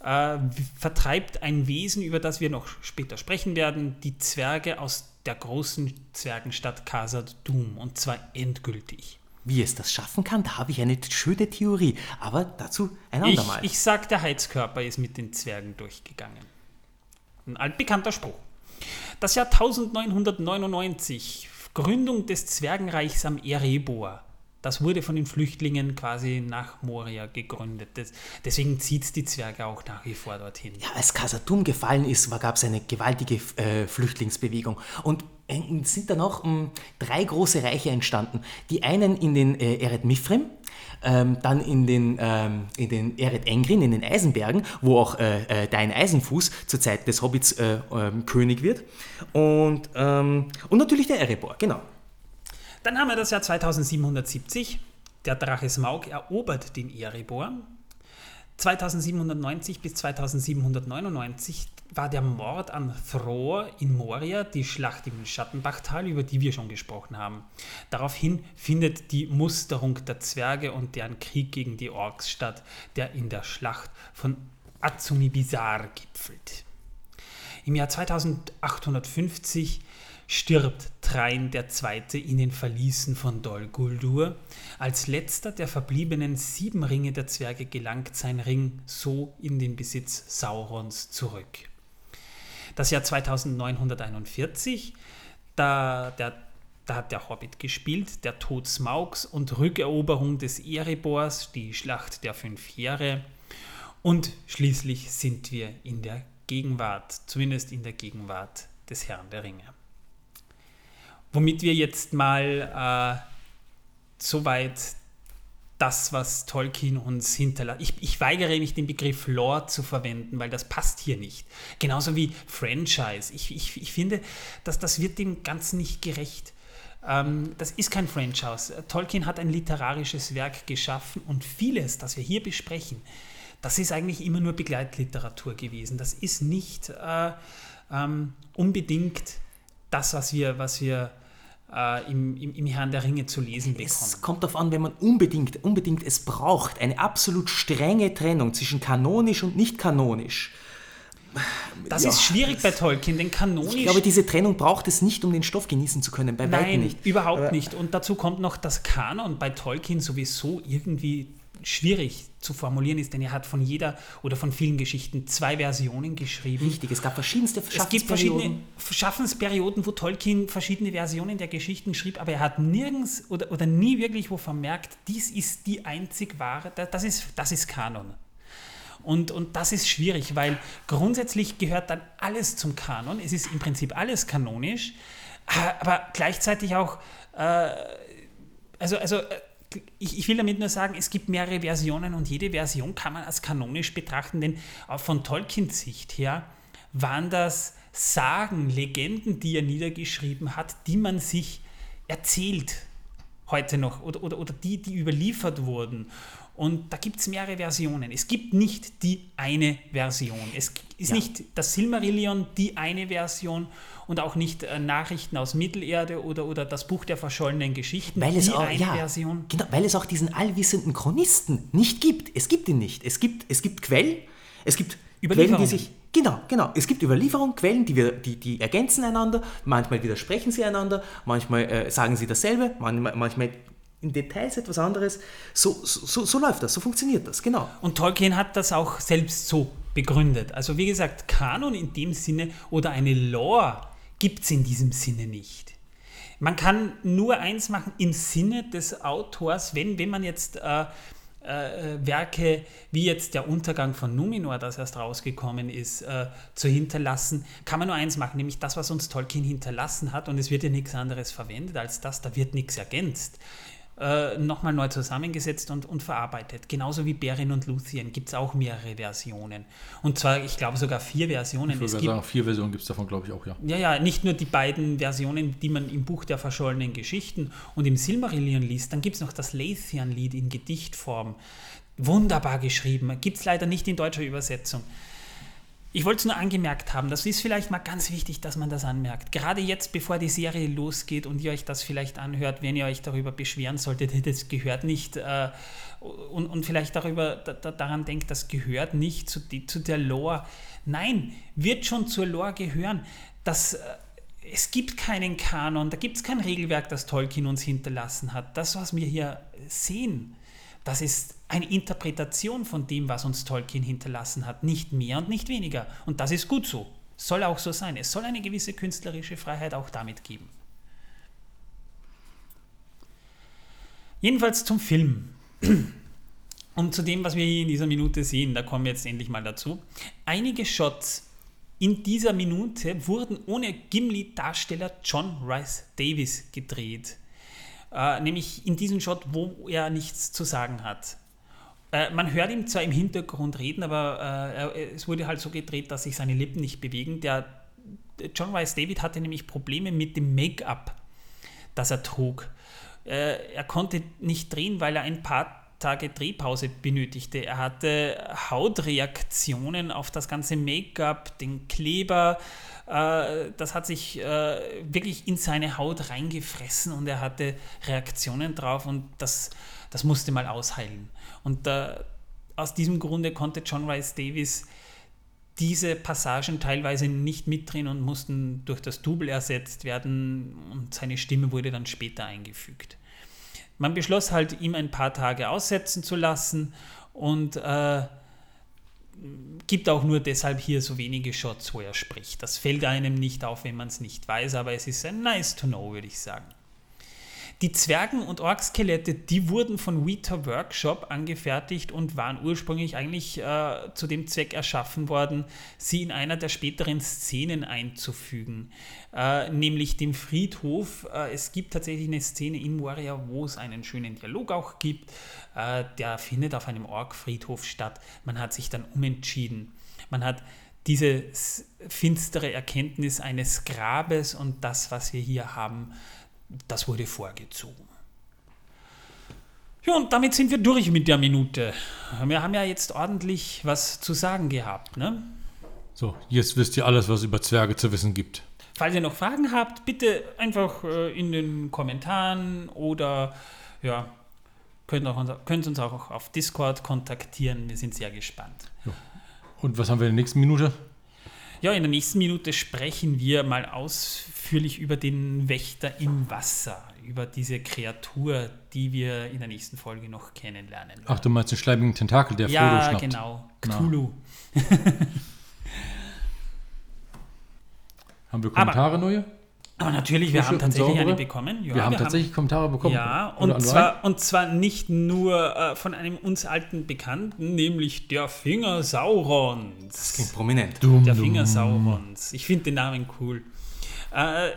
äh, vertreibt ein Wesen, über das wir noch später sprechen werden, die Zwerge aus der großen Zwergenstadt Khazad Dûm und zwar endgültig. Wie es das schaffen kann, da habe ich eine schöne Theorie. Aber dazu ein Ich, andermal. ich sag, der Heizkörper ist mit den Zwergen durchgegangen. Ein altbekannter Spruch. Das Jahr 1999, Gründung des Zwergenreichs am Erebor. Das wurde von den Flüchtlingen quasi nach Moria gegründet. Das, deswegen zieht es die Zwerge auch nach wie vor dorthin. Ja, als Kasatum gefallen ist, gab es eine gewaltige äh, Flüchtlingsbewegung. Und äh, sind dann auch mh, drei große Reiche entstanden. Die einen in den äh, Eret Mifrem, ähm, dann in den, ähm, in den Eret Engrin, in den Eisenbergen, wo auch äh, äh, Dein Eisenfuß zur Zeit des Hobbits äh, ähm, König wird. Und, ähm, und natürlich der Erebor, genau. Dann haben wir das Jahr 2770. Der Drache Smaug erobert den Erebor. 2790 bis 2799 war der Mord an Thror in Moria, die Schlacht im Schattenbachtal, über die wir schon gesprochen haben. Daraufhin findet die Musterung der Zwerge und deren Krieg gegen die Orks statt, der in der Schlacht von Azumibizar gipfelt. Im Jahr 2850 stirbt Train II. in den Verließen von Dol Guldur. Als letzter der verbliebenen sieben Ringe der Zwerge gelangt sein Ring so in den Besitz Saurons zurück. Das Jahr 2941, da, der, da hat der Hobbit gespielt, der Tod Smaugs und Rückeroberung des Erebors, die Schlacht der fünf Jahre. Und schließlich sind wir in der Gegenwart, zumindest in der Gegenwart des Herrn der Ringe. Womit wir jetzt mal äh, soweit das, was Tolkien uns hinterlässt. Ich, ich weigere mich, den Begriff Lore zu verwenden, weil das passt hier nicht. Genauso wie Franchise. Ich, ich, ich finde, dass das wird dem Ganzen nicht gerecht. Ähm, das ist kein Franchise. Tolkien hat ein literarisches Werk geschaffen und vieles, das wir hier besprechen, das ist eigentlich immer nur Begleitliteratur gewesen. Das ist nicht äh, ähm, unbedingt das, was wir, was wir äh, im, im, im Herrn der Ringe zu lesen bekommen. Es kommt darauf an, wenn man unbedingt, unbedingt es braucht, eine absolut strenge Trennung zwischen kanonisch und nicht kanonisch. Das Ja, ist schwierig bei Tolkien, denn kanonisch. Ich glaube, diese Trennung braucht es nicht, um den Stoff genießen zu können. Bei weitem Nein, nicht. überhaupt Aber- nicht. Und dazu kommt noch das Kanon bei Tolkien sowieso irgendwie schwierig zu formulieren ist, denn er hat von jeder oder von vielen Geschichten zwei Versionen geschrieben. Richtig, es gab verschiedenste Es gibt verschiedene Schaffensperioden, wo Tolkien verschiedene Versionen der Geschichten schrieb, aber er hat nirgends oder, oder nie wirklich wo vermerkt, dies ist die einzig wahre, das ist, das ist Kanon. Und, und das ist schwierig, weil grundsätzlich gehört dann alles zum Kanon. Es ist im Prinzip alles kanonisch, aber gleichzeitig auch, äh, also, also äh, ich, ich, will damit nur sagen, es gibt mehrere Versionen und jede Version kann man als kanonisch betrachten, denn auch von Tolkiens Sicht her waren das Sagen, Legenden, die er niedergeschrieben hat, die man sich erzählt heute noch oder, oder, oder die, die überliefert wurden. Und da gibt es mehrere Versionen. Es gibt nicht die eine Version. Es ist ja. nicht das Silmarillion die eine Version und auch nicht äh, Nachrichten aus Mittelerde oder, oder das Buch der verschollenen Geschichten weil es die auch, eine ja, Version. Genau, weil es auch diesen allwissenden Chronisten nicht gibt. Es gibt ihn nicht. Es gibt, es gibt Quellen, es gibt Quellen, die sich Genau, genau. Es gibt Überlieferungen, Quellen, die, wir, die, die ergänzen einander, manchmal widersprechen sie einander, manchmal äh, sagen sie dasselbe, manchmal, manchmal in Details etwas anderes. So, so, so läuft das, so funktioniert das, genau. Und Tolkien hat das auch selbst so begründet. Also wie gesagt, Kanon in dem Sinne oder eine Lore gibt es in diesem Sinne nicht. Man kann nur eins machen im Sinne des Autors, wenn, wenn man jetzt äh, äh, Werke wie jetzt der Untergang von Numenor, das erst rausgekommen ist, äh, zu hinterlassen, kann man nur eins machen, nämlich das, was uns Tolkien hinterlassen hat. Und es wird ja nichts anderes verwendet als das, da wird nichts ergänzt äh, nochmal neu zusammengesetzt und, und verarbeitet. Genauso wie Beren und Luthien gibt es auch mehrere Versionen. Und zwar, ich glaube, sogar vier Versionen. Ich würde sagen, vier Versionen gibt es davon, glaube ich, auch, ja. Ja, ja, nicht nur die beiden Versionen, die man im Buch der verschollenen Geschichten und im Silmarillion liest, dann gibt es noch das Leithian-Lied in Gedichtform. Wunderbar geschrieben. Gibt es leider nicht in deutscher Übersetzung. Ich wollte es nur angemerkt haben, das ist vielleicht mal ganz wichtig, dass man das anmerkt. Gerade jetzt, bevor die Serie losgeht und ihr euch das vielleicht anhört, wenn ihr euch darüber beschweren solltet, das gehört nicht, äh, und, und vielleicht darüber, da, daran denkt, das gehört nicht zu, die, zu der Lore. Nein, wird schon zur Lore gehören. Das, äh, es gibt keinen Kanon, da gibt es kein Regelwerk, das Tolkien uns hinterlassen hat. Das, was wir hier sehen, das ist eine Interpretation von dem, was uns Tolkien hinterlassen hat, nicht mehr und nicht weniger. Und das ist gut so. Soll auch so sein. Es soll eine gewisse künstlerische Freiheit auch damit geben. Jedenfalls zum Film. Und zu dem, was wir hier in dieser Minute sehen, da kommen wir jetzt endlich mal dazu. Einige Shots in dieser Minute wurden ohne Gimli-Darsteller John Rice Davis gedreht. Äh, nämlich in diesem Shot, wo er nichts zu sagen hat. Äh, man hört ihm zwar im Hintergrund reden, aber äh, es wurde halt so gedreht, dass sich seine Lippen nicht bewegen. Der John Rice David hatte nämlich Probleme mit dem Make-up, das er trug. Äh, er konnte nicht drehen, weil er ein paar Tage Drehpause benötigte. Er hatte Hautreaktionen auf das ganze Make-up, den Kleber. Äh, das hat sich äh, wirklich in seine Haut reingefressen und er hatte Reaktionen drauf und das, das musste mal ausheilen. Und äh, aus diesem Grunde konnte John Rice Davis diese Passagen teilweise nicht mitdrehen und mussten durch das Double ersetzt werden und seine Stimme wurde dann später eingefügt. Man beschloss halt, ihm ein paar Tage aussetzen zu lassen und äh, gibt auch nur deshalb hier so wenige Shots, wo er spricht. Das fällt einem nicht auf, wenn man es nicht weiß, aber es ist ein nice to know, würde ich sagen. Die Zwergen- und Orkskelette, die wurden von Weta Workshop angefertigt und waren ursprünglich eigentlich äh, zu dem Zweck erschaffen worden, sie in einer der späteren Szenen einzufügen, äh, nämlich dem Friedhof. Äh, es gibt tatsächlich eine Szene in Moria, wo es einen schönen Dialog auch gibt. Äh, der findet auf einem Ork-Friedhof statt. Man hat sich dann umentschieden. Man hat diese finstere Erkenntnis eines Grabes und das, was wir hier haben, das wurde vorgezogen. Ja, und damit sind wir durch mit der Minute. Wir haben ja jetzt ordentlich was zu sagen gehabt. Ne? So, jetzt wisst ihr alles, was es über Zwerge zu wissen gibt. Falls ihr noch Fragen habt, bitte einfach äh, in den Kommentaren oder ja, könnt, auch unser, könnt uns auch auf Discord kontaktieren. Wir sind sehr gespannt. Ja. Und was haben wir in der nächsten Minute? Ja, in der nächsten Minute sprechen wir mal ausführlich über den Wächter im Wasser, über diese Kreatur, die wir in der nächsten Folge noch kennenlernen. werden. Ach, du meinst den schleimigen Tentakel, der Frodo ja, schnappt. genau. Na. Cthulhu. Haben wir Kommentare neue? Aber natürlich, wir haben tatsächlich eine bekommen. Ja, wir haben tatsächlich Kommentare bekommen. Ja, und zwar, und zwar nicht nur äh, von einem uns alten Bekannten, nämlich der Finger Saurons. Klingt prominent. Dumm, Der. Finger Saurons. Ich finde den Namen cool. Äh,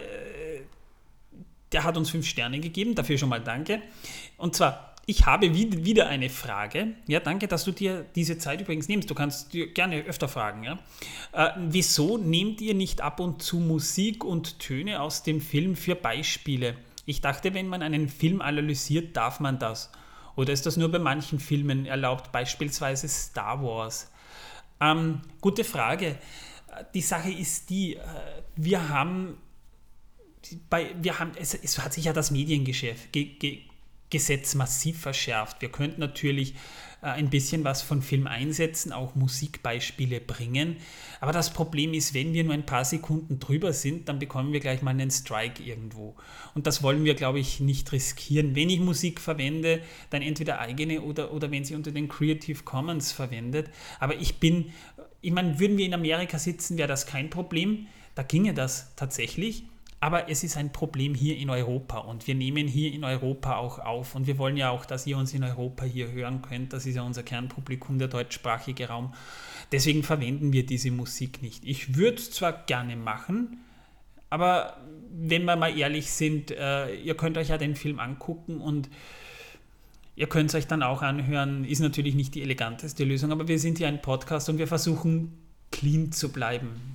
der hat uns fünf Sterne gegeben, dafür schon mal danke. Und zwar, ich habe wie- wieder eine Frage. Ja, danke, dass du dir diese Zeit übrigens nimmst. Du kannst dir gerne öfter fragen. Ja? Äh, wieso nehmt ihr nicht ab und zu Musik und Töne aus dem Film für Beispiele? Ich dachte, wenn man einen Film analysiert, darf man das. Oder ist das nur bei manchen Filmen erlaubt, beispielsweise Star Wars? Ähm, gute Frage. Die Sache ist die, äh, wir haben, bei, wir haben es, es hat sich ja das Mediengeschäft, ge, ge, Gesetz massiv verschärft. Wir könnten natürlich äh, ein bisschen was von Film einsetzen, auch Musikbeispiele bringen. Aber das Problem ist, wenn wir nur ein paar Sekunden drüber sind, dann bekommen wir gleich mal einen Strike irgendwo. Und das wollen wir, glaube ich, nicht riskieren. Wenn ich Musik verwende, dann entweder eigene oder, oder wenn sie unter den Creative Commons verwendet. Aber ich bin, ich meine, würden wir in Amerika sitzen, wäre das kein Problem. Da ginge das tatsächlich. Aber es ist ein Problem hier in Europa und wir nehmen hier in Europa auch auf und wir wollen ja auch, dass ihr uns in Europa hier hören könnt. Das ist ja unser Kernpublikum, der deutschsprachige Raum. Deswegen verwenden wir diese Musik nicht. Ich würde es zwar gerne machen, aber wenn wir mal ehrlich sind, äh, ihr könnt euch ja den Film angucken und ihr könnt es euch dann auch anhören. Ist natürlich nicht die eleganteste Lösung, aber wir sind hier ein Podcast und wir versuchen clean zu bleiben.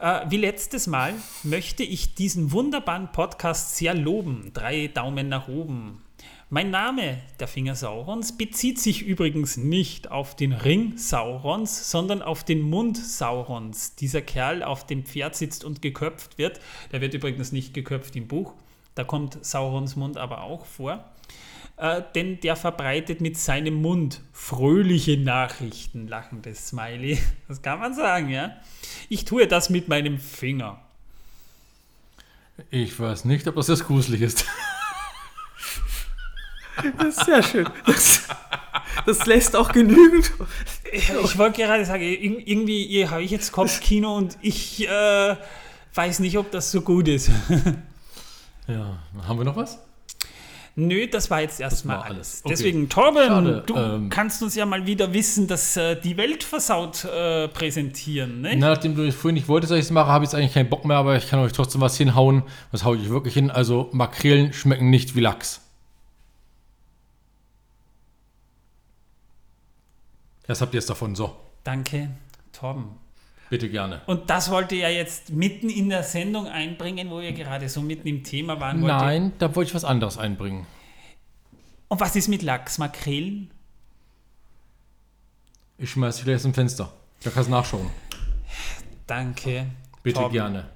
Äh, wie letztes Mal möchte ich diesen wunderbaren Podcast sehr loben. Drei Daumen nach oben. Mein Name, der Finger Saurons, bezieht sich übrigens nicht auf den Ring Saurons, sondern auf den Mund Saurons. Dieser Kerl auf dem Pferd sitzt und geköpft wird. Der wird übrigens nicht geköpft im Buch. Da kommt Saurons Mund aber auch vor. Äh, denn der verbreitet mit seinem Mund fröhliche Nachrichten. Lachendes Smiley. Das kann man sagen, ja. Ich tue das mit meinem Finger. Ich weiß nicht, ob das jetzt gruselig ist. Das ist sehr schön. Das, das lässt auch genügend. Ich wollte gerade sagen, ir- irgendwie habe ich jetzt Kopfkino und ich äh, weiß nicht, ob das so gut ist. Ja, haben wir noch was? Nö, das war jetzt erstmal alles. alles. Okay. Deswegen, Torben, Schade, du ähm, kannst uns ja mal wieder wissen, dass äh, die Welt versaut äh, präsentieren. Ne? Na, nachdem du vorhin nicht wolltest, dass ich es mache, habe ich jetzt eigentlich keinen Bock mehr, aber ich kann euch trotzdem was hinhauen. Was haue ich wirklich hin? Also Makrelen schmecken nicht wie Lachs. Das habt ihr jetzt davon. So, Danke, Torben. Bitte gerne. Und das wollte er jetzt mitten in der Sendung einbringen, wo wir gerade so mitten im Thema waren. Wollte. Nein, da wollte ich was anderes einbringen. Und was ist mit Lachs, Makrelen? Ich schmeiß dich im Fenster. Da kannst du nachschauen. Danke. Bitte Torben. gerne.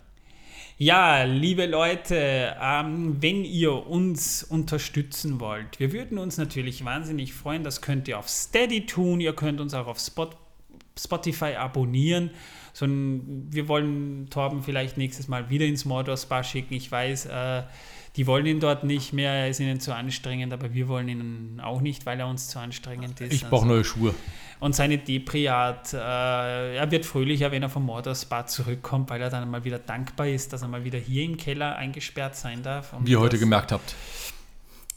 Ja, liebe Leute, ähm, wenn ihr uns unterstützen wollt, wir würden uns natürlich wahnsinnig freuen. Das könnt ihr auf Steady tun. Ihr könnt uns auch auf Spot, Spotify abonnieren. So ein, wir wollen Torben vielleicht nächstes Mal wieder ins Mordor Spa schicken. Ich weiß, äh, die wollen ihn dort nicht mehr. Er ist ihnen zu anstrengend, aber wir wollen ihn auch nicht, weil er uns zu anstrengend ist. Ich brauche neue Schuhe. Und seine Depri-Art, äh, er wird fröhlicher, wenn er vom Morderspa zurückkommt, weil er dann mal wieder dankbar ist, dass er mal wieder hier im Keller eingesperrt sein darf. Wie ihr heute gemerkt habt.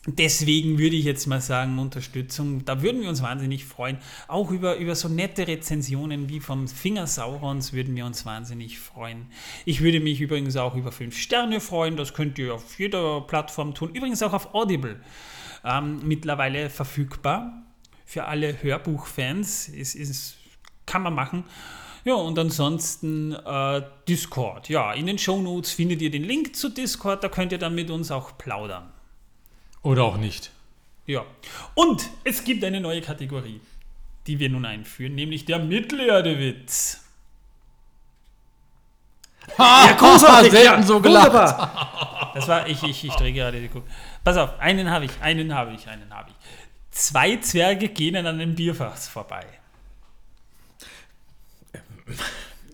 Deswegen würde ich jetzt mal sagen, Unterstützung, da würden wir uns wahnsinnig freuen. Auch über, über so nette Rezensionen wie vom Finger Saurons würden wir uns wahnsinnig freuen. Ich würde mich übrigens auch über 5 Sterne freuen, das könnt ihr auf jeder Plattform tun. Übrigens auch auf Audible. Ähm, mittlerweile verfügbar für alle Hörbuchfans. Es ist, kann man machen. Ja, und ansonsten äh, Discord. Ja, in den Shownotes findet ihr den Link zu Discord, da könnt ihr dann mit uns auch plaudern. Oder auch nicht. Ja. Und es gibt eine neue Kategorie, die wir nun einführen, nämlich der Mittelerde-Witz. Ja, großartig, selten ja, so gelacht. Das war, ich, ich, ich drehe gerade die Kuh. Pass auf, einen habe ich, einen habe ich, einen habe ich. Zwei Zwerge gehen an einem Bierfass vorbei.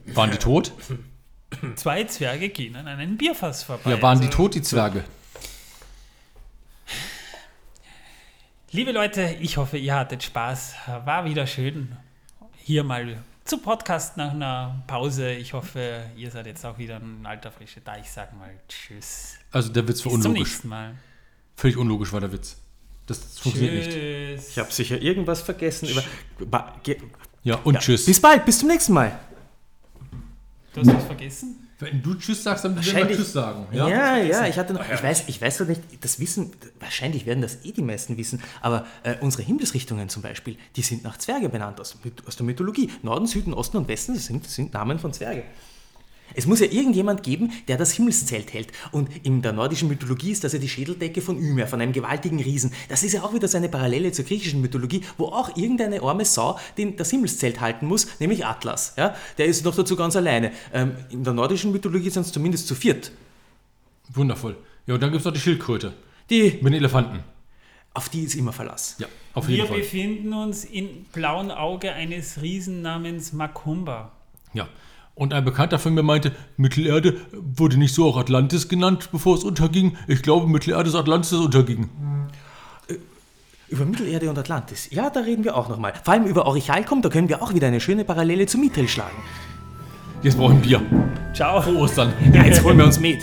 Waren die tot? Zwei Zwerge gehen an einem Bierfass vorbei. Ja, waren die Also, tot, die Zwerge? Liebe Leute, ich hoffe, ihr hattet Spaß. War wieder schön, hier mal zu Podcast nach einer Pause. Ich hoffe, ihr seid jetzt auch wieder in alter Frische da. Ich sage mal Tschüss. Also der Witz war Bis zum unlogisch. nächsten Mal. Völlig unlogisch war der Witz. Das funktioniert nicht. Tschüss. Ich habe sicher irgendwas vergessen. Über, Ba- ge- Ja, und ja. tschüss. Bis bald, bis zum nächsten Mal. Du hast was vergessen? Wenn du Tschüss sagst, dann müssen wir Tschüss sagen. Ja, Ja? ja, ich hatte noch, ich weiß, ich weiß nicht, das wissen, wahrscheinlich werden das eh die meisten wissen, aber äh, unsere Himmelsrichtungen zum Beispiel, die sind nach Zwerge benannt aus, aus der Mythologie. Norden, Süden, Osten und Westen, das sind, sind Namen von Zwerge. Es muss ja irgendjemand geben, der das Himmelszelt hält. Und in der nordischen Mythologie ist das ja die Schädeldecke von Ymer, von einem gewaltigen Riesen. Das ist ja auch wieder so eine Parallele zur griechischen Mythologie, wo auch irgendeine arme Sau den, das Himmelszelt halten muss, nämlich Atlas. Ja? Der ist noch dazu ganz alleine. Ähm, in der nordischen Mythologie sind es zumindest zu viert. Wundervoll. Ja, und dann gibt es noch die Schildkröte. Die, Mit den Elefanten. auf die ist immer Verlass. Ja, auf Wir jeden Fall. befinden uns im blauen Auge eines Riesen namens Makumba. Ja. Und ein Bekannter von mir meinte, Mittelerde wurde nicht so auch Atlantis genannt, bevor es unterging. Ich glaube, Mittelerde ist Atlantis, das unterging. Über Mittelerde und Atlantis. Ja, da reden wir auch nochmal. Vor allem über Orichalcum, da können wir auch wieder eine schöne Parallele zu Mithril schlagen. Jetzt brauchen wir Bier. Ciao. Frohe Ostern. Ja, jetzt holen wir uns mit.